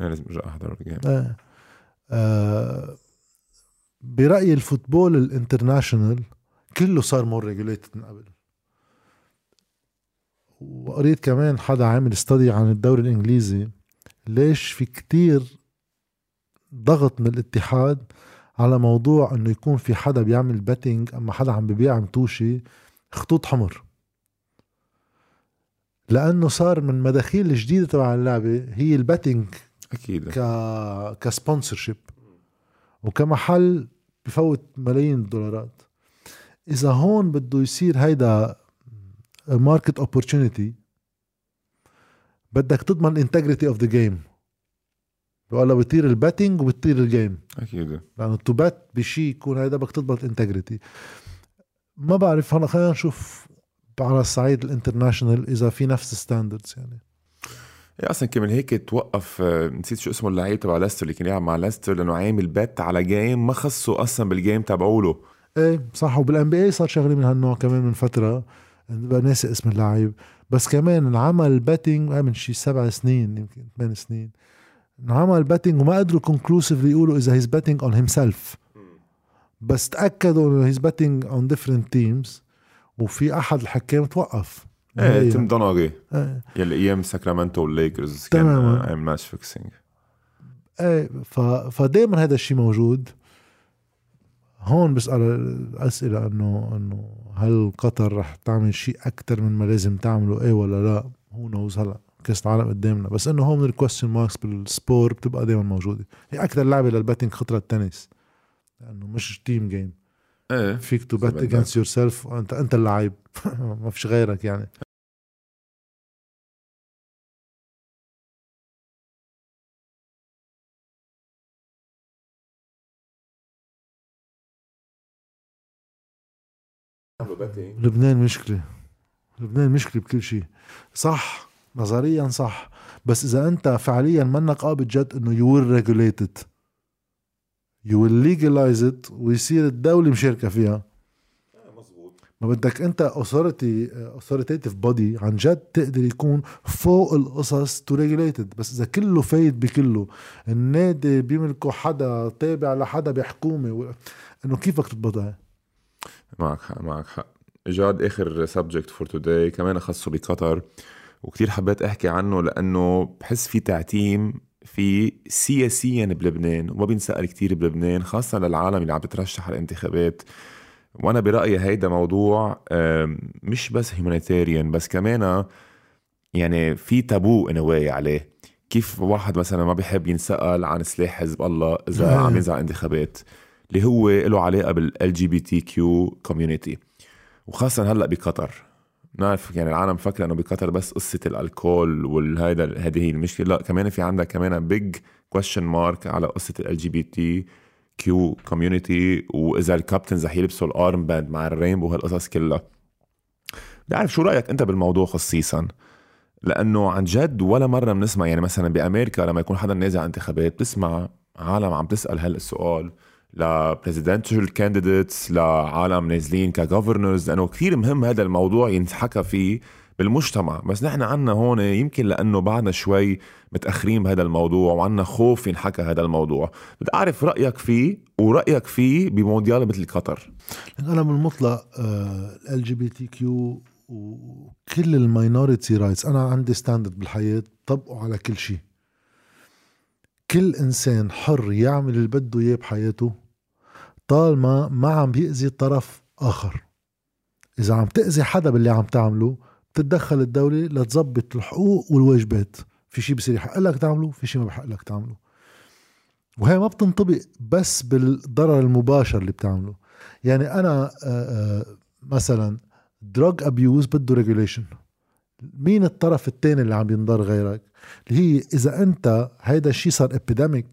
أنا لازم أرجع أحضر ال game آه. آه. برأيي ال football ال international كله صار more regulated من قبل وقريت كمان حدا عامل study عن الدوري الإنجليزي ليش في كتير ضغط من الاتحاد على موضوع إنه يكون في حدا بيعمل betting أما حدا عم ببيع متوشي خطوط حمر. لأنه صار من مداخيل الجديدة تبع اللعبة هي ال betting أكيد. ك ك sponsorship. وكمحل بفوت ملايين الدولارات. إذا هون بده يصير هيدا market opportunity بدك تضمن integrity of the game ولا بيطير ال betting وبتطير ال game. أكيد. لأنه to bet بشيء يكون هيدا بدك تضبط integrity ما بعرف هلا خلينا نشوف على الصعيد ال international إذا في نفس ال standards يعني. هي أصلا كمان هيك توقف آه، نسيت شو اسمه اللعيب تبع ليستر اللي كان يلعب مع ليستر لأنه عامل bet على game ما خصه أصلا بال game تبعوله إيه صح. وبال NBA صار شغلة من هالنوع كمان من فترة. ناسي اسم اللعيب بس كمان انعمل betting من شي سبع سنين يمكن ثمان سنين. انعمل betting وما قدروا conclusively يقولوا إذا he's betting on himself بس تأكدوا إنه he's betting on different teams وفي أحد الحكام توقف. إيه تيم دوناغي. إيه. يلي أيام ساكرامنتو والليكرز كان تماما. عامل match fixing إيه ف... فدائما هذا الشيء موجود. هون بسأل الأسئلة إنه إنه هل قطر رح تعمل شيء أكتر من ما لازم تعمله؟ إيه ولا لا؟ who knows هلا. كأس العالم قدامنا. بس إنه هون ال question marks بال sport بتبقى دائما موجودة. هي أكتر لعبة لل betting خطرة التنس لأنه مش team game إيه. فيك to bet. against yourself انت أنت اللعيب. ما فيش غيرك يعني. لبنان مشكلة. لبنان مشكلة بكل شيء. صح. نظريا صح بس إذا أنت فعليا منك قابل جد إنه you will regulate it. You will legalize it. ويصير الدولة مشاركة فيها. ما بدك أنت authority authoritative body عن جد تقدر يكون فوق القصص to regulate it بس إذا كله فايت بكله. النادي بيملكه حدا تابع لحدا بحكومة. و... إنه كيف بدك تضبطها معك حق معك حق. جاد آخر subject for today كمان خصه بقطر. وكتير حبيت أحكي عنه لأنه بحس في تعتيم في سياسيا بلبنان وما بينسأل كتير بلبنان خاصة للعالم اللي عم تترشح على الانتخابات. وأنا برأيي هيدا موضوع مش بس humanitarian بس كمان يعني في taboo in a way عليه. كيف واحد مثلا ما بيحب ينسأل عن سلاح حزب الله إذا آه. عم ينزل انتخابات اللي هو له علاقة بال LGBTQ community وخاصة هلأ بقطر. نعرف يعني العالم فاكره إنه بقطر بس قصة الألكول والهيدا هذه هي المشكلة. لا كمان في عندك كمان big question mark على قصة ال LGBTQ community وإذا ال captains رح يلبسوا ال armband مع ال rainbow وهالقصص كلها. بعرف شو رأيك أنت بالموضوع خصيصا؟ لأنه عن جد ولا مرة بنسمع يعني مثلا بأمريكا لما يكون حدا نازل على انتخابات بتسمع عالم عم تسأل هلا السؤال ل presidential candidates لعالم نازلين ك governors لأنه كثير مهم هذا الموضوع ينحكى فيه بالمجتمع. بس نحن عنا هون يمكن لأنه بعدنا شوي متأخرين بهذا الموضوع وعنا خوف ينحكى هذا الموضوع. بدي أعرف رأيك فيه ورأيك فيه بمونديال مثل قطر. أنا بالمطلق ال جي بي تي كيو وكل ال minority rights أنا عندي standard بالحياة طبقوا على كل شيء. كل إنسان حر يعمل اللي بده إياه بحياته طالما ما عم بيأذي طرف آخر. إذا عم تأذي حدا باللي عم تعمله بتتدخل الدولة لتظبط الحقوق والواجبات. في شيء بصير يحق لك تعمله في شيء ما بحق لك تعمله. وهي ما بتنطبق بس بالضرر المباشر اللي بتعمله. يعني أنا آه، آه، مثلا drug abuse بده regulation مين الطرف الثاني اللي عم ينضر غيرك؟ اللي هي إذا أنت هيدا الشيء صار epidemic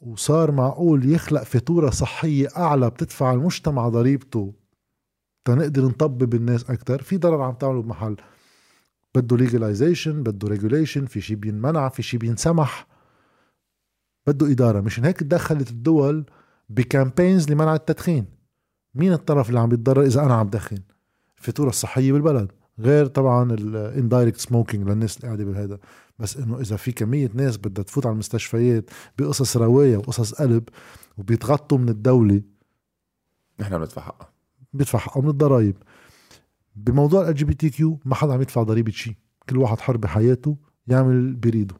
وصار معقول يخلق فاتورة صحية أعلى بتدفع المجتمع ضريبته تنقدر نطبب الناس أكثر في ضرر عم تعمله بمحل. بده legalization بده regulation في شيء بينمنع في شيء بينسمح. بده إدارة مشان هيك تدخلت الدول ب campaigns لمنع التدخين. مين الطرف اللي عم يتضرر إذا أنا عم دخن؟ الفاتورة الصحية بالبلد. غير طبعا ال indirect smoking للناس اللي قاعدة بهذا بس إنه إذا في كمية ناس بدها تفوت على المستشفيات بقصص رواية وقصص قلب وبيتغطوا من الدولة نحن بندفع حقها. بيدفع حقه من الضرائب بموضوع ال LGBTQ ما حدا عم يدفع ضريبة شيء كل واحد حر بحياته يعمل بريده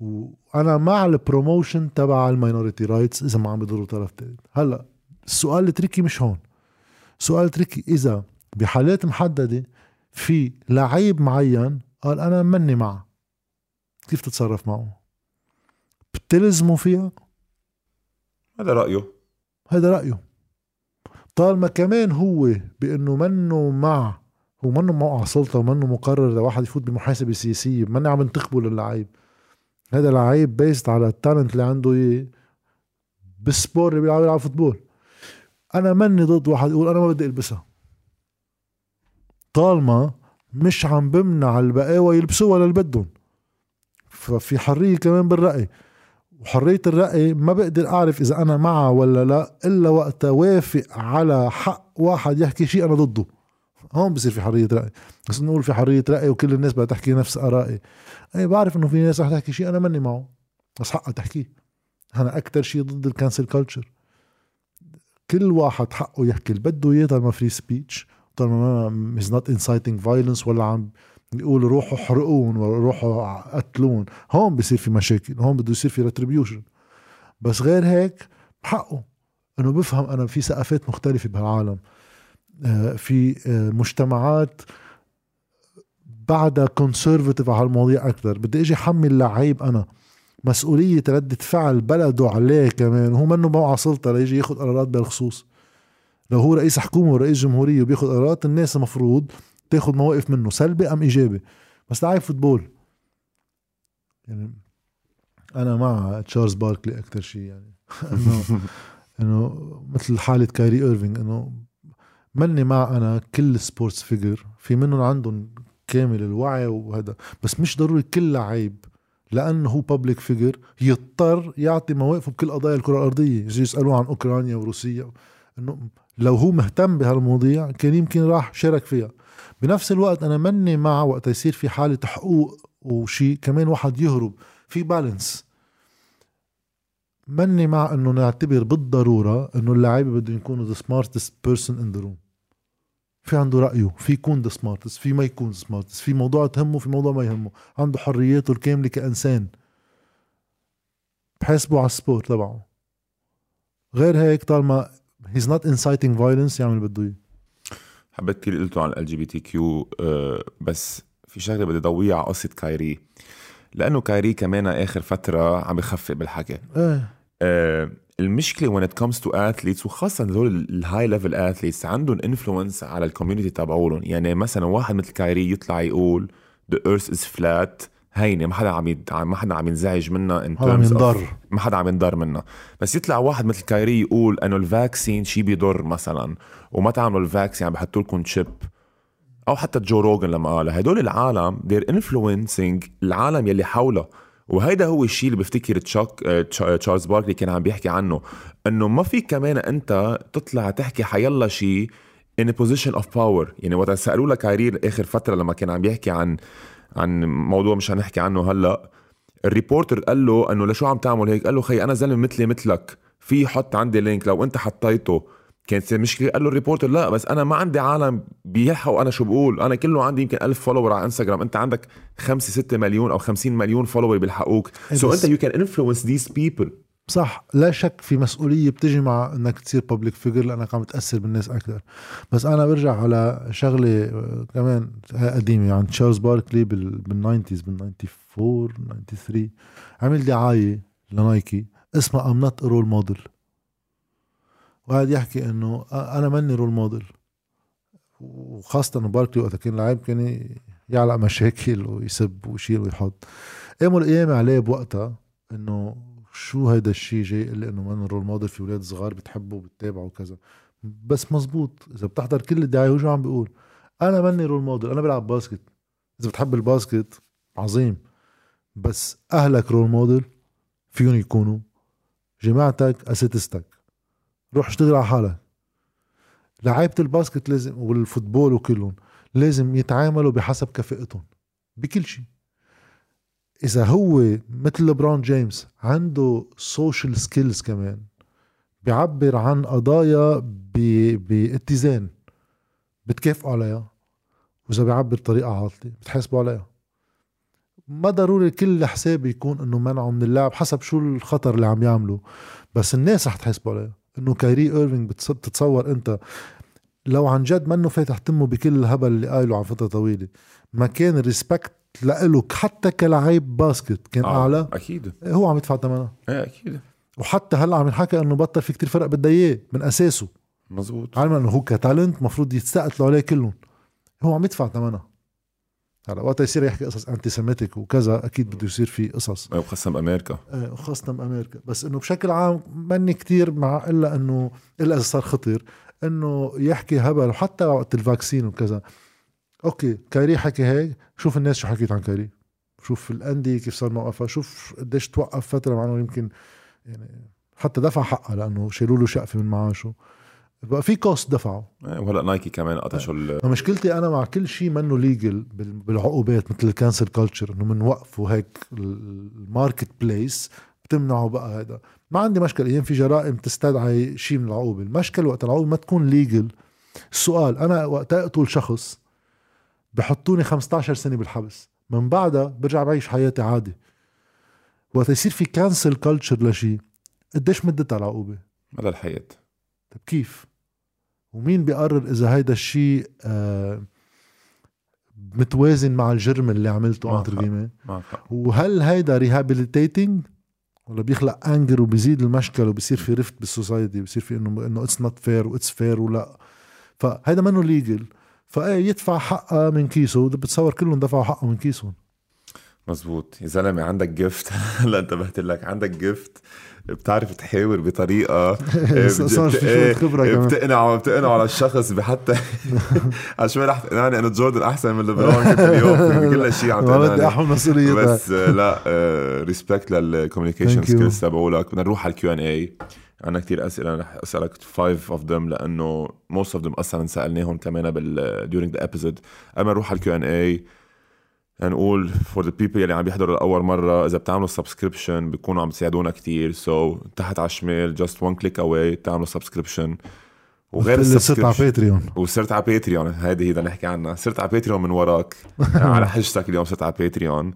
وأنا مع ال promotion تبع ال minority rights إذا ما عم بيضروا طرف ثالث هلأ السؤال ال tricky مش هون. سؤال ال tricky إذا بحالات محددة في لعيب معين قال أنا مني معه كيف تتصرف معه؟ بتلزمه فيها؟ هذا رأيه. هذا رأيه. طالما كمان هو بأنه منه مع هو منه موقع سلطة ومنه مقرر لواحد يفوت بمحاسبة سياسية ماني عم ينتخبه للعيب. هذا لعيب based على ال talent اللي عنده اياه بال sport اللي بيلعب يلعب football. أنا مني ضد واحد يقول أنا ما بدي ألبسها. طالما مش عم بمنع الباقيين يلبسوها للي بدهم. ففي حرية كمان بالرأي. وحرية الرأي ما بقدر أعرف إذا أنا معها ولا لا إلا وقت وافق على حق واحد يحكي شيء أنا ضده. هون بصير في حرية رأي. بس نقول في حرية رأي وكل الناس بدها تحكي نفس آرائي. أي بعرف إنه في ناس رح تحكي شيء أنا ماني معه. بس حقها تحكيه. أنا أكتر شيء ضد ال cancel culture كل واحد حقه يحكي اللي بده إياه طالما free speech ما is not inciting violence ولا عم يقول روحوا حرقون وروحوا قتلون هون بصير في مشاكل هون بده يصير في retribution بس غير هيك بحقه. إنه بفهم أنا في ثقافات مختلفة بهالعالم. آه، في آه، مجتمعات بعدها conservative على هالمواضيع أكثر بدي إجي حمل لعيب أنا. مسؤولية ردة فعل بلده عليه كمان. وهو منه موقع سلطة ليجي ياخذ قرارات بالخصوص. لو هو رئيس حكومة ورئيس جمهورية وبياخذ قرارات الناس المفروض تاخذ مواقف منه سلبي أم إيجابي. بس لعيب football. يعني أنا مع تشارلز باركلي أكثر شيء يعني. انه إنه مثل حالة كايري ايرفينج إنه مني مع أنا كل sports figure في منهم عندهم كامل الوعي وهذا بس مش ضروري كل لعيب لأنه هو public figure يضطر يعطي مواقفه بكل قضايا الكرة الأرضية. يجي يسألوه عن أوكرانيا وروسيا. إنه لو هو مهتم بهالمواضيع كان يمكن راح شارك فيها. بنفس الوقت أنا مني مع وقت يصير في حالة حقوق وشي كمان واحد يهرب في balance مني مع إنه نعتبر بالضرورة إنه اللاعب بده يكونوا the smartest person in the room في عنده رأيه في يكون the smartest في ما يكون smartest في موضوع تهمه في موضوع ما يهمه. عنده حرياته الكاملة كإنسان. بحسبه على ال sport تبعه. غير هيك طالما he's not inciting violence يعمل بده إياه. حبيت كثير قلتوا عن ال LGBTQ بس في شغلة بدي ضويها على قصة كايري. لأنه كايري كمان آخر فترة عم بخفق بالحكي. إيه. آه، المشكلة when it comes to athletes وخاصة هذول ال high level athletes عندهم influence على ال community تبعولهم. يعني مثلا واحد مثل كايري يطلع يقول the earth is flat. هينه ما حدا عم يد... ما حدا عم ينزعج منها ان عم ينضر ما حدا عم ينضر منها. بس يطلع واحد مثل كايري يقول إنه ال vaccine شي بيضر مثلا وما تعملوا ال vaccine عم بحطوا لكم chip أو حتى جو روجن لما قال هدول العالم they're influencing العالم يلي حوله. وهيدا هو الشيء اللي بفتكر تشاك تشا- تشارلز باركلي كان عم بيحكي عنه. إنه ما في كمان أنت تطلع تحكي حيلا شيء in a position of power. يعني وقت سالوه لكايري آخر فترة لما كان عم بيحكي عن عن موضوع مش هنحكي عنه هلأ. ال reporter قال له إنه لشو عم تعمل هيك؟ قال له خي أنا زلمة مثلي مثلك في حط عندي link لو أنت حطيته. كانت مشكلة. قال له ال reporter لا بس أنا ما عندي عالم بيلحقوا أنا شو بقول. أنا كله عندي يمكن ألف follower على انستغرام أنت عندك 5 6 مليون أو 50 مليون follower بيلحقوك. إيه so بس- أنت you can influence these people صح لا شك في مسؤولية بتجي مع إنك تصير public figure لانك عم تأثر بالناس أكثر. بس أنا برجع على شغلة آه، كمان قديمة عن تشارلز باركلي بال بال nineties بال 94 93 عمل دعاية لنايكي اسمها I'm not role model وقعد يحكي إنه أ- أنا ماني role model وخاصة إنه باركلي وقت كان لعيب كان يعلق مشاكل ويسب ويشيل ويحط. قاموا القيامة عليه بوقتها إنه شو هيدا الشيء جاي يقول لي إنه منه role model في أولاد صغار بتحبه وبتتابعه وكذا. بس مزبوط إذا بتحضر كل الدعاية هو شو عم بيقول؟ أنا ماني role model أنا بلعب basket. إذا بتحب ال basket عظيم. بس أهلك role model فيهم يكونوا جماعتك أساتذتك. روح اشتغل على حالك. لعيبة ال basket لازم وال football وكلهم لازم يتعاملوا بحسب كفاءتهم بكل شيء. إذا هو مثل لبرون جيمس عنده social skills كمان بيعبر عن قضايا باتزان بتكافئوا عليها وإذا بيعبر بطريقة عاطلة بتحاسبوا عليها. ما ضروري كل حساب يكون إنه منعه من اللعب حسب شو الخطر اللي عم يعمله بس الناس رح تحاسبوا عليها. إنه كايري إيرفينج بتتصور أنت لو عن جد منه فاتح تمه بكل الهبل اللي قايله عن فترة طويلة ما كان ال respect لإله حتى كلاعب basket كان آه أعلى. أكيد. هو عم يدفع ثمنها إيه أكيد. وحتى هلأ عم ينحكى إنه بطل في كتير فرق بدها إياه من أساسه. مزبوط. علما إنه هو ك talent المفروض يستقتلوا عليه كلهم. هو عم يدفع ثمنها هلأ وقت يصير يحكي قصص anti-Semitic وكذا أكيد بده يصير في قصص. وخاصة بأمريكا. إيه وخاصة بأمريكا. بس إنه بشكل عام ماني كتير مع إلا إنه إلا إذا صار خطر إنه يحكي هبل وحتى وقت ال vaccine وكذا. okay كايري حكي هيك شوف الناس شو حكيت عن كايري شوف الأندية كيف صار موقفها شوف قديش توقف فترة مع يمكن يعني حتى دفع حقها لأنه شالوا له شقفة من معاشه. بقى في cost دفعوا إيه، وهلأ نايكي كمان قطشوا ال مشكلتي أنا مع كل شيء منه legal بالعقوبات مثل ال cancel culture إنه بنوقفوا هيك ال marketplace بتمنعوا بقى هذا ما عندي مشكلة أيام في جرائم تستدعي شيء من العقوبة. المشكلة وقت العقوبة ما تكون ليجل السؤال أنا وقت أقتل شخص بحطوني 15 سنة بالحبس. من بعدها برجع بعيش حياتي عادي. وقت يصير في cancel culture لشيء قديش مدتها العقوبه مدى الحياة. طيب كيف؟ ومين بيقرر إذا هيدا الشيء آه متوازن مع الجرم اللي عملته أنتر وهل هيدا rehabilitating ولا بيخلق anger وبيزيد المشكل وبصير في rift بال society بصير في انه إنه it's not fair what's fair ولا؟ فهيدا منه legal فإيه يدفع حقها من كيسه بتصور كلهم دفعوا حقه من كيسهم. مزبوط يا زلمة عندك gift هلا انتبهت لك. عندك gift بتعرف تحاور بطريقة صار في شوية خبرة كمان. بتقنع بتقنع على الشخص بحتى على شوي رح تقنعني انه جوردن أحسن من ليبرون اليوم كل شيء عم ما بدي احمل مسؤوليتها بس لا respect لل communication skills تبعولك بدنا نروح على ال Q&A عندنا كثير أسئلة رح أسألك five of them لأنه most of them أصلا سألناهم كمان بال during ذا episode. أما نروح على ال Q&A نقول for the people اللي عم بيحضروا لأول مرة إذا بتعملوا subscription بيكونوا عم تساعدونا كتير. so so, تحت على الشمال just one click away تعملوا subscription وغير صرت على باتريون وصرت على باتريون هذه هي نحكي عنها. صرت على باتريون من وراك. على حجتك اليوم صرت على باتريون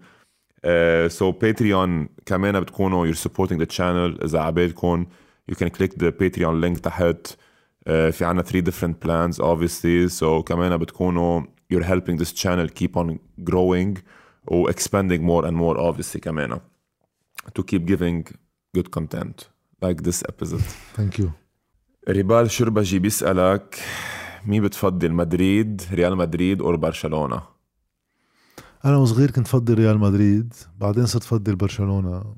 So باتريون كمان بتكونوا you're supporting the channel. إذا عبالكم you can click the Patreon link تحت. uh, في عنا 3 different plans obviously. So كمان بتكونوا you're helping this channel keep on growing or expanding more and more obviously كمان to keep giving good content like this episode. Thank you. ريبال شربجي بيسألك مين بتفضل مدريد ريال مدريد أو برشلونه أنا وصغير كنت فضل ريال مدريد بعدين صرت فضل برشلونة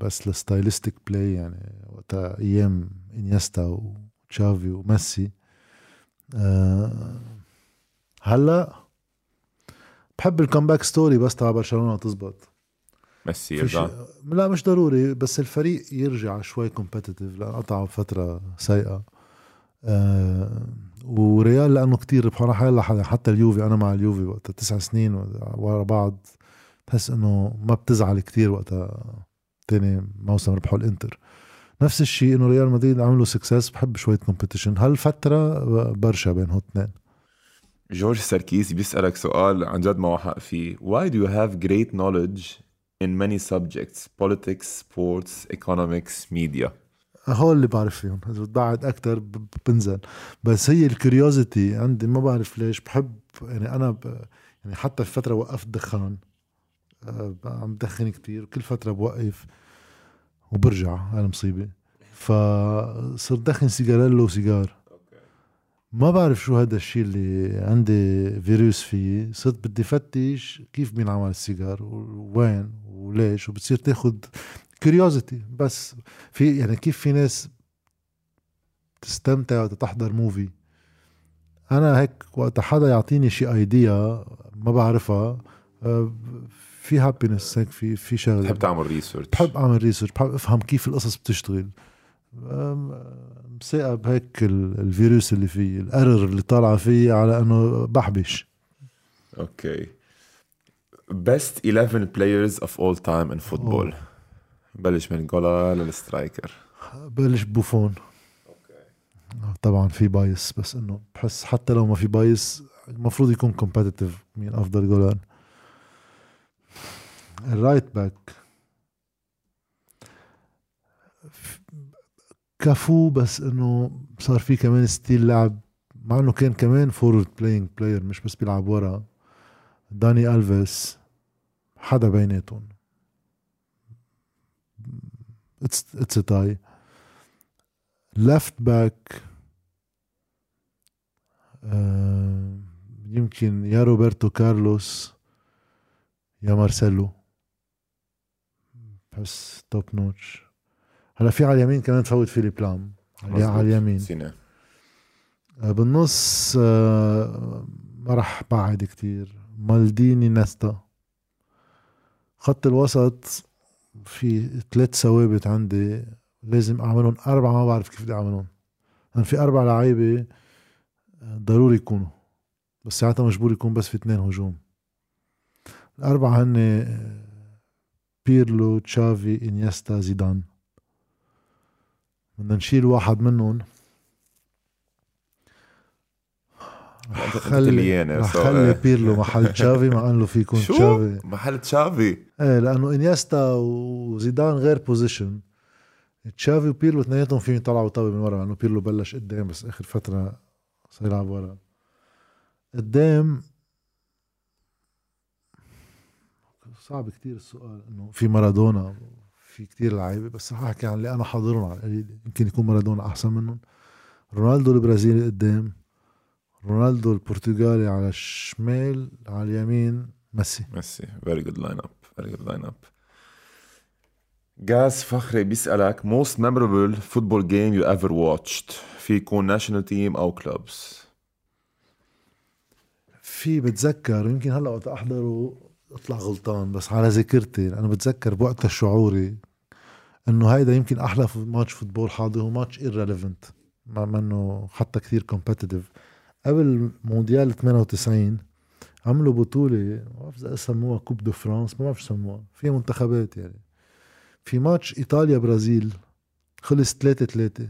بس ال stylistic play يعني وقتها أيام إنيستا وتشافي وميسي أه هلا بحب ال comeback story بس تبع برشلونة تزبط. ميسي يرجع لا مش ضروري بس الفريق يرجع شوي competitive لأن قطعوا فترة سيئة. آه وريال لأنه كتير ربحوا هلا حتى اليوفي أنا مع اليوفي وقتها تسع سنين ورا بعض. بحس إنه ما بتزعل كتير وقتها تاني موسم ربحوا الإنتر. نفس الشيء إنه ريال مدريد عملوا success بحب شوية competition هالفترة برشا بينهم اثنين. جورج ساركيسي بيسألك سؤال عن جد ما حق فيه. Why do you have great knowledge in many subjects politics, sports, economics, media? هول اللي بعرف فيهم. إذا بتبعد أكثر بنزل. بس هي ال curiosity عندي ما بعرف ليش. بحب يعني أنا ب... يعني حتى في فترة وقفت دخان. آه، عم بدخن كتير. كل فترة بوقف وبرجع هاي المصيبه فصرت دخن cigarillo وسيجار. ما بعرف شو هذا الشيء اللي عندي فيروس فيه. صرت بدي فتش كيف بينعمل السيجار ووين وليش وبتصير تاخد curiosity بس في يعني كيف في ناس تستمتع وتحضر movie أنا هيك وقت حدا يعطيني شي idea ما بعرفها آه، في happiness هيك في في شغلة. بحب تعمل research بحب أعمل research بحب أفهم كيف القصص بتشتغل. مسائب هيك الفيروس اللي فيه الارر اللي طالعة فيه على إنه بحبش. Okay. Best 11 players of all time in football. بلش من goal لل striker بلش بوفون. طبعا في bias بس إنه بحس حتى لو ما في bias المفروض يكون competitive مين أفضل goal ال right back كفو بس إنه صار في كمان style لعب مع إنه كان كمان forward playing player مش بس بيلعب ورا. داني ألفيس حدا بيناتهم. it's it's تاي left back يمكن يا روبرتو كارلوس يا مارسيلو. بحس top notch هلا في على اليمين كمان تفوت فيليب لام. على اليمين. سينا. آه، بالنص آه، ما راح بعد كتير. مالديني نستا خط الوسط في ثلاث ثوابت عندي. لازم أعملهم. أربعة ما بعرف كيف بدي أعملهم. هن في أربع لعيبة آه، ضروري يكونوا. بس ساعتها مجبور يكون بس في اثنين هجوم. الأربعة هن بيرلو تشافي إنيستا زيدان. بدنا نشيل واحد منهم. خلي خلي بيرلو محل تشافي مع انه في يكون تشافي. محل تشافي؟ إيه لأنه إنيستا وزيدان غير position تشافي وبيرلو اثنيناتهم فيهم يطلعوا طابه من ورا لأنه بيرلو بلش قدام بس آخر فترة صار يلعب ورا. قدام صعب كتير السؤال إنه في مارادونا. في كتير لعيبة بس رح أحكي عن اللي أنا حاضرهم على القليل. يمكن يكون مارادونا أحسن منهم. رونالدو البرازيلي قدام رونالدو البرتغالي على الشمال على اليمين ميسي. ميسي. very good lineup very good lineup جاز فخري بيسألك most memorable football game you ever watched? في يكون national team أو clubs. في بتذكر يمكن هلأ وقت أحضره أطلع غلطان بس على ذاكرتي أنا بتذكر بوقتها الشعوري. إنه هيدا يمكن أحلى match football حاضر هو match irrelevant ما منه حتى كثير competitive قبل مونديال 98 عملوا بطولة ما بعرف إذا سموها Coupe de France ما بعرف سموها. فيها منتخبات يعني. في ماتش ايطاليا برازيل خلص 3 3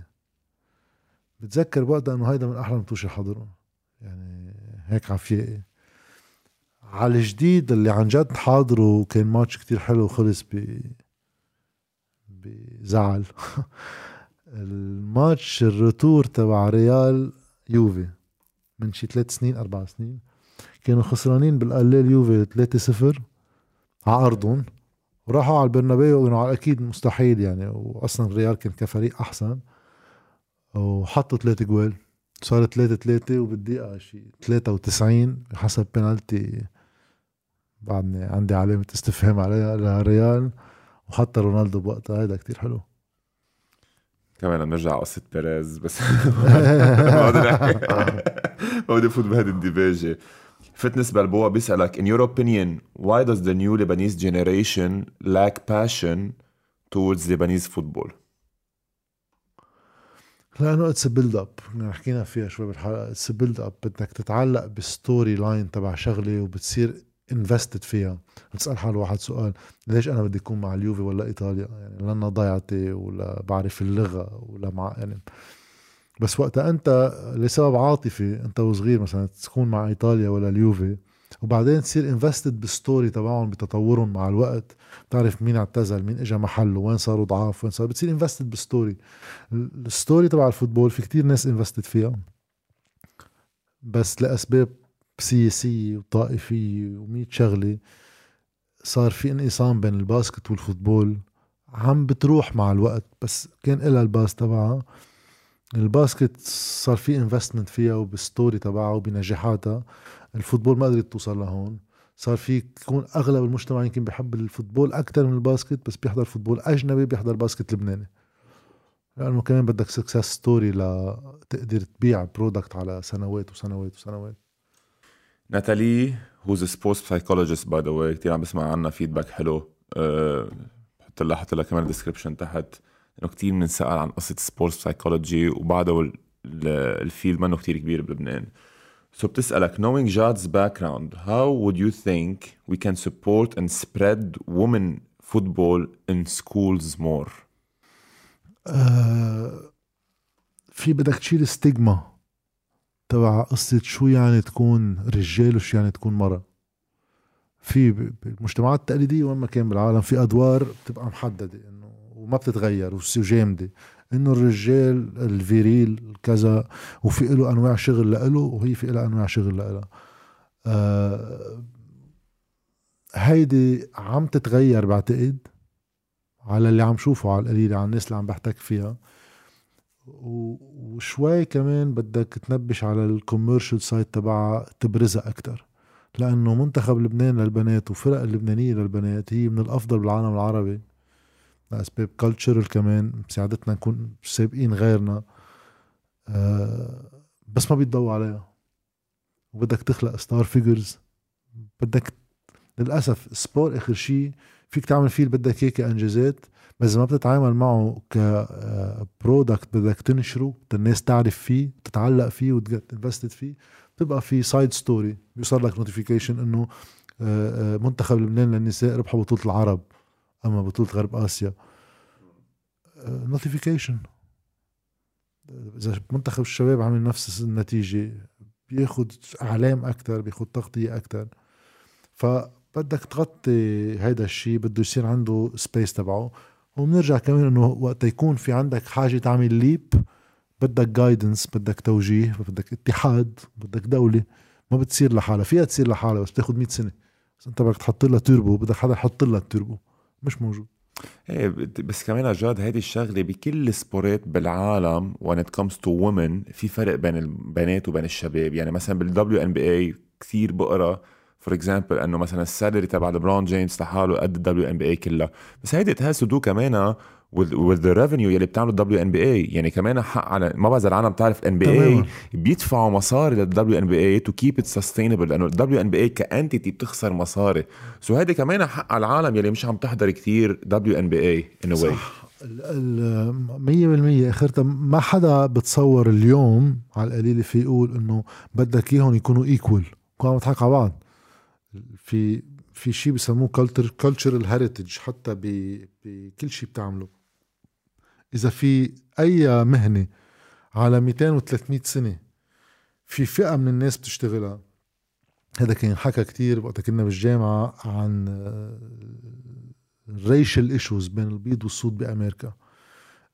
بتذكر بوقتها إنه هيدا من أحلى المطوشه حاضرهم يعني هيك عفيائي على الجديد اللي عن جد حاضره كان ماتش كتير حلو وخلص ب بزعل. الماتش الرتور تبع ريال يوفي من شي ثلاث سنين أربع سنين كانوا خسرانين بالقليل يوفي 3-0 على أرضهم وراحوا على البرنابيو وقالوا أكيد مستحيل يعني واصلا الريال كان كفريق أحسن وحطوا ثلاثة جوال. صار 3 3 وبالدقيقة شي 93 حسب بنالتي بعدني عندي علامة استفهام عليها لريال وحتى رونالدو بوقتها هيدا كتير حلو. كمان بنرجع قصة بيريز بس ما بدي افوت بهذه الديباجة fitness بلبوع بيسألك in your opinion why does the new Lebanese generation lack passion towards Lebanese football? لأنه it's build up حكينا فيها شوي بالحلقة. it's build up بدك تتعلق بال story line تبع شغلة وبتصير invested فيها. بيسأل حاله واحد سؤال ليش أنا بدي أكون مع اليوفي ولا إيطاليا؟ يعني لنا ضيعتي ولا بعرف اللغة ولا مع يعني. بس وقتها أنت لسبب عاطفي أنت وصغير مثلا تكون مع إيطاليا ولا اليوفي وبعدين تصير invested بال story تبعهم بتطورهم مع الوقت. بتعرف مين اعتزل مين اجى محله وين صاروا ضعاف وين صار. بتصير invested بال story ال story تبع ال football في كتير ناس invested فيها. بس لأسباب سياسية وطائفية ومية شغلة صار في انقسام بين ال basket وال football. عم بتروح مع الوقت بس كان إلها ال base تبعها. ال basket صار في investment فيها وبال story تبعها وبنجاحاتها. ال football ما قدرت توصل لهون. صار في تكون أغلب المجتمع يمكن بيحب ال football أكثر من ال basket بس بيحضر football أجنبي بيحضر basket لبناني. لأنه كمان بدك success story لتقدر تبيع product على سنوات وسنوات وسنوات. ناتالي who's sports psychologist by the way كثير عم بسمع عنا feedback حلو. أه، حط لها حط لها كمان description تحت. إنه كتير بنسال عن قصة sports psychology وبعده الفيلد منه كتير كبير بلبنان. So بتسألك knowing Jad's background how would you think we can support and spread women football in schools more آه في بدك تشيل ستيغما تبع قصة شو يعني تكون رجال وشو يعني تكون مرة في بالمجتمعات التقليدية وين ما كان بالعالم في أدوار بتبقى محددة إنه وما بتتغير وجامدة إنه الرجال الفيريل كذا وفي له أنواع شغل لإله وهي في لها أنواع شغل لإلها. آه هيدي عم تتغير بعتقد على اللي عم شوفه على القليلة على الناس اللي عم بحتك فيها. وشوي كمان بدك تنبش على ال commercial side تبعها تبرزها أكثر لأنه منتخب لبنان للبنات وفرق اللبنانية للبنات هي من الأفضل بالعالم العربي. لأسباب cultural كمان مساعدتنا نكون سابقين غيرنا. أه بس ما بيتضوى عليها. وبدك تخلق star figures بدك للأسف sport آخر شيء فيك تعمل فيه اللي بدك إياه كأنجازات. بس ما بتتعامل معه ك product بدك تنشره الناس تعرف فيه تتعلق فيه وت invested فيه بتبقى في side story بيوصل لك notification إنه آه، آه، منتخب لبنان للنساء ربحوا بطولة العرب أما بطولة غرب آسيا. notification آه، إذا منتخب الشباب عامل نفس النتيجة بياخد إعلام أكثر بياخد تغطية أكثر فبدك تغطي هيدا الشيء بده يصير عنده space تبعه. وبنرجع كمان إنه وقت يكون في عندك حاجة تعمل leap بدك guidance بدك توجيه بدك اتحاد بدك دولة ما بتصير لحالها. فيها تصير لحالها بس بتاخذ 100 سنة. بس أنت بدك تحط لها توربو بدك حدا يحط لها التوربو مش موجود. إيه بس كمان جاد هيدي الشغلة بكل ال sportات بالعالم when it comes to women في فرق بين البنات وبين الشباب. يعني مثلا بال WNBA كثير بقرا for example إنه مثلا ال salary تبع لبرون جيمس لحاله قد ال WNBA كلها. بس هيدي it has to do كمان with the revenue يلي بتعمله ال WNBA يعني كمان حق على ما بعرف العالم بتعرف NBA بيدفعوا مصاري لل WNBA to keep it sustainable لأنه ال WNBA ك entity بتخسر مصاري. so هيدي كمان حق على العالم يلي مش عم تحضر كثير WNBA in a way مية بالمية. اخرتها ما حدا بتصور اليوم على القليلة في يقول إنه بدك إياهم يكونوا equal يكونوا عم على بعض. في في شيء بسموه culture cultural heritage حتى بكل شيء بتعمله. إذا في أي مهنة على 200 و 300 سنة في فئة من الناس بتشتغلها هذا كان حكى كتير وقت كنا بالجامعة عن ال racial issues بين البيض والسود بأمريكا.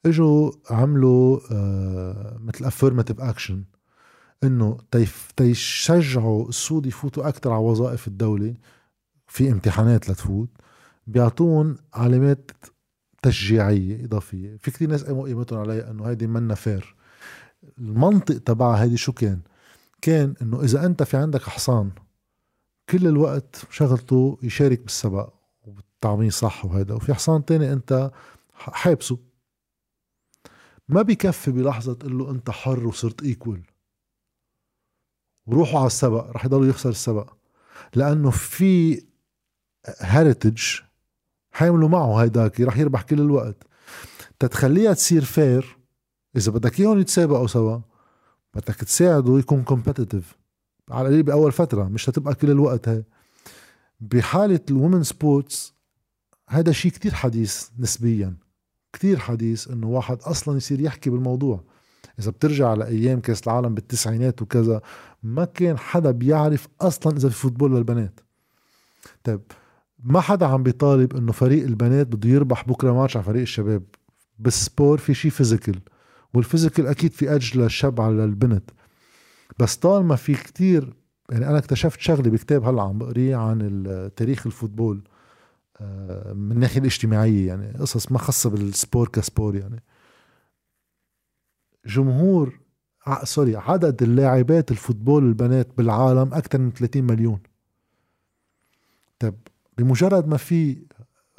إجوا عملوا آه، مثل affirmative action إنه تيشجعوا السود يفوتوا أكثر على وظائف الدولة في امتحانات لتفوت. بيعطون علامات تشجيعية إضافية. في كثير ناس قاموا قيمتهم عليها إنه هيدي منا fair. المنطق تبعها هيدي شو كان؟ كان إنه إذا أنت في عندك حصان كل الوقت شغلته يشارك بالسبق وبالطعميه صح وهيدا وفي حصان تاني أنت حابسه. ما بكفي بلحظة تقول له أنت حر وصرت equal وروحوا على السبق رح يضل يخسر السبق. لأنه في heritage حيعملوا معه هيداك رح يربح كل الوقت. تتخليها تصير fair إذا بدك إياهم يتسابقوا سوا بدك تساعده يكون competitive على القليل بأول فترة مش هتبقى كل الوقت هي بحالة ال women sports هذا شيء كتير حديث نسبيا. كتير حديث إنه واحد أصلا يصير يحكي بالموضوع. إذا بترجع لأيام كأس العالم بالتسعينات وكذا ما كان حدا بيعرف أصلا إذا في football للبنات. طيب ما حدا عم بيطالب إنه فريق البنات بده يربح بكرة ماتش على فريق الشباب. بال sport في شيء physical وال physical أكيد في أجل للشاب على البنت بس طالما في كتير يعني أنا اكتشفت شغلة بكتاب هلأ عم بقريه عن تاريخ ال football آه، من الناحية الاجتماعية يعني قصص ما خاصة بال sport ك sport يعني. جمهور sorry عدد اللاعبات ال football البنات بالعالم أكثر من 30 مليون. طيب بمجرد ما في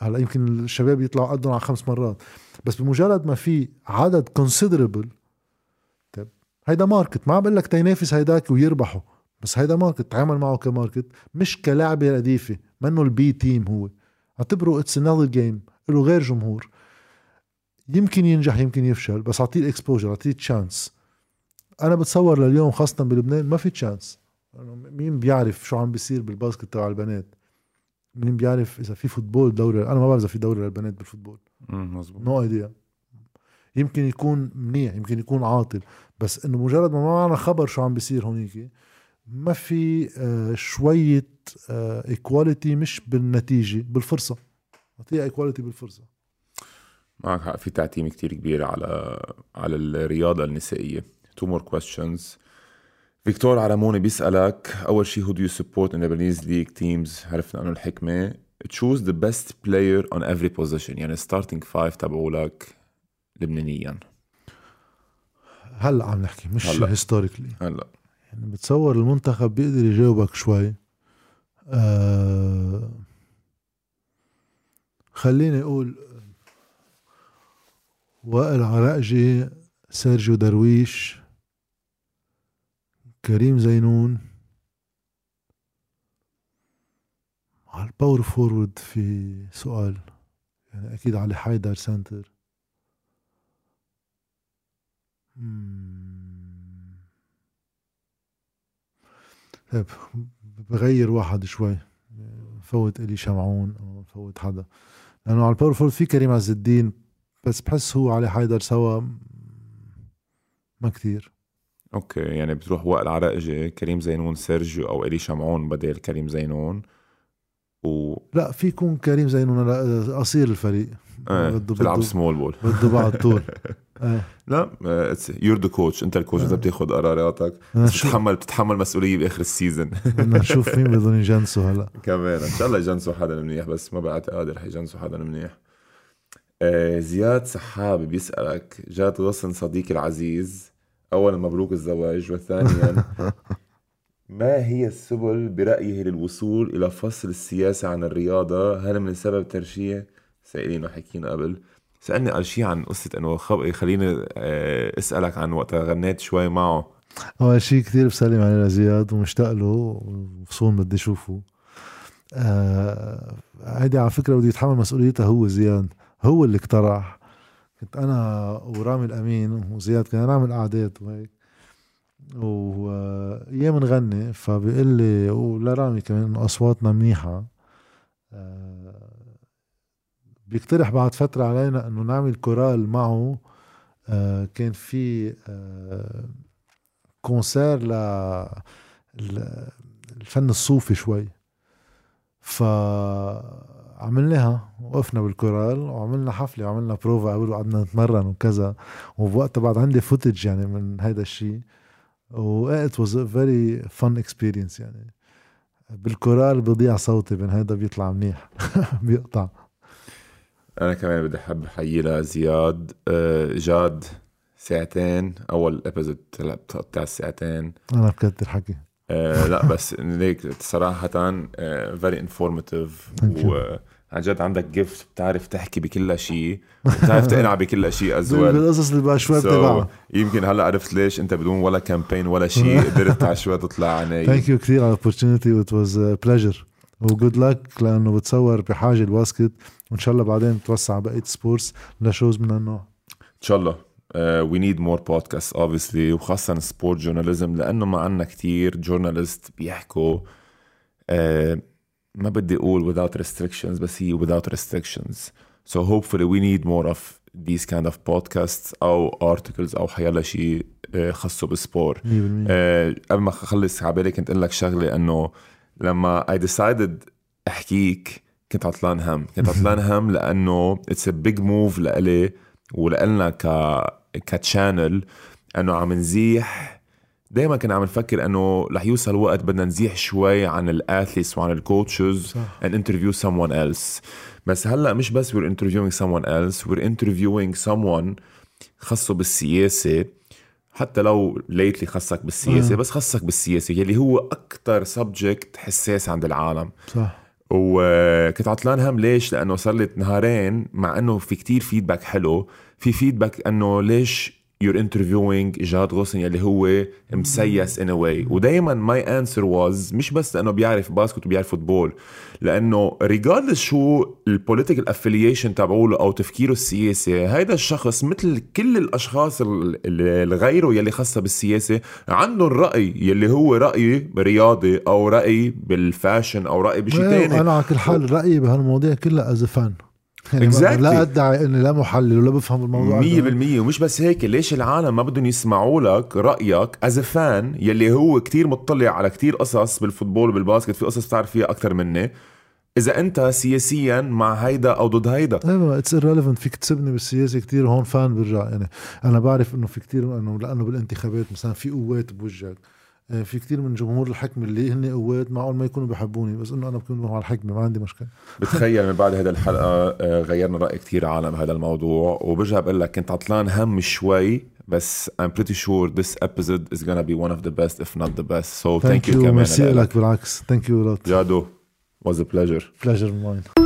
هلا يمكن الشباب يطلعوا قدهم على خمس مرات بس بمجرد ما في عدد considerable طيب هيدا market ما عم بقول لك تينافس هيداك ويربحوا بس هيدا market تعامل معه ك market مش كلعبه رديفة منه ال B team هو. اعتبره it's another game له غير جمهور. يمكن ينجح يمكن يفشل بس أعطيه ال exposure أعطيه chance أنا بتصور لليوم خاصة بلبنان ما في chance مين بيعرف شو عم بيصير بال basket تبع البنات؟ مين بيعرف إذا في football دوري؟ أنا ما بعرف إذا في دوري للبنات بال football. مزبوط no idea يمكن يكون منيح يمكن يكون عاطل بس إنه مجرد ما ما معنا خبر شو عم بيصير هونيك ما في آه شوية equality آه مش بالنتيجة بالفرصة. أعطيها equality بالفرصة. معك حق في تعتيم كتير كبير على على الرياضة النسائية. Two more questions. فيكتور عرموني بيسألك أول شيء who do you support in the Lebanese league teams عرفنا أنه الحكمة. Choose the best player on every position. يعني starting five تبعولك لبنانيا. هلأ عم نحكي مش هلأ. historically هلأ. يعني بتصور المنتخب بيقدر يجاوبك شوي. آه خليني أقول وائل عرقجي سيرجيو درويش كريم زينون. على ال power forward في سؤال يعني أكيد علي حيدر center. طيب بغير واحد شوي فوت إلي شمعون أو فوت حدا. لأنه على الباور فورورد في كريم عز الدين بس بحس هو علي حيدر سوا ما كتير. أوكي يعني بتروح وائل عرقجي كريم زينون سيرجيو أو الي شمعون بدل كريم زينون؟ و لا في يكون كريم زينون قصير الفريق. آه بده بتلعب بده سمول بول بده بعض طول. آه. لا you're the coach أنت ال coach انت بتاخذ قراراتك. بتتحمل بتتحمل مسؤولية بآخر ال season بدنا نشوف مين بدهم يجنسوا هلا. كمان. إن شاء الله يجنسوا حدا منيح بس ما بعتقد رح يجنسوا حدا منيح. آه زياد سحاب بيسألك جاد غصن صديقي العزيز أولا مبروك الزواج وثانيا ما هي السبل برأيه للوصول إلى فصل السياسة عن الرياضة؟ هل من سبب ترشيح؟ سائلين وحكينا قبل. سألني قال شيء عن قصة أنه خب... خليني آه، أسألك عن وقت غنيت شوي معه. اول شيء كثير بسلم عليه لزياد ومشتاق له وصون بدي أشوفه. آه هيدي على فكرة بده يتحمل مسؤوليتها هو زياد. هو اللي اقترح. كنت أنا ورامي الأمين وزياد كنا نعمل قعدات وهيك. وايام نغني فبيقول لي ولرامي كمان إنه أصواتنا منيحة. آه بيقترح بعد فترة علينا إنه نعمل كورال معه. آه كان في آه concert ل ال- الفن الصوفي شوي. فعملناها وقفنا بالكورال وعملنا حفلة وعملنا بروفا قبل وقعدنا نتمرن وكذا. وبوقتها بعد عندي footage يعني من هيدا الشيء و it was a very fun experience يعني. بالكورال بضيع صوتي بين هيدا بيطلع منيح بيقطع. أنا كمان بدي أحب حيي لزياد آه، جاد ساعتين أول episode بتاع الساعتين. أنا بكتر حكي. لا بس ليك صراحة very informative Thank you. وعن جد عندك gift بتعرف تحكي بكل شيء وبتعرف تقنع بكل شيء as well بالقصص اللي بقى شوي بتبعها يمكن هلأ عرفت ليش أنت بدون ولا campaign ولا شيء قدرت على شوي تطلع عناي thank you كثير على ال opportunity و it was pleasure وجود لك لأنه بتصور بحاجة ال basket وإن شاء الله بعدين بتوسع بقية sports ل shows من النوع إن شاء الله. we need more podcast obviously وخاصة sport journalism لأنه ما عندنا كتير journalist بيحكوا uh, ما بدي أقول without restrictions بس هي without restrictions. So hopefully we need more of these kind of podcasts أو articles أو حيلا شيء خاصه بال sport 100% قبل ما اخلص على بالي كنت أقول لك شغلة إنه لما I decided أحكيك كنت عطلان هم. كنت عطلان هم لأنه it's a big move لإلي ولنا ك ك channel أنه عم نزيح. دائما كنا عم نفكر أنه رح يوصل وقت بدنا نزيح شوي عن ال athletes وعن ال coaches صح. and interview someone else. بس هلأ مش بس we're interviewing someone else we're interviewing someone خصه بالسياسة. حتى لو literally خصك بالسياسة آه. بس خصك بالسياسة يلي هو أكتر subject حساس عند العالم. صح. وكنت عطلان هم ليش؟ لأنه صار لي نهارين مع أنه في كتير feedback حلو. في feedback أنه ليش you're interviewing جاد غصن يلي هو مسيس in a way. ودايما my answer was مش بس لأنه بيعرف basket وبيعرف football لأنه regardless شو ال political affiliation تبعوله أو تفكيره السياسي هيدا الشخص مثل كل الأشخاص الغيره يلي خاصة بالسياسة عندهم رأي يلي هو رأي رياضي أو رأي بال fashion أو رأي بشيء ثاني أنا على كل حال رأيي بهالمواضيع كلها as fan يعني exactly. لا أدعي إني لا محلل ولا بفهم الموضوع 100% ومش بس هيك ليش العالم ما بدهم يسمعوا لك رأيك as fan يلي هو كتير مطلع على كتير قصص بال football وبال basket؟ في قصص بتعرف فيها أكثر مني. إذا أنت سياسيا مع هيدا أو ضد هيدا. أيوه it's irrelevant. فيك تسبني بالسياسة. كتير هون fun برجع. يعني أنا بعرف إنه في كتير إنه لأنه بالانتخابات مثلا في قوات بوجهك. في كتير من جمهور الحكمة اللي هن قوات معقول ما يكونوا بحبوني بس إنه أنا بكون مع الحكمة ما عندي مشكلة. بتخيل من بعد هذا الحلقة آه، غيرنا رأي كتير عالم بهذا الموضوع وبرجع بقول لك كنت عطلان هم شوي بس I'm pretty sure this episode is gonna be one of the best if not the best. So thank, thank you, you كمان ميرسي لك. بالعكس. Thank you a lot. جادو was a pleasure. Pleasure mine.